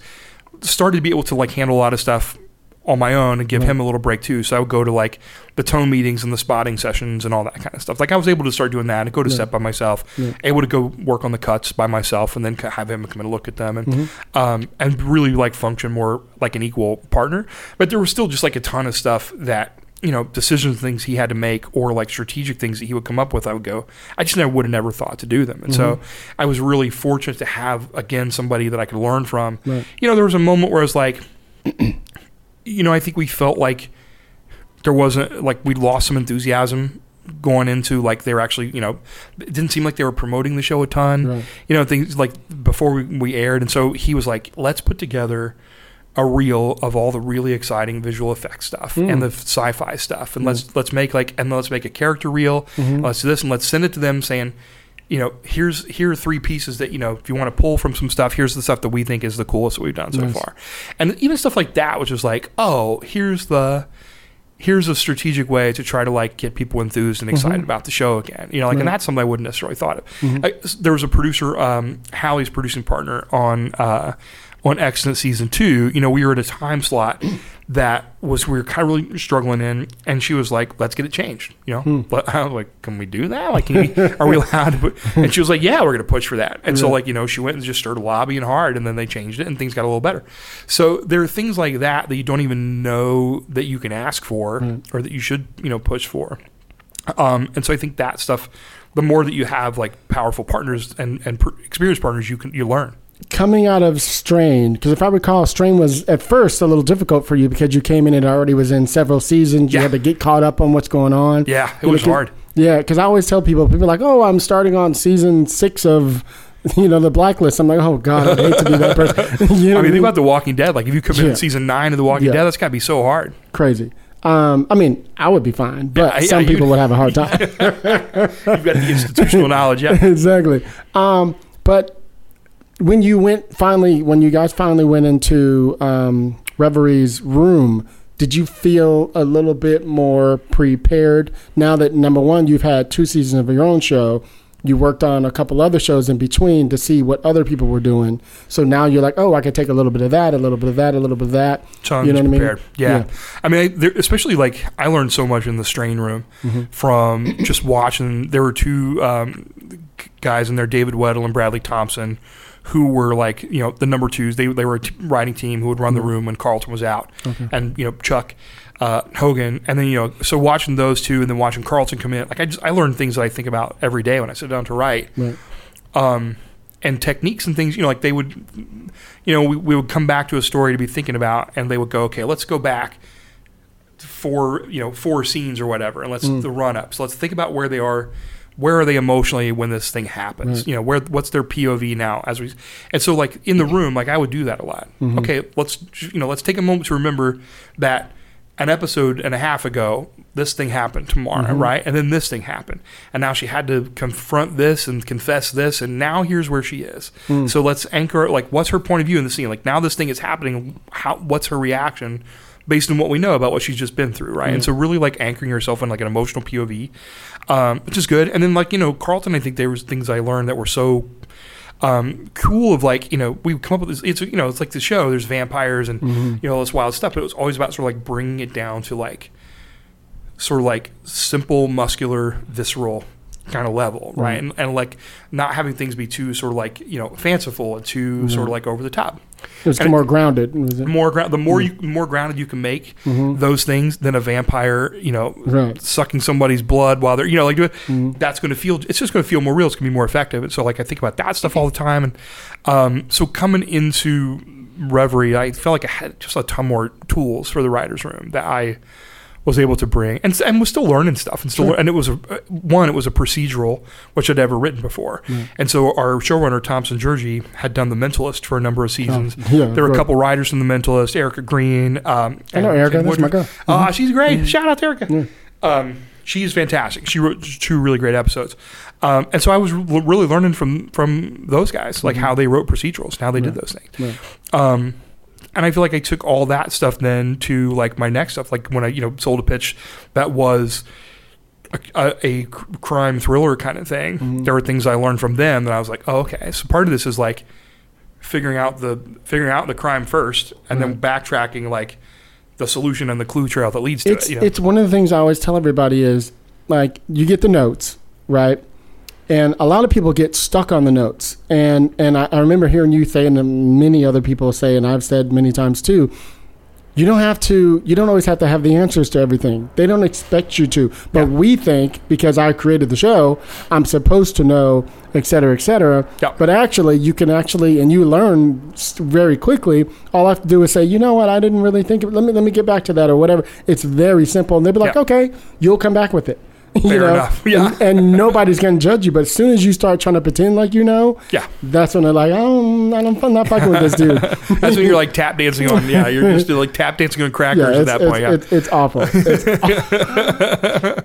started to be able to like handle a lot of stuff on my own and give Right. him a little break too. So I would go to like the tone meetings and the spotting sessions and all that kind of stuff. Like I was able to start doing that and go to Yeah. set by myself, Yeah. able to go work on the cuts by myself and then have him come in and look at them and Mhm. um, and really like function more like an equal partner. But there was still just like a ton of stuff that you know decisions things he had to make or like strategic things that he would come up with. I would go, I just never would have never thought to do them. And so I was really fortunate to have again somebody that I could learn from. Right. You know, there was a moment where I was like, you know, I think we felt like there wasn't like we lost some enthusiasm going into like they were actually you know it didn't seem like they were promoting the show a ton Right. you know things like before we, we aired and so he was like let's put together a reel of all the really exciting visual effects stuff Mm. and the sci-fi stuff and let's let's make like and let's make a character reel Mhm. let's do this and let's send it to them saying you know, here's here are three pieces that you know if you want to pull from some stuff. Here's the stuff that we think is the coolest that we've done so Nice. far, and even stuff like that, which is like, oh, here's the here's a strategic way to try to like get people enthused and excited about the show again. You know, like, and that's something I wouldn't necessarily thought of. I, there was a producer, um, Halle's producing partner on uh, on Extant season two. You know, we were at a time slot that was we were kind of really struggling in, and she was like, "Let's get it changed." You know, but I was like, "Can we do that? Like, can we, are we allowed?" to put-" [laughs] And she was like, "Yeah, we're going to push for that." And so, like, you know, she went and just started lobbying hard, and then they changed it, and things got a little better. So there are things like that that you don't even know that you can ask for or that you should, you know, push for. Um, and so I think that stuff, the more that you have like powerful partners and and per- experienced partners, you can you learn. Coming out of Strain, because if I recall, Strain was at first a little difficult for you because you came in and already was in several seasons. You Yeah. had to get caught up on what's going on. Yeah, it know, hard. Yeah, because I always tell people, people are like, oh, I'm starting on season six of, you know, the Blacklist. I'm like, oh God, I hate to be that person. [laughs] [laughs] you know I mean, think about The Walking Dead. Like if you come in Yeah. in season nine of The Walking Yeah. Dead, that's got to be so hard. crazy. Um, I mean, I would be fine, but yeah, some people would have a hard [laughs] time. You've got the institutional knowledge. Yeah. exactly. Um, but when you went finally, when you guys finally went into um, Reverie's room, did you feel a little bit more prepared now that number one, you've had two seasons of your own show? You worked on a couple other shows in between to see what other people were doing. So now you're like, oh, I could take a little bit of that, a little bit of that, a little bit of that. Tons You know what I mean? Yeah. Yeah. I mean, I, there, especially like I learned so much in the strain room Mm-hmm. from just watching. There were two um, guys in there, David Weddle and Bradley Thompson, who were like you know the number twos. They they were a t- writing team who would run the room when Carlton was out, and you know Chuck. Uh, Hogan, and then you know, so watching those two, and then watching Carlton come in, like I just I learned things that I think about every day when I sit down to write, Right. um, and techniques and things. You know, like they would, you know, we, we would come back to a story to be thinking about, and they would go, okay, let's go back four, you know, four scenes or whatever, and let's the run up. So let's think about where they are. Where are they emotionally when this thing happens? Right. You know, where what's their POV now? As we, and so like in the mm-hmm. room, like I would do that a lot. Mm-hmm. Okay, let's you know, let's take a moment to remember that an episode and a half ago, this thing happened tomorrow, mm-hmm. right? And then this thing happened. And now she had to confront this and confess this. And now here's where she is. Mm. So let's anchor, like, what's her point of view in the scene? Like, now this thing is happening. How, what's her reaction based on what we know about what she's just been through, right? And so really, like, anchoring yourself in, like, an emotional POV, um, which is good. And then, like, you know, Carlton, I think there was things I learned that were so um, cool of like you know we come up with this it's you know it's like the show there's vampires and you know all this wild stuff but it was always about sort of like bringing it down to like sort of like simple muscular visceral kind of level right? And, and like not having things be too sort of like you know fanciful and too sort of like over the top It was And- more grounded. Was it? more ground the more hmm. you more grounded you can make mm-hmm. those things than a vampire you know Right. sucking somebody's blood while they're you know like hmm. that's going to feel it's just going to feel more real it's going to be more effective and so like i think about that stuff all the time and um, so coming into reverie i felt like i had just a ton more tools for the writers room that i was able to bring and, and was still learning stuff and still and it was a one it was a procedural which i'd ever written before. And so our showrunner Tom Szentgyorgyi had done the mentalist for a number of seasons. yeah, there were a couple writers from the mentalist Erika Green um, I know Erica, that's my girl. Ah, she's great. Shout out to Erica. Um, she's fantastic. She wrote two really great episodes, um, and so I was re- really learning from from those guys, like how they wrote procedurals, and how they did those things. And I feel like I took all that stuff then to like my next stuff, like when I you know sold a pitch that was. A, a, a crime thriller kind of thing. Mm-hmm. There were things I learned from them that I was like, oh, okay. So part of this is like figuring out the figuring out the crime first, and then backtracking like the solution and the clue trail that leads to it's it. You know? it's one of the things I always tell everybody is like you get the notes right, and a lot of people get stuck on the notes. And and I, I remember hearing you say, and many other people say, and I've said many times too. You don't have to. You don't always have to have the answers to everything. They don't expect you to. But we think because I created the show, I'm supposed to know, et cetera, et cetera. Yeah. But actually, you can actually, and you learn very quickly. All I have to do is say, you know what, I didn't really think of. Let me let me get back to that or whatever. It's very simple, and they'll be like, Yeah. okay, you'll come back with it. [laughs] you know, enough. Yeah. and, and [laughs] nobody's gonna judge you. But as soon as you start trying to pretend like you know, Yeah. that's when they're like, oh, I don't, I'm not fucking with this dude. [laughs] That's when you're like tap dancing on. Yeah, you're just like tap dancing on crackers yeah, at that it's, point. Yeah. it's, it's awful. It's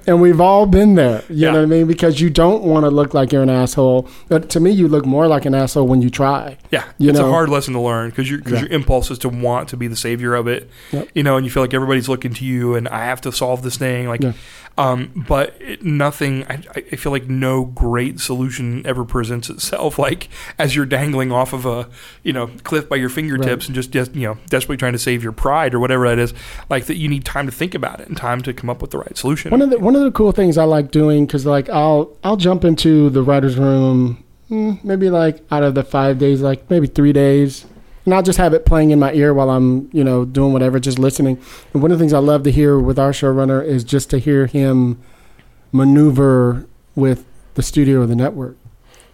and we've all been there. You Yeah. know what I mean? Because you don't want to look like you're an asshole. But to me, you look more like an asshole when you try. Yeah, You it's know? a hard lesson to learn because your because Yeah. your impulse is to want to be the savior of it, Yep. you know, and you feel like everybody's looking to you, and I have to solve this thing, like, Yeah. Um, but it, nothing. I, I feel like no great solution ever presents itself, [laughs] like as you're dangling off of a you know cliff by your fingertips and just, just you know desperately trying to save your pride or whatever that is, like that you need time to think about it and time to come up with the right solution. One of the one of the cool things I like doing because like I'll I'll jump into the writers' room mm, maybe like out of the five days, like maybe three days, and I'll just have it playing in my ear while I'm you know doing whatever, just listening. And one of the things I love to hear with our showrunner is just to hear him maneuver with the studio or the network.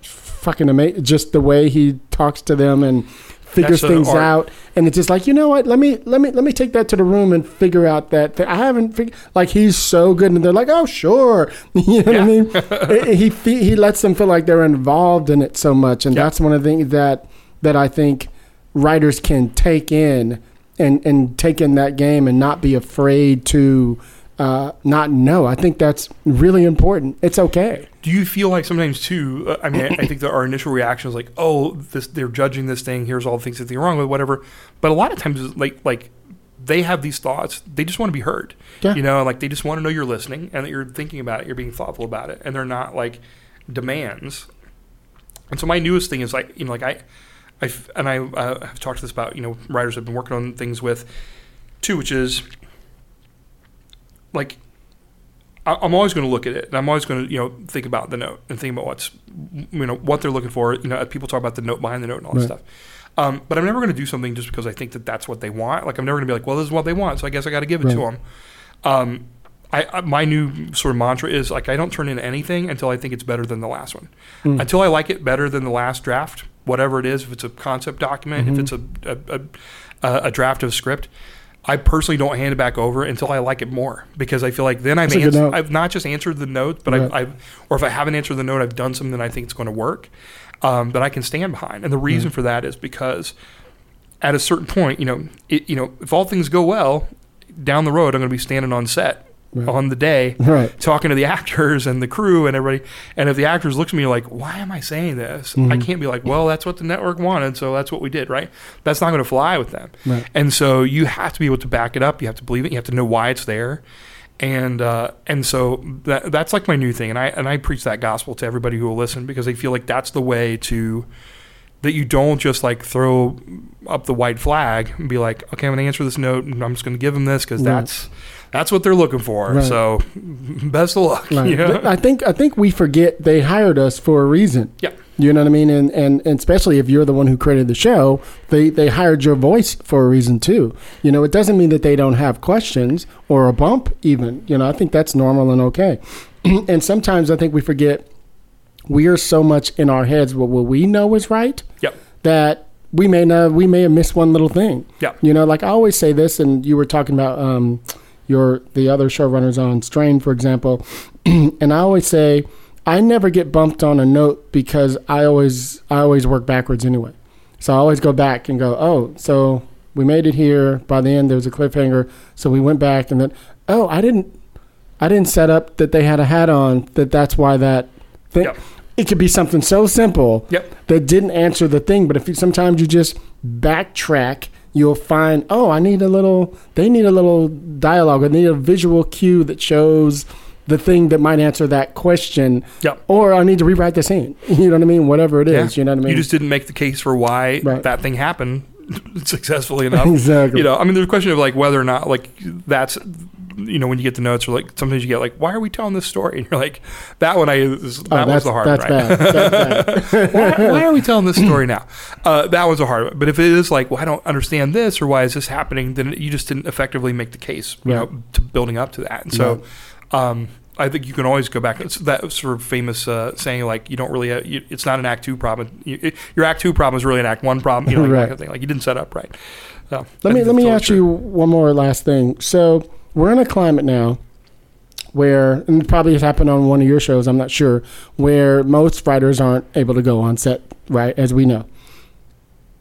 Fucking amazing! Just the way he talks to them and figures That's things out and it's just like you know what let me let me let me take that to the room and figure out that thing. i haven't figured like he's so good and they're like oh sure [laughs] you know what i mean [laughs] It- he he lets them feel like they're involved in it so much and Yeah. that's one of the things that that i think writers can take in and and take in that game and not be afraid to uh, not know i think that's really important it's okay Do you feel like sometimes too? Uh, I mean, I, I think that our initial reaction is like, "Oh, this they're judging this thing. Here's all the things that they're wrong with, whatever." But a lot of times, like like they have these thoughts. They just want to be heard. Yeah. You know, like they just want to know you're listening and that you're thinking about it. You're being thoughtful about it, and they're not like demands. And so my newest thing is like you know, like I, I and I uh, have talked to this about you know writers I've been working on things with, too, which is like I- I'm always going to look at it, and I'm always going to, you know, think about the note and think about what's, you know, what they're looking for. You know, people talk about the note behind the note and all this Right. stuff. Um, but I'm never going to do something just because I think that that's what they want. Like I'm never going to be like, well, this is what they want, so I guess I got to give it to them. Um, I, I my new sort of mantra is like I don't turn in anything until I think it's better than the last one. Mm. Until I like it better than the last draft, whatever it is, if it's a concept document, Mm-hmm. if it's a a, a a draft of script. I personally don't hand it back over until I like it more because I feel like then I've That's a good ans- I've not just answered the note, but I've, I've or if I haven't answered the note, I've done something that I think it's going to work um, that I can stand behind. And the reason for that is because at a certain point, you know, it, you know, if all things go well, down the road, I'm going to be standing on set Right. on the day, [laughs] Right. talking to the actors and the crew and everybody. And if the actors look at me like, "Why am I saying this?" I Mhm. can't be like, "Well, that's what the network wanted, so that's what we did." Right? That's not going to fly with them. Right. And so you have to be able to back it up. You have to believe it. You have to know why it's there. And uh, and so that, that's like my new thing, and I and I preach that gospel to everybody who will listen because they feel like that's the way to that you don't just like throw up the white flag and be like, okay, I'm going to answer this note and I'm just going to give them this because that's that's what they're looking for. Right. So [laughs] best of luck. Right. [laughs] know? I think I think we forget they hired us for a reason. Yeah. You know what I mean? And, and and especially if you're the one who created the show, they they hired your voice for a reason too. You know, it doesn't mean that they don't have questions or a bump even. You know, I think that's normal and okay. [clears throat] and sometimes I think we forget we are so much in our heads what what we know is right Yep. that we may not we may have missed one little thing. Yeah. You know, like I always say this, and you were talking about um, your the other showrunners on Strain, for example, [clears throat] and I always say I never get bumped on a note because I always I always work backwards anyway. So I always go back and go, oh, so we made it here. By the end, there was a cliffhanger, so we went back and then, oh, I didn't I didn't set up that they had a hat on. That that's why that thing. Yep. It could be something so simple Yep. that didn't answer the thing. But if you, sometimes you just backtrack, you'll find, oh, I need a little. They need a little dialogue. I need a visual cue that shows the thing that might answer that question. Yep. Or I need to rewrite the scene. [laughs] You know what I mean? Whatever it is. You know what I mean? You just didn't make the case for why Right. that thing happened [laughs] successfully enough. [laughs] Exactly. You know, I mean, there's a question of like whether or not like that's, you know, when you get the notes or like sometimes you get like, why are we telling this story? [laughs] And you're like, that one I is, Oh, that was the hard that's one, right? bad. That's bad. [laughs] why, why are we telling this story now? Uh, that was a hard one. But if it is like, well, I don't understand this or why is this happening, then you just didn't effectively make the case, you Right. know, to building up to that. And so, um, I think you can always go back. It's that sort of famous uh, saying, like you don't really. Uh, you, it's not an Act Two problem. You, it, your Act Two problem is really an Act One problem. You know, like, [laughs] Right. kind of thing. Like you didn't set up right. So, Let me let me ask totally you one more last thing. So we're in a climate now where and it probably has happened on one of your shows. I'm not sure where most writers aren't able to go on set, right? As we know,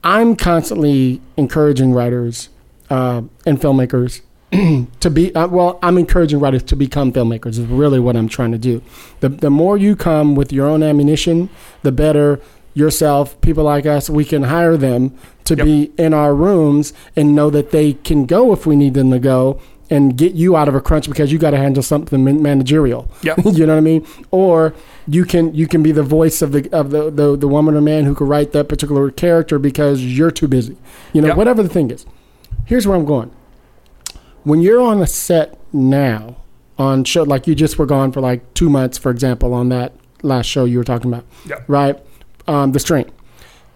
I'm constantly encouraging writers uh, and filmmakers [clears throat] to be uh, well i'm encouraging writers to become filmmakers is really what i'm trying to do the, the more you come with your own ammunition the better yourself people like us we can hire them to Yep. be in our rooms and know that they can go if we need them to go and get you out of a crunch because you got to handle something managerial. Yep. [laughs] you know what i mean? Or you can you can be the voice of the of the, the, the woman or man who could write that particular character because you're too busy. You know Yep. whatever the thing is. Here's where i'm going. When you're on a set now on show like you just were gone for like two months for example on that last show you were talking about Yeah. right? Um, the strain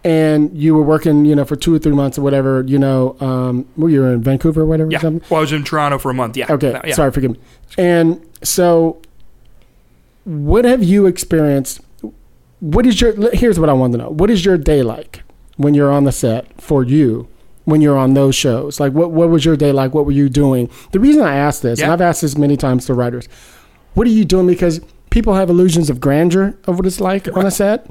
and you were working you know for two or three months or whatever you know um, were you in vancouver or whatever or Yeah. something? Well, I was in Toronto for a month. Yeah. okay. No, yeah. sorry forgive me. And so what have you experienced? What is your here's what i want to know. What is your day like when you're on the set for you when you're on those shows? Like what, what was your day like? What were you doing? The reason i asked this and i've asked this many times to writers what are you doing? Because people have illusions of grandeur of what it's like on a set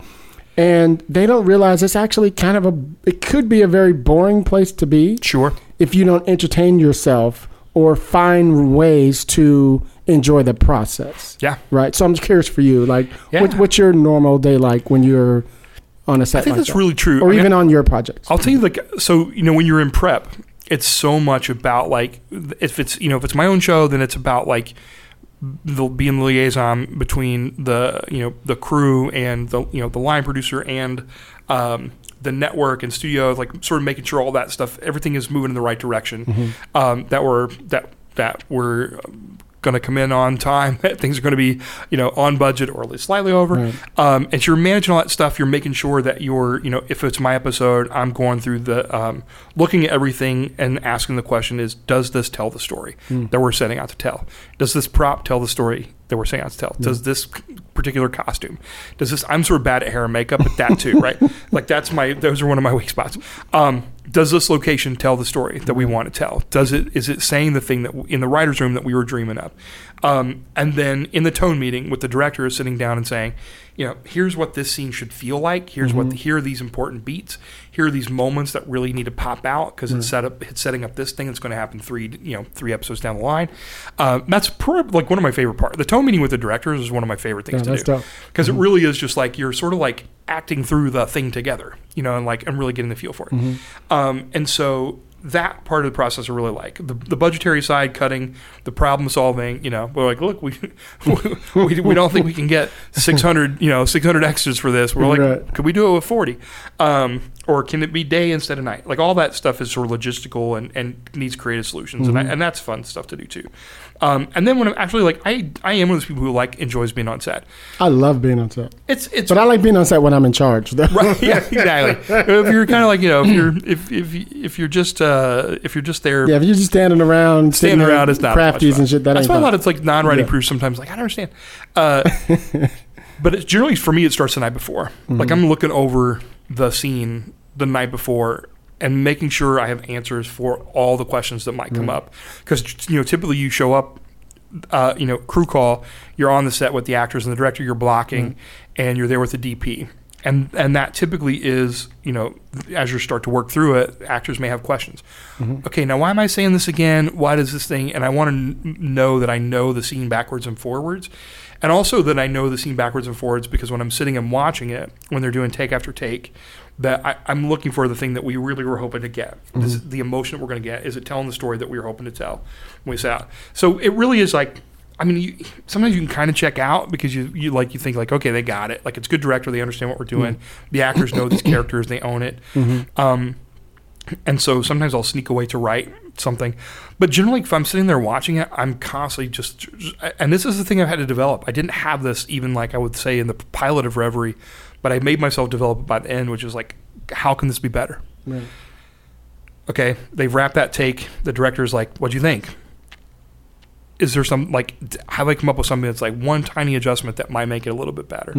and they don't realize it's actually kind of a it could be a very boring place to be Sure. if you don't entertain yourself or find ways to enjoy the process. Yeah. Right. So I'm just curious for you, like, Yeah. what, what's your normal day like when you're on a set? I think like that's that? really true. or I mean, even on your projects. I'll tell you, like, so you know, when you're in prep, it's so much about like, if it's you know, if it's my own show, then it's about like the being the liaison between the you know the crew and the you know the line producer and um, the network and studio, like sort of making sure all that stuff, everything is moving in the right direction. Mm-hmm. Um, that we're that that we're going to come in on time. [laughs] Things are going to be, you know, on budget or at least slightly over. Right. Um, and so you're managing all that stuff. You're making sure that you're, you know, if it's my episode, I'm going through the, um, looking at everything and asking the question is, does this tell the story that we're setting out to tell? Does this prop tell the story that we're setting out to tell? Does this particular costume, does this, I'm sort of bad at hair and makeup, but that too, [laughs] right? Like that's my, those are one of my weak spots. Um, does this location tell the story that we want to tell? Does it is it saying the thing that in the writers' room that we were dreaming of? Um, and then in the tone meeting with the director is sitting down and saying, you know, here's what this scene should feel like. Here's what the, here are these important beats. Here are these moments that really need to pop out because it's set up it's setting up this thing that's going to happen three you know three episodes down the line. Uh, that's per, like one of my favorite parts. The tone meeting with the directors is one of my favorite things Yeah, to do because it really is just like you're sort of like acting through the thing together, you know, and like I'm really getting the feel for it. Um, and so that part of the process I really like the, the budgetary side, cutting, the problem solving. You know, we're like, look, we [laughs] we, we don't think we can get 600, you know, 600 extras for this. We're like, Right. could we do it with 40? Um, or can it be day instead of night? Like all that stuff is sort of logistical and, and needs creative solutions, and, I, and that's fun stuff to do too. Um, and then when I'm actually like, I I am one of those people who like enjoys being on set. I love being on set, It's it's but I like being on set when I'm in charge. right [laughs] yeah exactly if you're kind of like you know if you're [clears throat] if if if you're just uh if you're just there yeah, if you're just standing around, standing around it's not crafties and shit. That that's why a lot of it's like non-writing Yeah. proofs sometimes like i don't understand uh but it's generally for me it starts the night before Mm-hmm. like i'm looking over the scene the night before and making sure i have answers for all the questions that might come mm. up because you know typically you show up uh, you know, crew call, you're on the set with the actors and the director, you're blocking, mm. and you're there with the DP. And and that typically is, you know, as you start to work through it, actors may have questions. Mm-hmm. Okay, now why am I saying this again? Why does this thing? And I want to n- know that I know the scene backwards and forwards, and also that I know the scene backwards and forwards because when I'm sitting and watching it, when they're doing take after take, that I, I'm looking for the thing that we really were hoping to get. This is the emotion that we're going to get. Is it telling the story that we were hoping to tell when we out? So it really is like. I mean, you, sometimes you can kind of check out because you, you like you think like, okay, they got it. Like it's good director, they understand what we're mm-hmm. doing. The actors know these characters, they own it. Mm-hmm. Um, and so sometimes I'll sneak away to write something, but generally, if I'm sitting there watching it, I'm constantly just. And this is the thing I've had to develop. I didn't have this even like I would say in the pilot of Reverie, but I made myself develop it by the end, which was like, how can this be better? Right. okay, they've wrapped that take. The director's like, what do you think?" Is there some like how do I come up with something that's like one tiny adjustment that might make it a little bit better?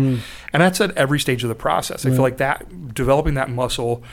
And that's at every stage of the process. I feel like that developing that muscle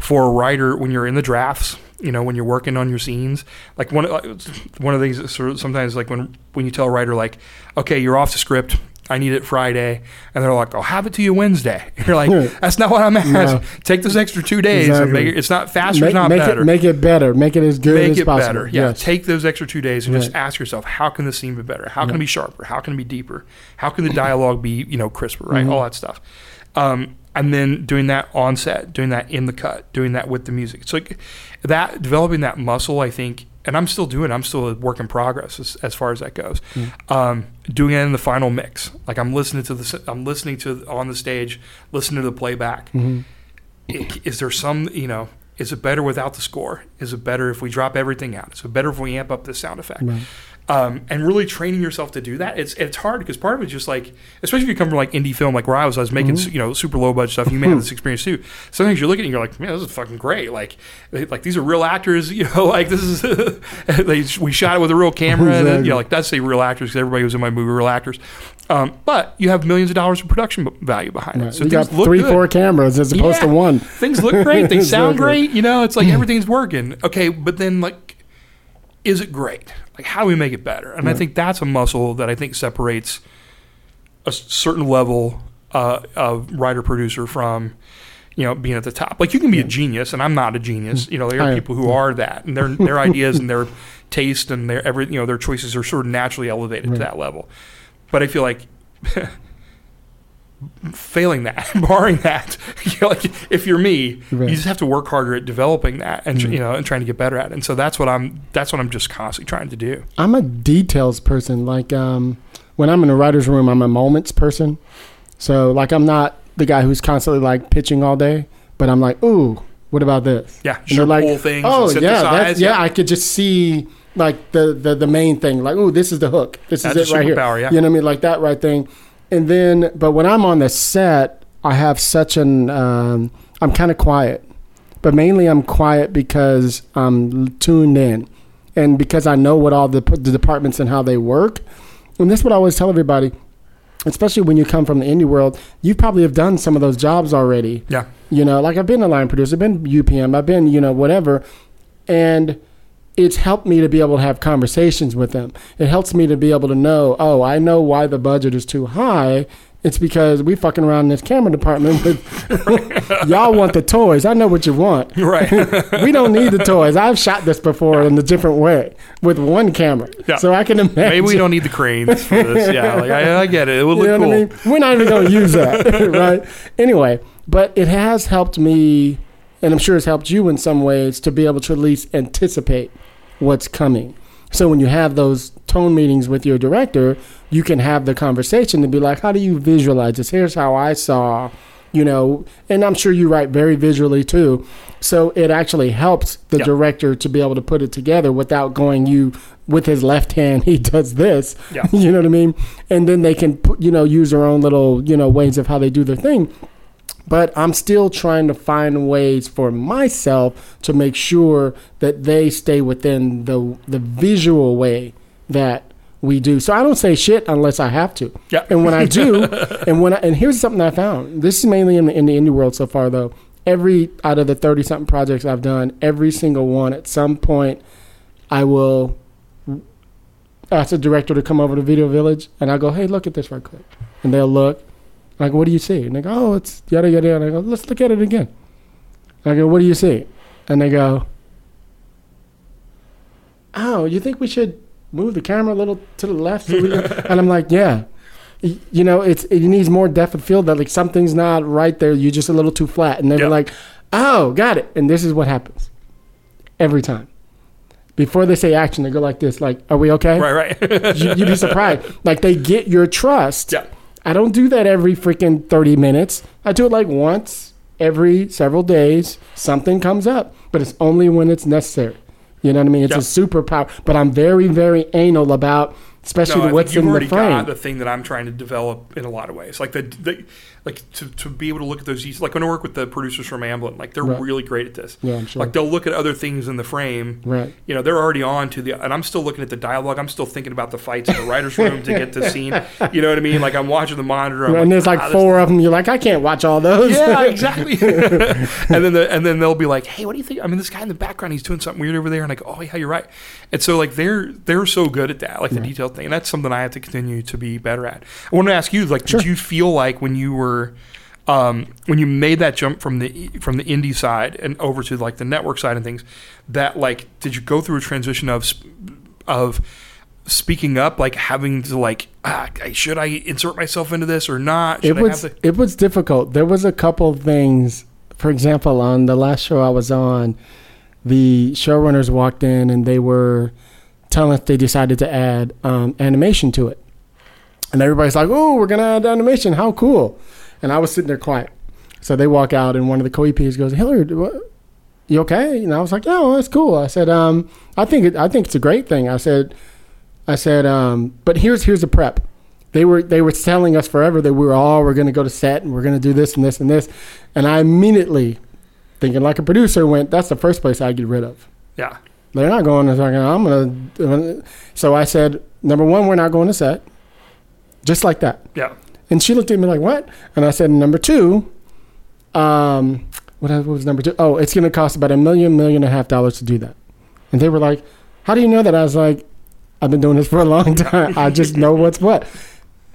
for a writer when you're in the drafts You know, when you're working on your scenes, like one uh, one of the things. that Sort of sometimes, like when when you tell a writer, like, okay, you're off the script. I need it Friday, and they're like, "I'll have it to you Wednesday." [laughs] You're like, [laughs] "That's not what I'm asking. No. Take those extra two days and make it. It's not faster. make, it's not make better. it make it better. Make it as good Make as it possible. better. Yeah. Yes. Take those extra two days and just ask yourself, how can the scene be better? How can Yeah. it be sharper? How can it be deeper? How can the dialogue be, you know, crisper, right? Mm-hmm. All that stuff. Um, and then doing that on set, doing that in the cut, doing that with the music. So like, that developing that muscle, I think, and I'm still doing. it. I'm still a work in progress as, as far as that goes. Mm. Um, doing it in the final mix, like I'm listening to the, I'm listening to on the stage, listening to the playback. Mm-hmm. I- Is there some, you know, is it better without the score? Is it better if we drop everything out? Is it better if we amp up the sound effect? Right. Um, and really training yourself to do that. It's it's hard because part of it's just like, especially if you come from like indie film, like where I was, I was making Mm-hmm. you know super low budget stuff. You may have this [laughs] experience too. Sometimes you look at it and you're like, man, this is fucking great. Like, they, like these are real actors. [laughs] You know, like this is [laughs] they, we shot it with a real camera. And, Exactly. you know, like that's say real actors because everybody was in my movie real actors. Um, but you have millions of dollars of production b- value behind it. So you got three, good. four cameras as opposed to one. Things look great. They sound great. You know, it's like [clears throat] everything's working. Okay, but then like, is it great? Like, how do we make it better? And I think that's a muscle that I think separates a certain level uh, of writer producer from. You know, being at the top, like you can be a genius, and I'm not a genius. You know, there are am. people who are that, and their their [laughs] ideas and their taste and their every you know their choices are sort of naturally elevated Right. to that level. But I feel like [laughs] failing that, [laughs] barring that, [laughs] you know, like if you're me, Right. you just have to work harder at developing that and tr- you know and trying to get better at it. And so that's what I'm that's what I'm just constantly trying to do. I'm a details person. Like um, when I'm in a writer's room, I'm a moments person. So like I'm not the guy who's constantly like pitching all day, but I'm like, ooh, what about this? Yeah, And sure, like, oh yeah, that's, yeah, I could just see like the, the the main thing. Like, ooh, this is the hook. This That's is it right here. superpower, yeah. You know what I mean? Like that right thing. And then, but when I'm on the set, I have such an um, I'm kind of quiet, but mainly I'm quiet because I'm tuned in, and because I know what all the the departments and how they work. And this is what I always tell everybody, especially when you come from the indie world. You probably have done some of those jobs already. Yeah, You know, like I've been a line producer, I've been UPM, I've been, you know, whatever. And it's helped me to be able to have conversations with them. It helps me to be able to know, oh, I know why the budget is too high. It's because we fucking around in this camera department with [laughs] y'all want the toys. I know what you want. [laughs] right. [laughs] We don't need the toys. I've shot this before in a different way with one camera. Yeah. So I can imagine. Maybe we don't need the cranes for this. Yeah, like I, I get it. It would You look know cool. I mean? We're not even going to use that, right? Anyway, but it has helped me, and I'm sure it's helped you in some ways to be able to at least anticipate what's coming. So when you have those tone meetings with your director, you can have the conversation and be like, "How do you visualize this? Here's how I saw." You know, and I'm sure you write very visually too. So it actually helps the Yeah. director to be able to put it together without going you with his left hand [laughs] he does this. Yeah. [laughs] you know what I mean? And then they can put, you know use their own little you know ways of how they do their thing. But I'm still trying to find ways for myself to make sure that they stay within the the visual way that we do. So I don't say shit unless I have to. Yeah. And when I do, [laughs] and when I, and here's something I found. This is mainly in the in the indie world so far though. Every out of the thirty something projects I've done, every single one at some point, I will ask the director to come over to Video Village, and I go, "Hey, look at this right quick," and they'll look. Go, "What do you see?" And they go, "Oh, it's yada yada." yada. And I go, "Let's look at it again." I go, "What do you see?" And they go, "Oh, you think we should move the camera a little to the left?" So we [laughs] and I'm like, "Yeah." You know, it's it needs more depth of field. That like something's not right there. You're just a little too flat. And they're Yeah. like, "Oh, got it." And this is what happens every time. Before they say action, they go like this, like, "Are we okay?" Right, right. you, you'd be surprised. [laughs] Like they get your trust. yeah, I don't do that every freaking 30 minutes. I do it like once every several days. Something comes up, but it's only when it's necessary. You know what I mean? It's Yeah. a superpower. But I'm very, very anal about especially No, the what's in the already frame. got the thing that I'm trying to develop in a lot of ways. Like the, the like to, to be able to look at those. Like when I work with the producers from Amblin, like they're Right. really great at this. Yeah, I'm sure. Like they'll look at other things in the frame. Right. You know, they're already on to the, and I'm still looking at the dialogue. I'm still thinking about the fights in the writers' room to get the [laughs] scene. You know what I mean? Like I'm watching the monitor. I'm and there's like "Ah, four of them. You're like, I can't watch all those. yeah, [laughs] exactly. [laughs] and then the, and then they'll be like, "Hey, what do you think? I mean, this guy in the background, he's doing something weird over there." And go, "Oh yeah, you're right." And so like they're they're so good at that, like the detailed thing, and that's something I have to continue to be better at. I want to ask you, like, Sure. did you feel like when you were um, when you made that jump from the from the indie side and over to like the network side and things, that like did you go through a transition of of speaking up, like having to like, ah, should I insert myself into this or not? it Should I was to? it was difficult. There was a couple of things. For example, on the last show I was on, the showrunners walked in and they were telling us they decided to add um, animation to it, and everybody's like, "Oh, we're gonna add animation! How cool!" And I was sitting there quiet. So they walk out, and one of the co-EPs goes, Hilliard, what, you okay?" And I was like, "Yeah, well, that's cool." I said, um, "I think it, I think it's a great thing." I said, "I said, um, but here's here's the prep." They were they were telling us forever that we were all we're going to go to set and we're going to do this and this and this, and I immediately, thinking like a producer, went, "That's the first place I get rid of." Yeah. They're not going to. I'm gonna. So I said, number one, we're not going to set, just like that. Yeah. And she looked at me like, "What?" And I said, "Number two, um, what, was number two? Oh, it's going to cost about a million, million and a half dollars to do that." And they were like, "How do you know that?" I was like, "I've been doing this for a long [laughs] time. I just know what's what."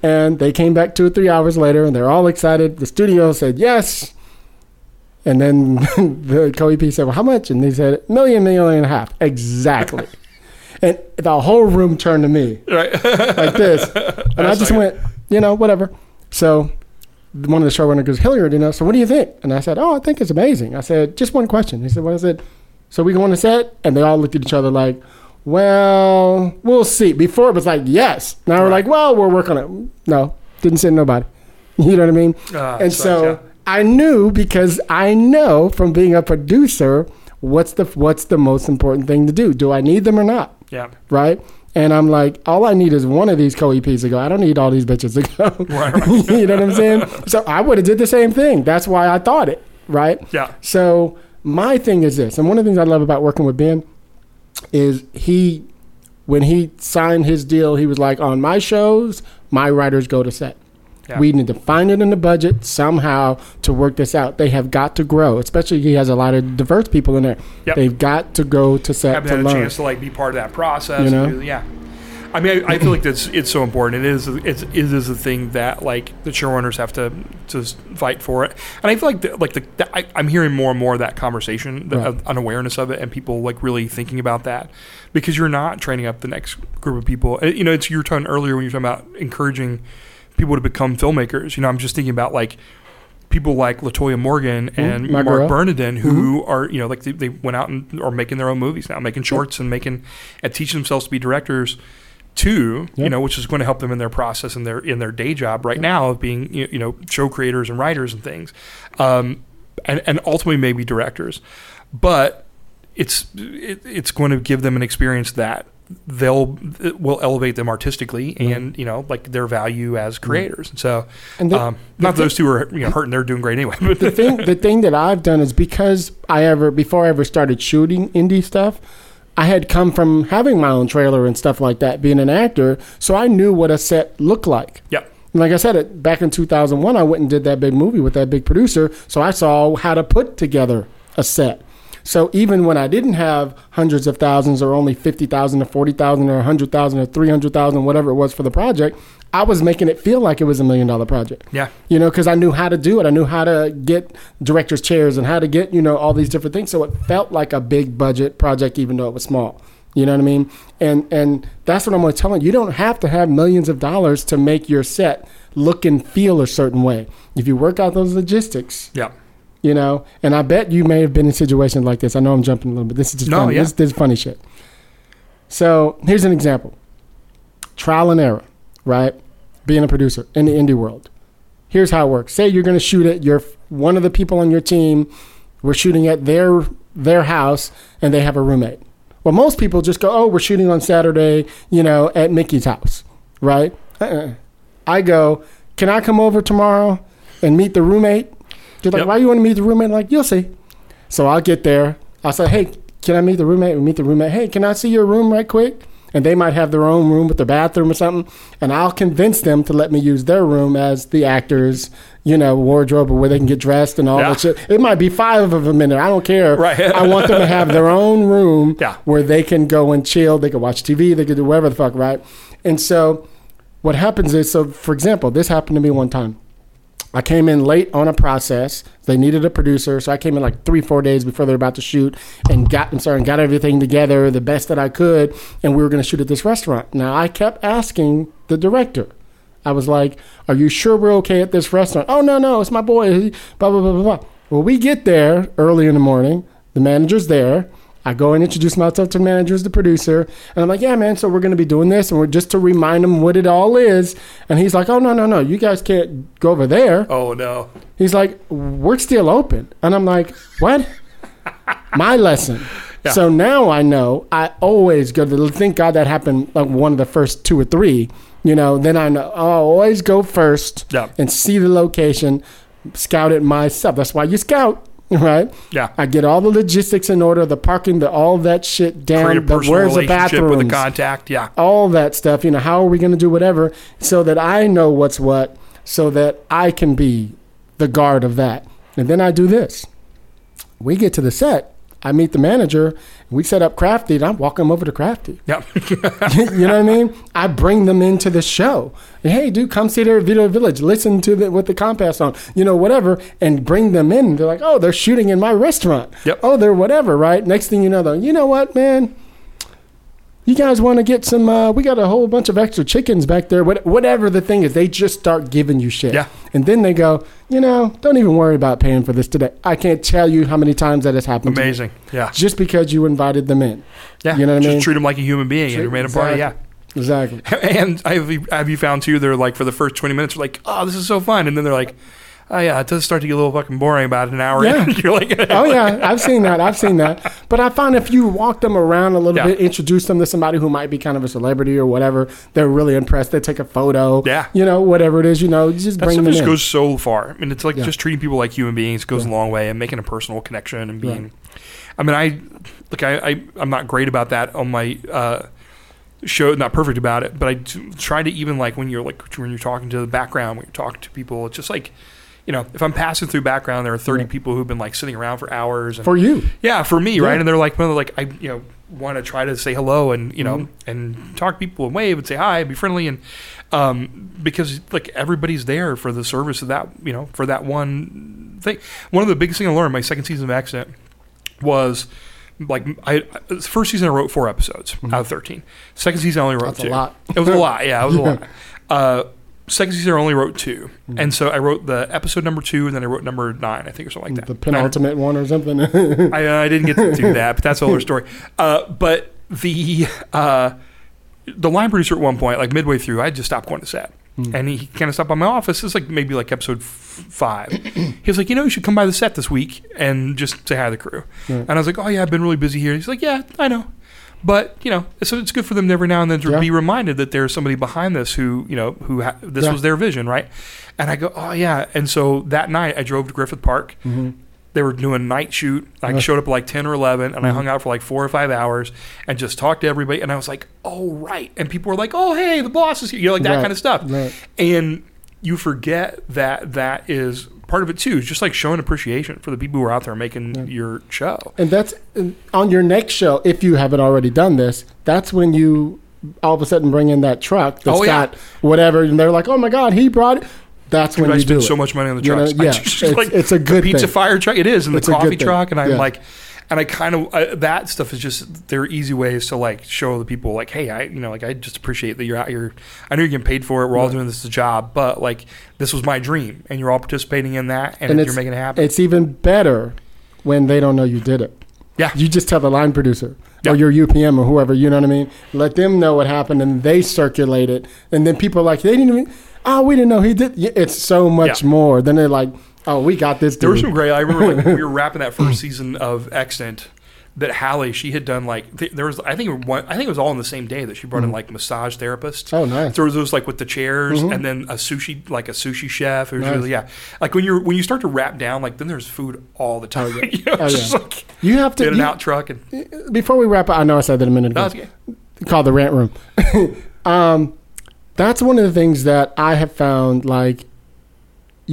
And they came back two or three hours later, and they're all excited. The studio said yes. And then [laughs] the co-EP said, "Well, how much?" And they said, "Million, million and a half, exactly." and the whole room turned to me Right. like this. [laughs] And I just went, you know, whatever. So one of the showrunners goes, Hilliard, you know, so what do you think? And I said, oh, I think it's amazing. I said, just one question. He said, what is it? So we go on the set? And they all looked at each other like, well, we'll see. Before it was like, yes. Now we're like, well, we'll work on it. No, didn't send nobody. [laughs] You know what I mean? Ah, and so yeah. I knew because I know from being a producer what's the what's the most important thing to do. Do I need them or not? yeah. right? And I'm like, all I need is one of these co-EPs to go. I don't need all these bitches to go. [laughs] Right, [laughs] right. you know what I'm saying? So I would have did the same thing. That's why I thought it, right? Yeah. So my thing is this, and one of the things I love about working with Ben is he, when he signed his deal, he was like, on my shows, my writers go to set. Yeah. We need to find it in the budget somehow to work this out. They have got to grow, especially he has a lot of diverse people in there. Yep. They've got to go to set haven't to had a chance to like be part of that process. You know? do- yeah. I mean, I, I feel like that's it's so important. It is it's, it is a thing that like the showrunners have to to fight for it. And I feel like the, like the, the I, I'm hearing more and more of that conversation, the, Right. of an awareness of it, and people like really thinking about that because you're not training up the next group of people. Uh, You know, it's you were talking earlier when you're talking about encouraging people to become filmmakers. You know, I'm just thinking about like people like Latoya Morgan and my Marc girl. Bernardin who are you know like they, they went out and are making their own movies now, making shorts and making and teaching themselves to be directors too. You know, which is going to help them in their process in their in their day job right now of being you you know show creators and writers and things, um, and and ultimately maybe directors, but it's it, it's going to give them an experience that they'll will elevate them artistically and you know like their value as creators. And so And the- um, the not those two are you know hurting they're doing great anyway. But the thing the thing that I've done is because I ever before I ever started shooting indie stuff, I had come from having my own trailer and stuff like that, being an actor, so I knew what a set looked like. And like I said, it back in 2001, I went and did that big movie with that big producer, so I saw how to put together a set. So even when I didn't have hundreds of thousands or only 50,000 or 40,000 or 100,000 or 300,000, whatever it was for the project, I was making it feel like it was a million dollar project yeah you know, because I knew how to do it. I knew how to get directors' chairs and how to get, you know, all these different things. So it felt like a big budget project, even though it was small. You know what I mean? And and that's what I'm going to tell you. You don't have to have millions of dollars to make your set look and feel a certain way. If you work out those logistics, yeah you know, and I bet you may have been in situations like this. I know I'm jumping a little bit. This is just No, funny. yeah. This, this is funny shit. So here's an example: trial and error, right? Being a producer in the indie world. Here's how it works. Say you're going to shoot it. You're one of the people on your team. We're shooting at their their house, and they have a roommate, Well, most people just go, "Oh, we're shooting on Saturday, you know, at Mickey's house," right? Uh-uh. I go, "Can I come over tomorrow and meet the roommate?" They're like, Yep. "Why you want to meet the roommate?" I'm like, "You'll see." So I'll get there. I'll say, "Hey, can I meet the roommate?" We meet the roommate. "Hey, can I see your room right quick?" And they might have their own room with their bathroom or something, and I'll convince them to let me use their room as the actors, you know, wardrobe or where they can get dressed and all Yeah. that shit. It might be five of them in there. I don't care. Right. [laughs] I want them to have their own room Yeah. where they can go and chill. They can watch TV. They can do whatever the fuck, right? And so, what happens is, so for example, this happened to me one time. I came in late on a process. They needed a producer, so I came in like three, four days before they're about to shoot, and got and got everything together the best that I could, and we were going to shoot at this restaurant. Now I kept asking the director. I was like, "Are you sure we're okay at this restaurant?" Oh no, no, it's my boy. Blah blah blah blah blah. Well, we get there early in the morning. The manager's there. I go and introduce myself to the manager, as the producer, and I'm like, "Yeah, man. So we're going to be doing this, and we're just to remind him what it all is." And he's like, "Oh no, no, no. You guys can't go over there." Oh no. He's like, "We're still open," and I'm like, "What?" My lesson. [laughs] Yeah. So now I know. I always go to. Thank God that happened like one of the first two or three. You know, then I know. I'll always go first Yeah. and see the location, scout it myself. That's why you scout, [laughs] right? Yeah. I get all the logistics in order, the parking, the all that shit Create down. a The, personal where's the relationship with the contact. Yeah. all that stuff. You know, how are we going to do whatever so that I know what's what, so that I can be the guard of that. And then I do this. We get to the set. I meet the manager. We set up Crafty, and I walk them over to Crafty. Yeah. [laughs] you know what I mean? I bring them into the show. Hey, dude, come see their Video Village. Listen to the with the compass on, you know, whatever, and bring them in. They're like, oh, they're shooting in my restaurant. Yep. Oh, they're whatever, right? Next thing you know, though, you know what, man? You guys want to get some? Uh, we got a whole bunch of extra chickens back there. What, whatever the thing is, they just start giving you shit. Yeah. And then they go, you know, don't even worry about paying for this today. I can't tell you how many times that has happened. to me. Amazing. Yeah. Just because you invited them in. Yeah. You know what I Just mean? treat them like a human being and you made a party. Yeah. Exactly. [laughs] And have you, have you found too? They're like for the first twenty minutes, they're like, "Oh, this is so fun," and then they're like, "Oh yeah, it does start to get a little fucking boring about an hour." Yeah. in." [laughs] You're like, [laughs] Oh yeah, I've seen that. I've seen that. But I find if you walk them around a little Yeah. bit, introduce them to somebody who might be kind of a celebrity or whatever, they're really impressed. They take a photo. Yeah. You know, whatever it is, you know, just That bring stuff them just in. goes so far. I mean, it's like Yeah. just treating people like human beings goes a long way, and making a personal connection and being. I mean, I like I, I I'm not great about that on my uh, show. Not perfect about it, but I try to even like when you're like when you're talking to the background, when you're talking to people, it's just like. You know, if I'm passing through background, there are 30 Yeah. people who've been like sitting around for hours. And, for you. yeah, for me, Yeah. right? And they're like, well, like I, you know, want to try to say hello and you know Mm-hmm. and talk to people and wave and say hi, be friendly, and um, because like everybody's there for the service of that, you know, for that one thing. One of the biggest things I learned my second season of Extant was like I first season I wrote four episodes out of thirteen. Second season I only wrote Mm-hmm. That's a two. lot. It was a lot. Yeah, it was a [laughs] lot. Uh, second season I only wrote two, Mm-hmm. and so I wrote the episode number two, and then I wrote number nine, I think, or something like that. The penultimate one or something. [laughs] I, uh, I didn't get to do that, but that's another story. [laughs] Uh, but the uh, the line producer at one point, like midway through, I just stopped going to set, and he kind of stopped by my office. It's like maybe like episode f- five. he was like, you know, you should come by the set this week and just say hi to the crew. Right. And I was like, oh yeah, I've been really busy here. He's like, yeah, I know. But you know, so it's good for them every now and then to Yeah. be reminded that there's somebody behind this who you know who ha- this Yeah. was their vision, right? And I go, oh yeah. And so that night, I drove to Griffith Park Mhm. they were doing night shoot. I Yeah. showed up at like 10 or 11 and I Mhm. hung out for like four or five hours and just talked to everybody. And I was like, oh, right. And people were like, oh, hey, the boss is here. You know, like that Right. kind of stuff. Right. And you forget that that is part of it too. is just like showing appreciation for the people who are out there making Yeah. your show. And that's on your next show, if you haven't already done this, that's when you all of a sudden bring in that truck that's Oh, yeah. got whatever, and they're like, oh my God, he brought it. That's Dude, when I you do spend it. so much money on the You know, trucks. [laughs] Yeah, it's- like, it's a good pizza thing. fire truck. It is, and It's the coffee truck. And I'm Yeah. like, and I kind of uh, that stuff is just they're easy ways to like show the people like, hey, I you know like I just appreciate that you're out here. I know you're getting paid for it. We're all doing this as a job, but like this was my dream, and you're all participating in that, and, And you're making it happen. It's even better when they don't know you did it. Yeah. You just tell the line producer or your UPM or whoever, you know what I mean? Let them know what happened and they circulate it. And then people are like, they didn't even, oh, we didn't know he did. It's so much Yeah. more. Then they're like, oh, we got this There were some great. I remember like we were [laughs] wrapping that first season of Extant. that Halle she had done like th- there was I think one, I think it was all on the same day that she brought in like massage therapists. Mm-hmm. Oh, nice. Mm-hmm. There was those like with the chairs and then a sushi like a sushi chef. It was Nice. really yeah. Like when you're when you start to wrap down like then there's food all the time. yeah. [laughs] you know, Oh, it's just yeah. like You have to in and you- out truck and before we wrap up. I know I said that a minute ago. no, it's okay. called the rant room. [laughs] um, that's one of the things that I have found. Like,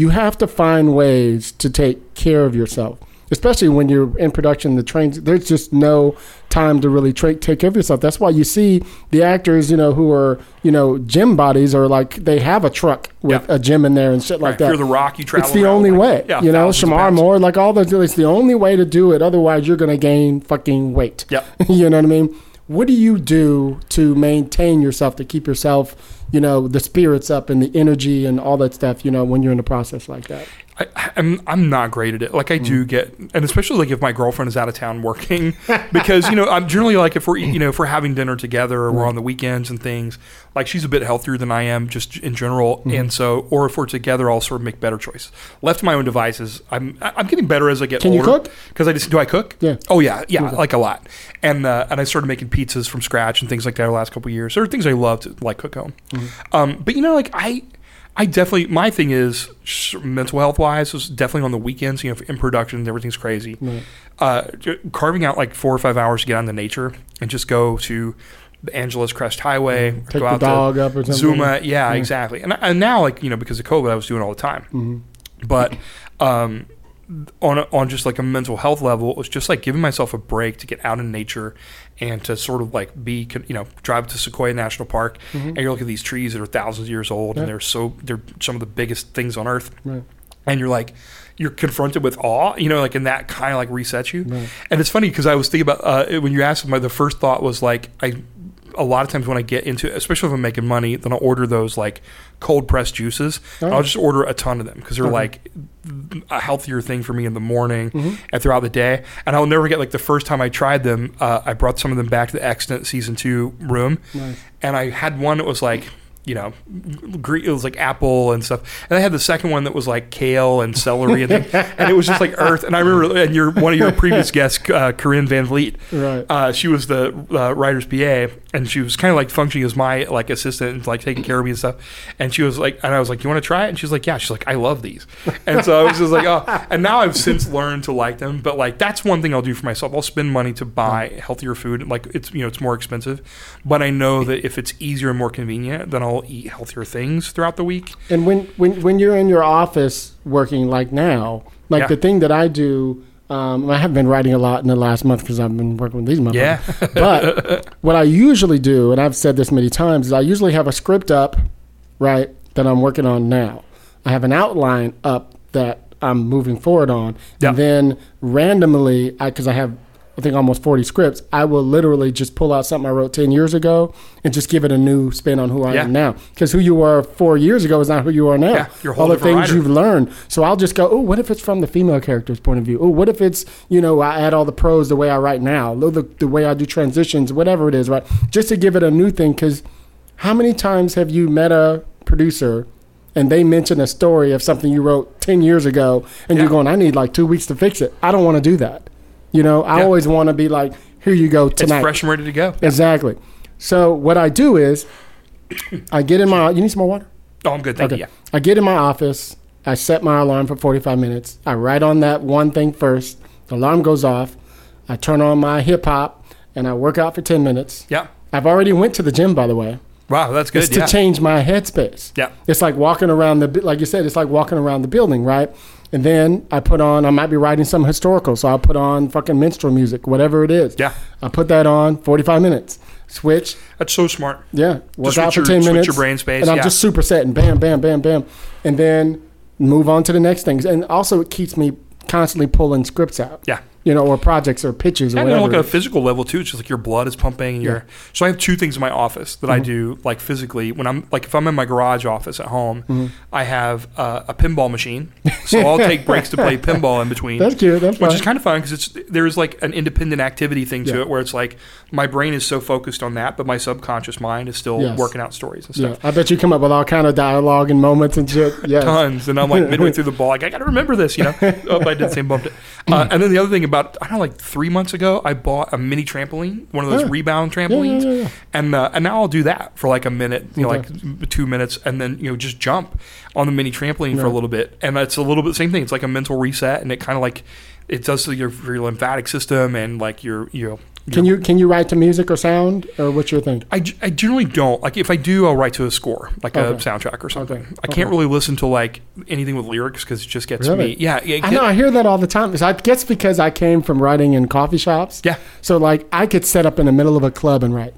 you have to find ways to take care of yourself, especially when you're in production. The trains, there's just no time to really tra- take care of yourself. That's why you see the actors, you know, who are you know gym bodies, or like they have a truck with Yeah. a gym in there and shit like Right. that. If you're the Rock, you travel. It's the only like- way, yeah, you know. Shemar. Moore, like all those. It's the only way to do it. Otherwise, you're going to gain fucking weight. Yep. [laughs] you know what I mean? What do you do to maintain yourself, to keep yourself, you know, the spirits up and the energy and all that stuff, you know, when you're in a process like that? I, I'm I'm not great at it. Like I Mm. do get, and especially like if my girlfriend is out of town working, [laughs] because you know I'm generally like if we're you know if we're having dinner together or we're on the weekends and things, like she's a bit healthier than I am just in general, Mm-hmm. and so or if we're together, I'll sort of make better choices. Left to my own devices, I'm I'm getting better as I get Can you cook? Because I just do I cook? Yeah. Oh yeah, yeah, like a lot, and uh, and I started making pizzas from scratch and things like that the last couple of years. There are things I love to like cook home, Mm-hmm. um, but you know like I. I definitely my thing is mental health wise is definitely on the weekends. You know, in production, everything's crazy. Uh, carving out like four or five hours to get out into nature and just go to the Angeles Crest Highway, Take go the out dog to up or something. Zuma. Yeah, exactly. And, and now, like you know, because of COVID, I was doing it all the time. Mm-hmm. But um, on a, on just like a mental health level, it was just like giving myself a break to get out in nature and to sort of like be, you know, drive to Sequoia National Park and you look at these trees that are thousands of years old Mm-hmm. Yeah. and they're so they're some of the biggest things on earth Right. and you're like you're confronted with awe you know like and that kind of like resets you Right. and it's funny because i was thinking about uh, when you asked my the first thought was like i a lot of times when i get into especially if i'm making money then i'll order those like cold pressed juices and Oh. i'll just order a ton of them because they're Okay. like a healthier thing for me in the morning Mm-hmm. and throughout the day and i'll never get like the first time i tried them uh, i brought some of them back to the extant season two room Nice. and I had one that was like, you know, it was like apple and stuff, and I had the second one that was like kale and celery, and, [laughs] and it was just like earth. And I remember, and your one of your previous guests, uh, Corinne Van Vliet, Right. uh, she was the uh, writer's PA, and she was kind of like functioning as my like assistant and like taking care of me and stuff. And she was like, and I was like, "You want to try it?" And she's like, "Yeah." She's like, "I love these," and so I was just like, "Oh." And now I've since learned to like them, but like that's one thing I'll do for myself. I'll spend money to buy healthier food. Like it's you know it's more expensive, but I know that if it's easier and more convenient, then I'll eat healthier things throughout the week. And when, when, when you're in your office working like now, like Yeah. the thing that I do, um, I have been writing a lot in the last month because I've been working with these motherfuckers. Yeah. [laughs] but what I usually do, and I've said this many times, is I usually have a script up, right, that I'm working on now. I have an outline up that I'm moving forward on, and then randomly, because I, have. I think almost 40 scripts. I will literally just pull out something I wrote 10 years ago and just give it a new spin on who I Yeah. am now. Because who you were four years ago is not who you are now. Yeah, All the things writer. you've learned. So I'll just go, oh, what if it's from the female character's point of view? Oh, what if it's, you know, I add all the pros the way I write now, the, the way I do transitions, whatever it is, right? Just to give it a new thing. Because how many times have you met a producer and they mention a story of something you wrote 10 years ago and you're going, I need like two weeks to fix it? I don't want to do that. You know, I Yeah. always want to be like, here you go tonight. It's fresh and ready to go. Exactly. So what I do is, I get in my. You need some more water? Oh, I'm good. Thank Okay. you. I get in my office. I set my alarm for 45 minutes. I write on that one thing first. The alarm goes off. I turn on my hip hop and I work out for 10 minutes. Yeah. I've already went to the gym, by the way. Wow, that's good. It's yeah. to change my headspace. Yeah. It's like walking around the, like you said, it's like walking around the building, right? And then I put on, I might be writing some historical, so I'll put on fucking minstrel music, whatever it is. Yeah. I put that on, 45 minutes. Switch, That's so smart. yeah, work out for your- ten switch minutes. your brain space, and I'm yeah. just supersetting, bam, bam, bam, bam, and then move on to the next things. And also, it keeps me constantly pulling scripts out. Yeah. You know, or projects or pitches or And whatever. like it a physical level too. It's just like your blood is pumping. And your so I have two things in my office that Mm-hmm. I do like physically when I'm like if I'm in my garage office at home, Mm-hmm. I have uh, a pinball machine. So I'll take breaks to play [laughs] pinball in between. That's cute. That's which is kind of fun because it's there's like an independent activity thing to Yeah. it where it's like my brain is so focused on that, but my subconscious mind is still Yes. working out stories and yeah, stuff. I bet you come up with all kind of dialogue and moments and shit. Yeah, [laughs] Tons, and I'm like midway through the ball, like I got to remember this, you know. [laughs] oh, I did the same bumped it. Uh, and then the other thing about about I don't know, like three months ago, I bought a mini trampoline, one of those Yeah. rebound trampolines, yeah, yeah. and uh, and now I'll do that for like a minute, you know, Okay. like two minutes, and then you know just jump on the mini trampoline for a little bit, and that's a little bit same thing. It's like a mental reset, and it kind of like it does to your, your lymphatic system and like your you know. Can you can you write to music or sound or what's your thing? I, I generally don't like if I do I'll write to a score like a soundtrack or something. Okay. I can't Okay. really listen to like anything with lyrics because it just gets Really? me. Yeah, yeah. I know I hear that all the time. I guess because I came from writing in coffee shops. Yeah. So like I could set up in the middle of a club and write.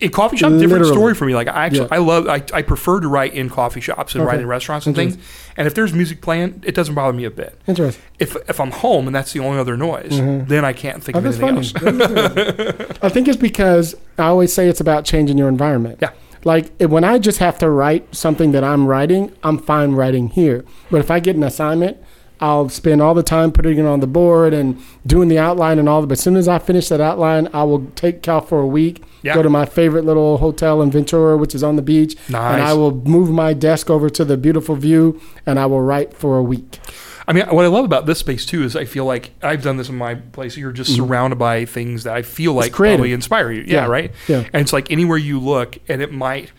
In coffee shop, different Literally. story for me. Like I actually, Yeah. I love, I, I prefer to write in coffee shops and Okay. write in restaurants and things. And if there's music playing, it doesn't bother me a bit. Interesting. If if I'm home and that's the only other noise, mm-hmm. then I can't think Oh, of anything else. [laughs] I think it's because I always say it's about changing your environment. Yeah. Like when I just have to write something that I'm writing, I'm fine writing here. But if I get an assignment, I'll spend all the time putting it on the board and doing the outline and all that. But as soon as I finish that outline, I will take Cal for a week, Yeah. go to my favorite little hotel in Ventura, which is on the beach, and I will move my desk over to the beautiful view and I will write for a week. I mean, what I love about this space too is I feel like I've done this in my place. You're just surrounded by things that I feel like Mm-hmm. probably inspire you. Yeah, Yeah. right. Yeah. And it's like anywhere you look, and it might,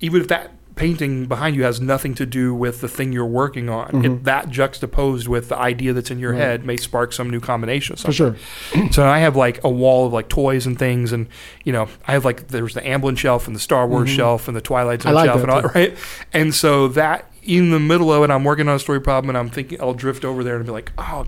even if that painting behind you has nothing to do with the thing you're working on, Mm-hmm. it, that juxtaposed with the idea that's in your head may spark some new combination. For sure. So I have like a wall of like toys and things, and you know, I have like there's the Amblin shelf and the Star Wars shelf and the Twilight Zone Mm-hmm. Like shelf and all too. that, right? And so that in the middle of it, I'm working on a story problem, and I'm thinking I'll drift over there and be like, oh,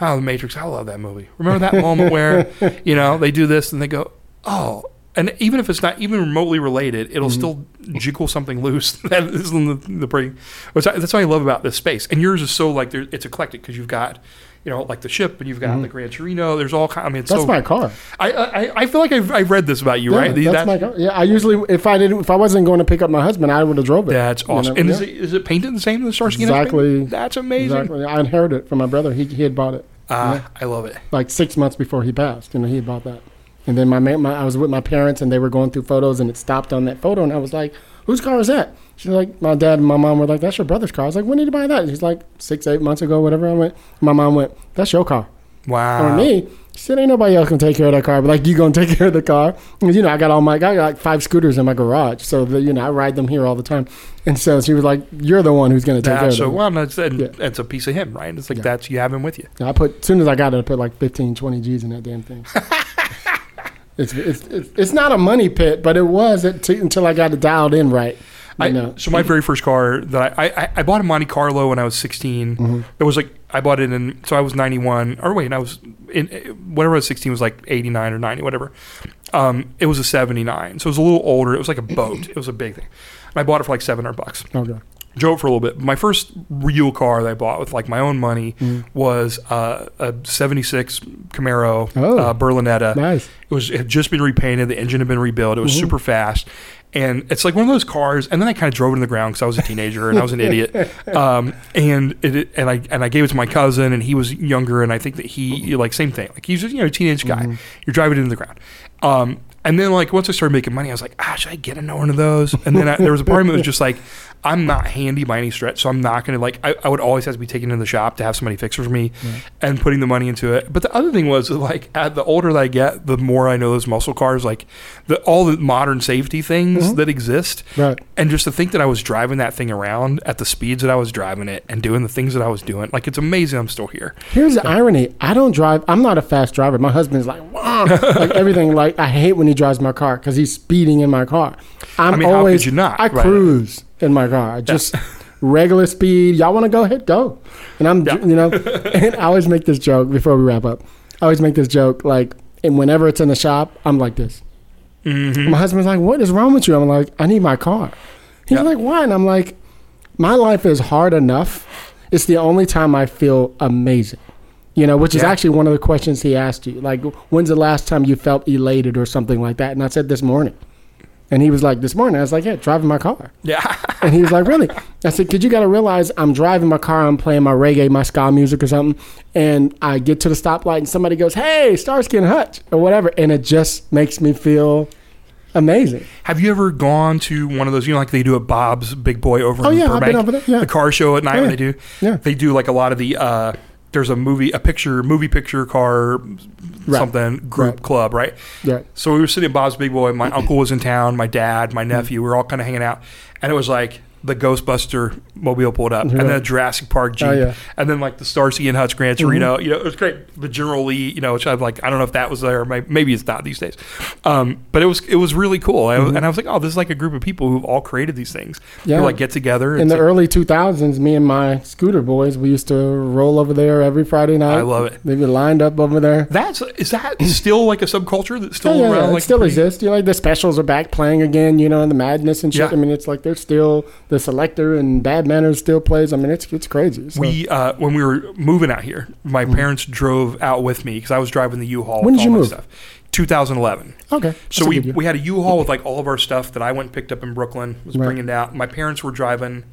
oh, the Matrix, I love that movie. Remember that moment where [laughs] you know they do this and they go, oh. And even if it's not even remotely related, it'll Mm-hmm. still jiggle something loose. [laughs] that is in the, the pretty. That's what I love about this space. And yours is so like there, it's eclectic because you've got, you know, like the ship and you've got the Gran Torino. There's all kind. I mean, it's Mm-hmm. That's so, my car. I, I I feel like I've, I've read this about you, Yeah, right? The- that's my car. Yeah, I usually if I didn't if I wasn't going to pick up my husband, I would have drove it. That's You awesome. know? and is, it, is it painted the same as the Starsky Exactly. That's amazing. Exactly. I inherited it from my brother. He, he had bought it Ah, I love it. like six months before he passed. You know, he had bought that. And then my, my I was with my parents and they were going through photos and it stopped on that photo and I was like, "Whose car is that?" She's like, "My dad and my mom were like, that's your brother's car." I was like, "When did you buy that?" He's like, six, eight months ago, whatever." I went. My mom went, "That's your car." Wow. Or me. She said, "Ain't nobody else gonna take care of that car, but like you gonna [laughs] take care of the car." 'Cause, you know, I got all my I got like five scooters in my garage, so that you know I ride them here all the time. And so she was like, "You're the one who's gonna take care That's of so well. That's, and Yeah. it's a piece of him, right? It's like Yeah. that's you have him with you. I put as soon as I got it, I put like 15, 20 G's in that damn thing. [laughs] it's it's it's not a money pit, but it was it t- until I got it dialed in right. I, know. so my very first car that I, I I bought a Monte Carlo when I was 16. Mm-hmm. It was like I bought it in so I was 91 or wait I was in whatever I was 16 was like 89 or 90 whatever. Um, it was a 79, so it was a little older. It was like a boat. it was a big thing. And I bought it for like 700 bucks. okay. Drove for a little bit. My first real car that I bought with like my own money Mm. was uh, a '76 Camaro Oh. uh, Berlinetta. Nice. It was it had just been repainted. The engine had been rebuilt. It was Mm-hmm. super fast, and it's like one of those cars. And then I kind of drove it in the ground because I was a teenager and I was an idiot. [laughs] Um, and it and I and I gave it to my cousin, and he was younger, and I think that he like same thing. Like he's just, you know a teenage guy. Mm-hmm. You're driving it into the ground. Um, and then like once I started making money, I was like, ah, should I get another one of those? And then I, there was a part of me that was just like, I'm not handy by any stretch, so I'm not gonna like. I, I would always have to be taken in the shop to have somebody fix it for me, and putting the money into it. But the other thing was like, at the older that I get, the more I know those muscle cars, like the all the modern safety things mm-hmm. that exist, Right. and just to think that I was driving that thing around at the speeds that I was driving it and doing the things that I was doing, like it's amazing. I'm still here. Here's the irony. I don't drive. I'm not a fast driver. My husband's like, [laughs] like everything. Like I hate when he drives my car because he's speeding in my car. I'm I mean, how could always. you not, I right? cruise in my car. I just regular speed. Y'all want to go ahead, go. And I'm, Yeah. you know, [laughs] and I always make this joke before we wrap up. I always make this joke like, and whenever it's in the shop, I'm like this. Mm-hmm. My husband's like, "What is wrong with you?" I'm like, "I need my car." He's Yeah. like, "Why?" And I'm like, "My life is hard enough. It's the only time I feel amazing." You know, which is Yeah. actually one of the questions he asked you. Like, when's the last time you felt elated or something like that? And I said this morning. And he was like, "This morning." I was like, "Yeah, driving my car." Yeah. [laughs] And he was like, "Really?" I said, "Cause you got to realize I'm driving my car, I'm playing my reggae, my ska music or something, and I get to the stoplight and somebody goes, "Hey, Starsky and Hutch" or whatever, and it just makes me feel amazing." Have you ever gone to one of those? You know, like they do at Bob's Big Boy over Oh, in yeah, I've Burbank, been over there, yeah. the car show at night when Yeah. they do. Yeah. They do like a lot of the uh, there's a movie, a picture, movie picture car, Right. something group Right. club, right? Yeah. So we were sitting at Bob's Big Boy. My [clears throat] uncle was in town. My dad, my mm-hmm. nephew, we were all kind of hanging out, and it was like the Ghostbuster mobile pulled up, and then a Jurassic Park Jeep, Oh, yeah. and then like the Starsky and Hutch Gran Torino. You know, it was great. The General Lee, you know, which I'm like, I don't know if that was there. Maybe it's not these days, um, but it was it was really cool. I, and I was like, oh, this is like a group of people who've all created these things. Yeah. Like get together. In the like- early 2000s, me and my scooter boys, we used to roll over there every Friday night. I love it. They'd be lined up over there. That's is that still like a subculture that's still Yeah, yeah, around? yeah, it like still pretty- exists. You know, like the specials are back playing again. You know, and the madness and shit. Yeah. I mean, it's like they're still the Selecter and Bad Manners still plays. I mean, it's it's crazy. So. We uh, when we were moving out here, my parents drove out with me because I was driving the U-Haul. Mm-hmm. When did you move? Stuff. 2011. okay, So we, we had a U-Haul with like all of our stuff that I went and picked up in Brooklyn. Was Right. bringing out. My parents were driving.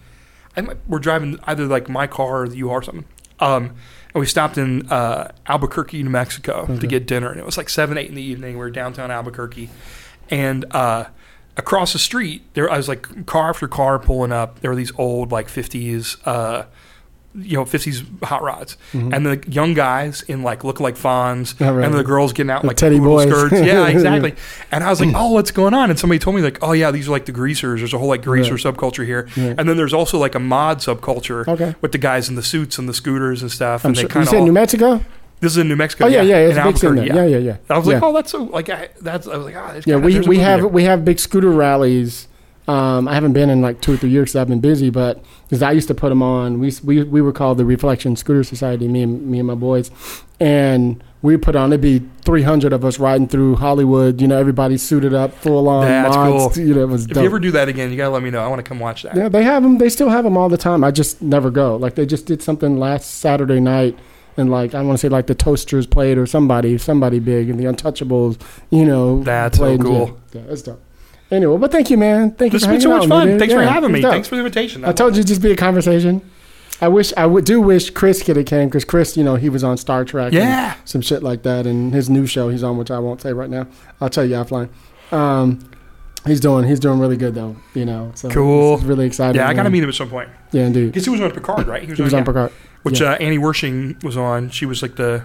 I were driving either like my car or the U-Haul or something. Um, and we stopped in uh, Albuquerque, New Mexico, to get dinner, and it was like seven, eight in the evening. We were downtown Albuquerque, and uh, across the street there, I was like car after car pulling up. There were these old like 50s. Uh, you know, 50s hot rods, and the young guys in like look like fawns, Mm-hmm. Oh, right. and the girls getting out in, The like teddy boys. skirts. [laughs] Yeah, exactly. And I was like, "Oh, what's going on?" And somebody told me like, "Oh yeah, these are like the greasers. There's a whole like greaser Right. subculture here." And then there's also like a mod subculture Okay. with the guys in the suits and the scooters and stuff. I'm and sure, they you kind said of New Mexico. This is in New Mexico. Oh yeah, yeah, it's in a big. Albuquerque, Yeah, yeah, yeah. I was like, Yeah. "Oh, that's so like I, that's." I was like, "Ah, there's Yeah, we, we have there." we have big scooter rallies. Um, I haven't been in like two or three years because I've been busy, but because I used to put them on, we, we we were called the Reflection Scooter Society, me and me and my boys, and we put on. It'd be three hundred of us riding through Hollywood. You know, everybody suited up, full on That's mods. cool. You know, it was If dope. you ever do that again, you gotta let me know. I want to come watch that. Yeah, they have them. They still have them all the time. I just never go. Like they just did something last Saturday night, and like I want to say like the Toasters played or somebody, somebody big, and the Untouchables. You know, That's so cool. Yeah, yeah, it's dope. Anyway, but thank you, man. Thank you This has been so much me, fun. Thanks for having me. dope. Thanks for the invitation. I told you it'd just be a conversation. I wish I would do wish Chris could have came because Chris, you know, he was on Star Trek. Yeah. some shit like that, and his new show he's on, which I won't say right now. I'll tell you offline. Um, he's doing he's doing really good though. You know, so Cool. It's, really exciting. Yeah, I gotta meet him at some point. Yeah, indeed. Because he was on Picard, right? He was yeah. on Picard. Which Yeah. uh, Annie Wersching was on. She was like the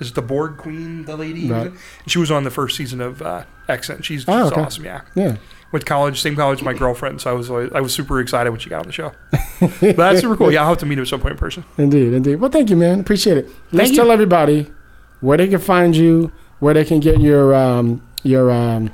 is it the Borg Queen, the lady. Right. She was on the first season of uh, Extant. She's, Oh, she's okay. awesome. Yeah, Yeah. went to college, same college as my girlfriend. So I was always, I was super excited when she got on the show. but that's super cool. [laughs] Yeah, I'll have to meet her at some point in person. Indeed, indeed. Well, thank you, man. Appreciate it. Let's tell everybody where they can find you, where they can get your um your um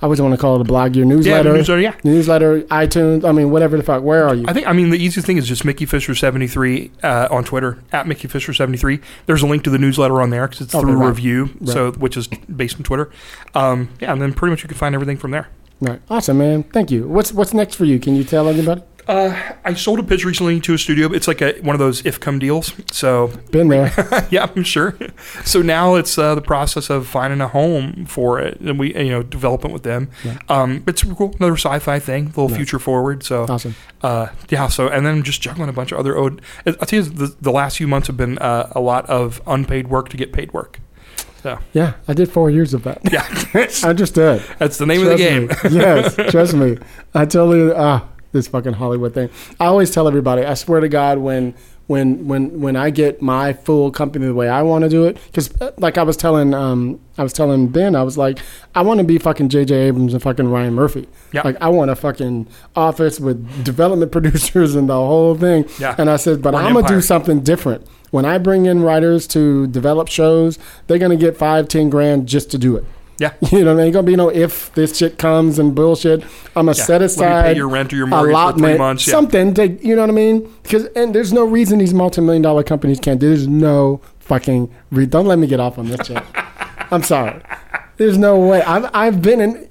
I always want to call it a blog, your newsletter, the newsletter, yeah. newsletter, iTunes. I mean, whatever the fuck. Where are you? I think I mean the easiest thing is just Mickey Fisher seventy three uh, on Twitter at Mickey Fisher seventy three. There's a link to the newsletter on there because it's Okay, through right. Revue, so which is based on Twitter. Um, yeah, and then pretty much you can find everything from there. Right. Awesome, man. Thank you. What's what's next for you? Can you tell everybody? Uh, I sold a pitch recently to a studio. It's like a, one of those if come deals. So Been there. [laughs] yeah, I'm sure. So now it's uh, the process of finding a home for it, and we you know development with them. Yeah. Um, it's super cool. Another sci-fi thing, a little Yeah. future forward. So awesome. uh, yeah. So and then I'm just juggling a bunch of other ode. I'll tell you, the, the last few months have been uh, a lot of unpaid work to get paid work. So Yeah, I did four years of that. yeah, [laughs] I understood. that's the name of the game. Trust me. yes, [laughs] trust me. I totally ah this fucking Hollywood thing. I always tell everybody. I swear to God, when when when when I get my full company the way I want to do it, because like I was telling um I was telling Ben, I was like, I want to be fucking J.J. Abrams and fucking Ryan Murphy. Yeah. Like I want a fucking office with development [laughs] producers and the whole thing. Yeah. And I said, but I'm gonna do something different. When I bring in writers to develop shows, they're gonna get five, ten grand just to do it. Yeah. [laughs] You know, there ain't gonna be no if this shit comes and bullshit. I'm gonna Yeah. set Let aside pay your rent or your mortgage for three months. Yeah. something to you know what I mean? Because and there's no reason these multi-million dollar companies can't. do There's no fucking. Re- don't let me get off on this shit. [laughs] I'm sorry. There's no way. I've I've been in.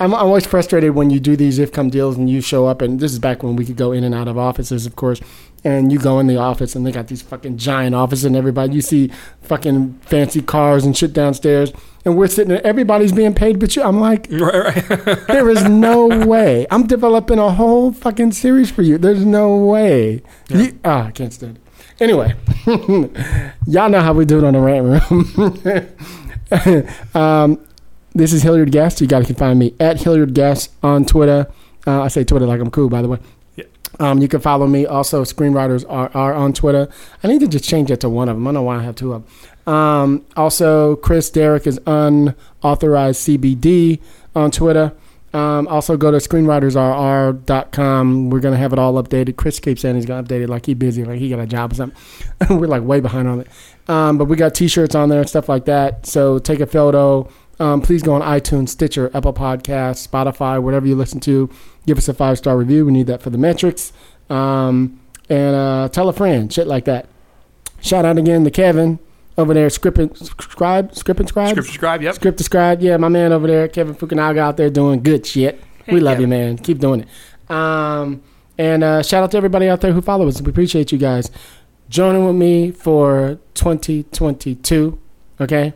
I'm always frustrated when you do these if come deals and you show up and this is back when we could go in and out of offices, of course. And you go in the office and they got these fucking giant offices and everybody you see fucking fancy cars and shit downstairs and we're sitting there everybody's being paid but you I'm like [laughs] Right, right. [laughs] there is no way. I'm developing a whole fucking series for you. There's no way. You, ah, I can't stand it. Anyway, [laughs] y'all know how we do it on the rant room. um, this is Hilliard Guest. You guys can find me at Hilliard Guest on Twitter. Uh, I say Twitter like I'm cool, by the way. Yeah. Um, you can follow me. Also, screenwriters are, are on Twitter. I need to just change it to one of them. I don't know why I have two of them. Um, also, Chris Derrick is unauthorized CBD on Twitter. Um, also, go to screenwritersrr.com. We're going to have it all updated. Chris keeps saying he's going to update it like he's busy, like he got a job or something. [laughs] We're like way behind on it. Um, but we got t shirts on there and stuff like that. So take a photo. Um, please go on iTunes, Stitcher, Apple Podcasts, Spotify, whatever you listen to. Give us a five star review. We need that for the metrics. Um, and uh, tell a friend, shit like that. Shout out again to Kevin over there, script and scribe, script and scribe, Script subscribe. Yep. script and scribe. Yeah, my man over there, Kevin Fukunaga, out there doing good shit. we love yeah. you, man. Keep doing it. Um, and uh, shout out to everybody out there who follow us. We appreciate you guys joining with me for 2022. Okay,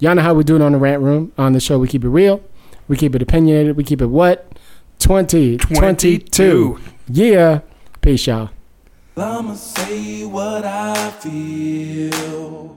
y'all know how we do it on the rant room. On the show, we keep it real, we keep it opinionated, we keep it what 2022. 22. Yeah, peace, y'all. I'ma say what I feel.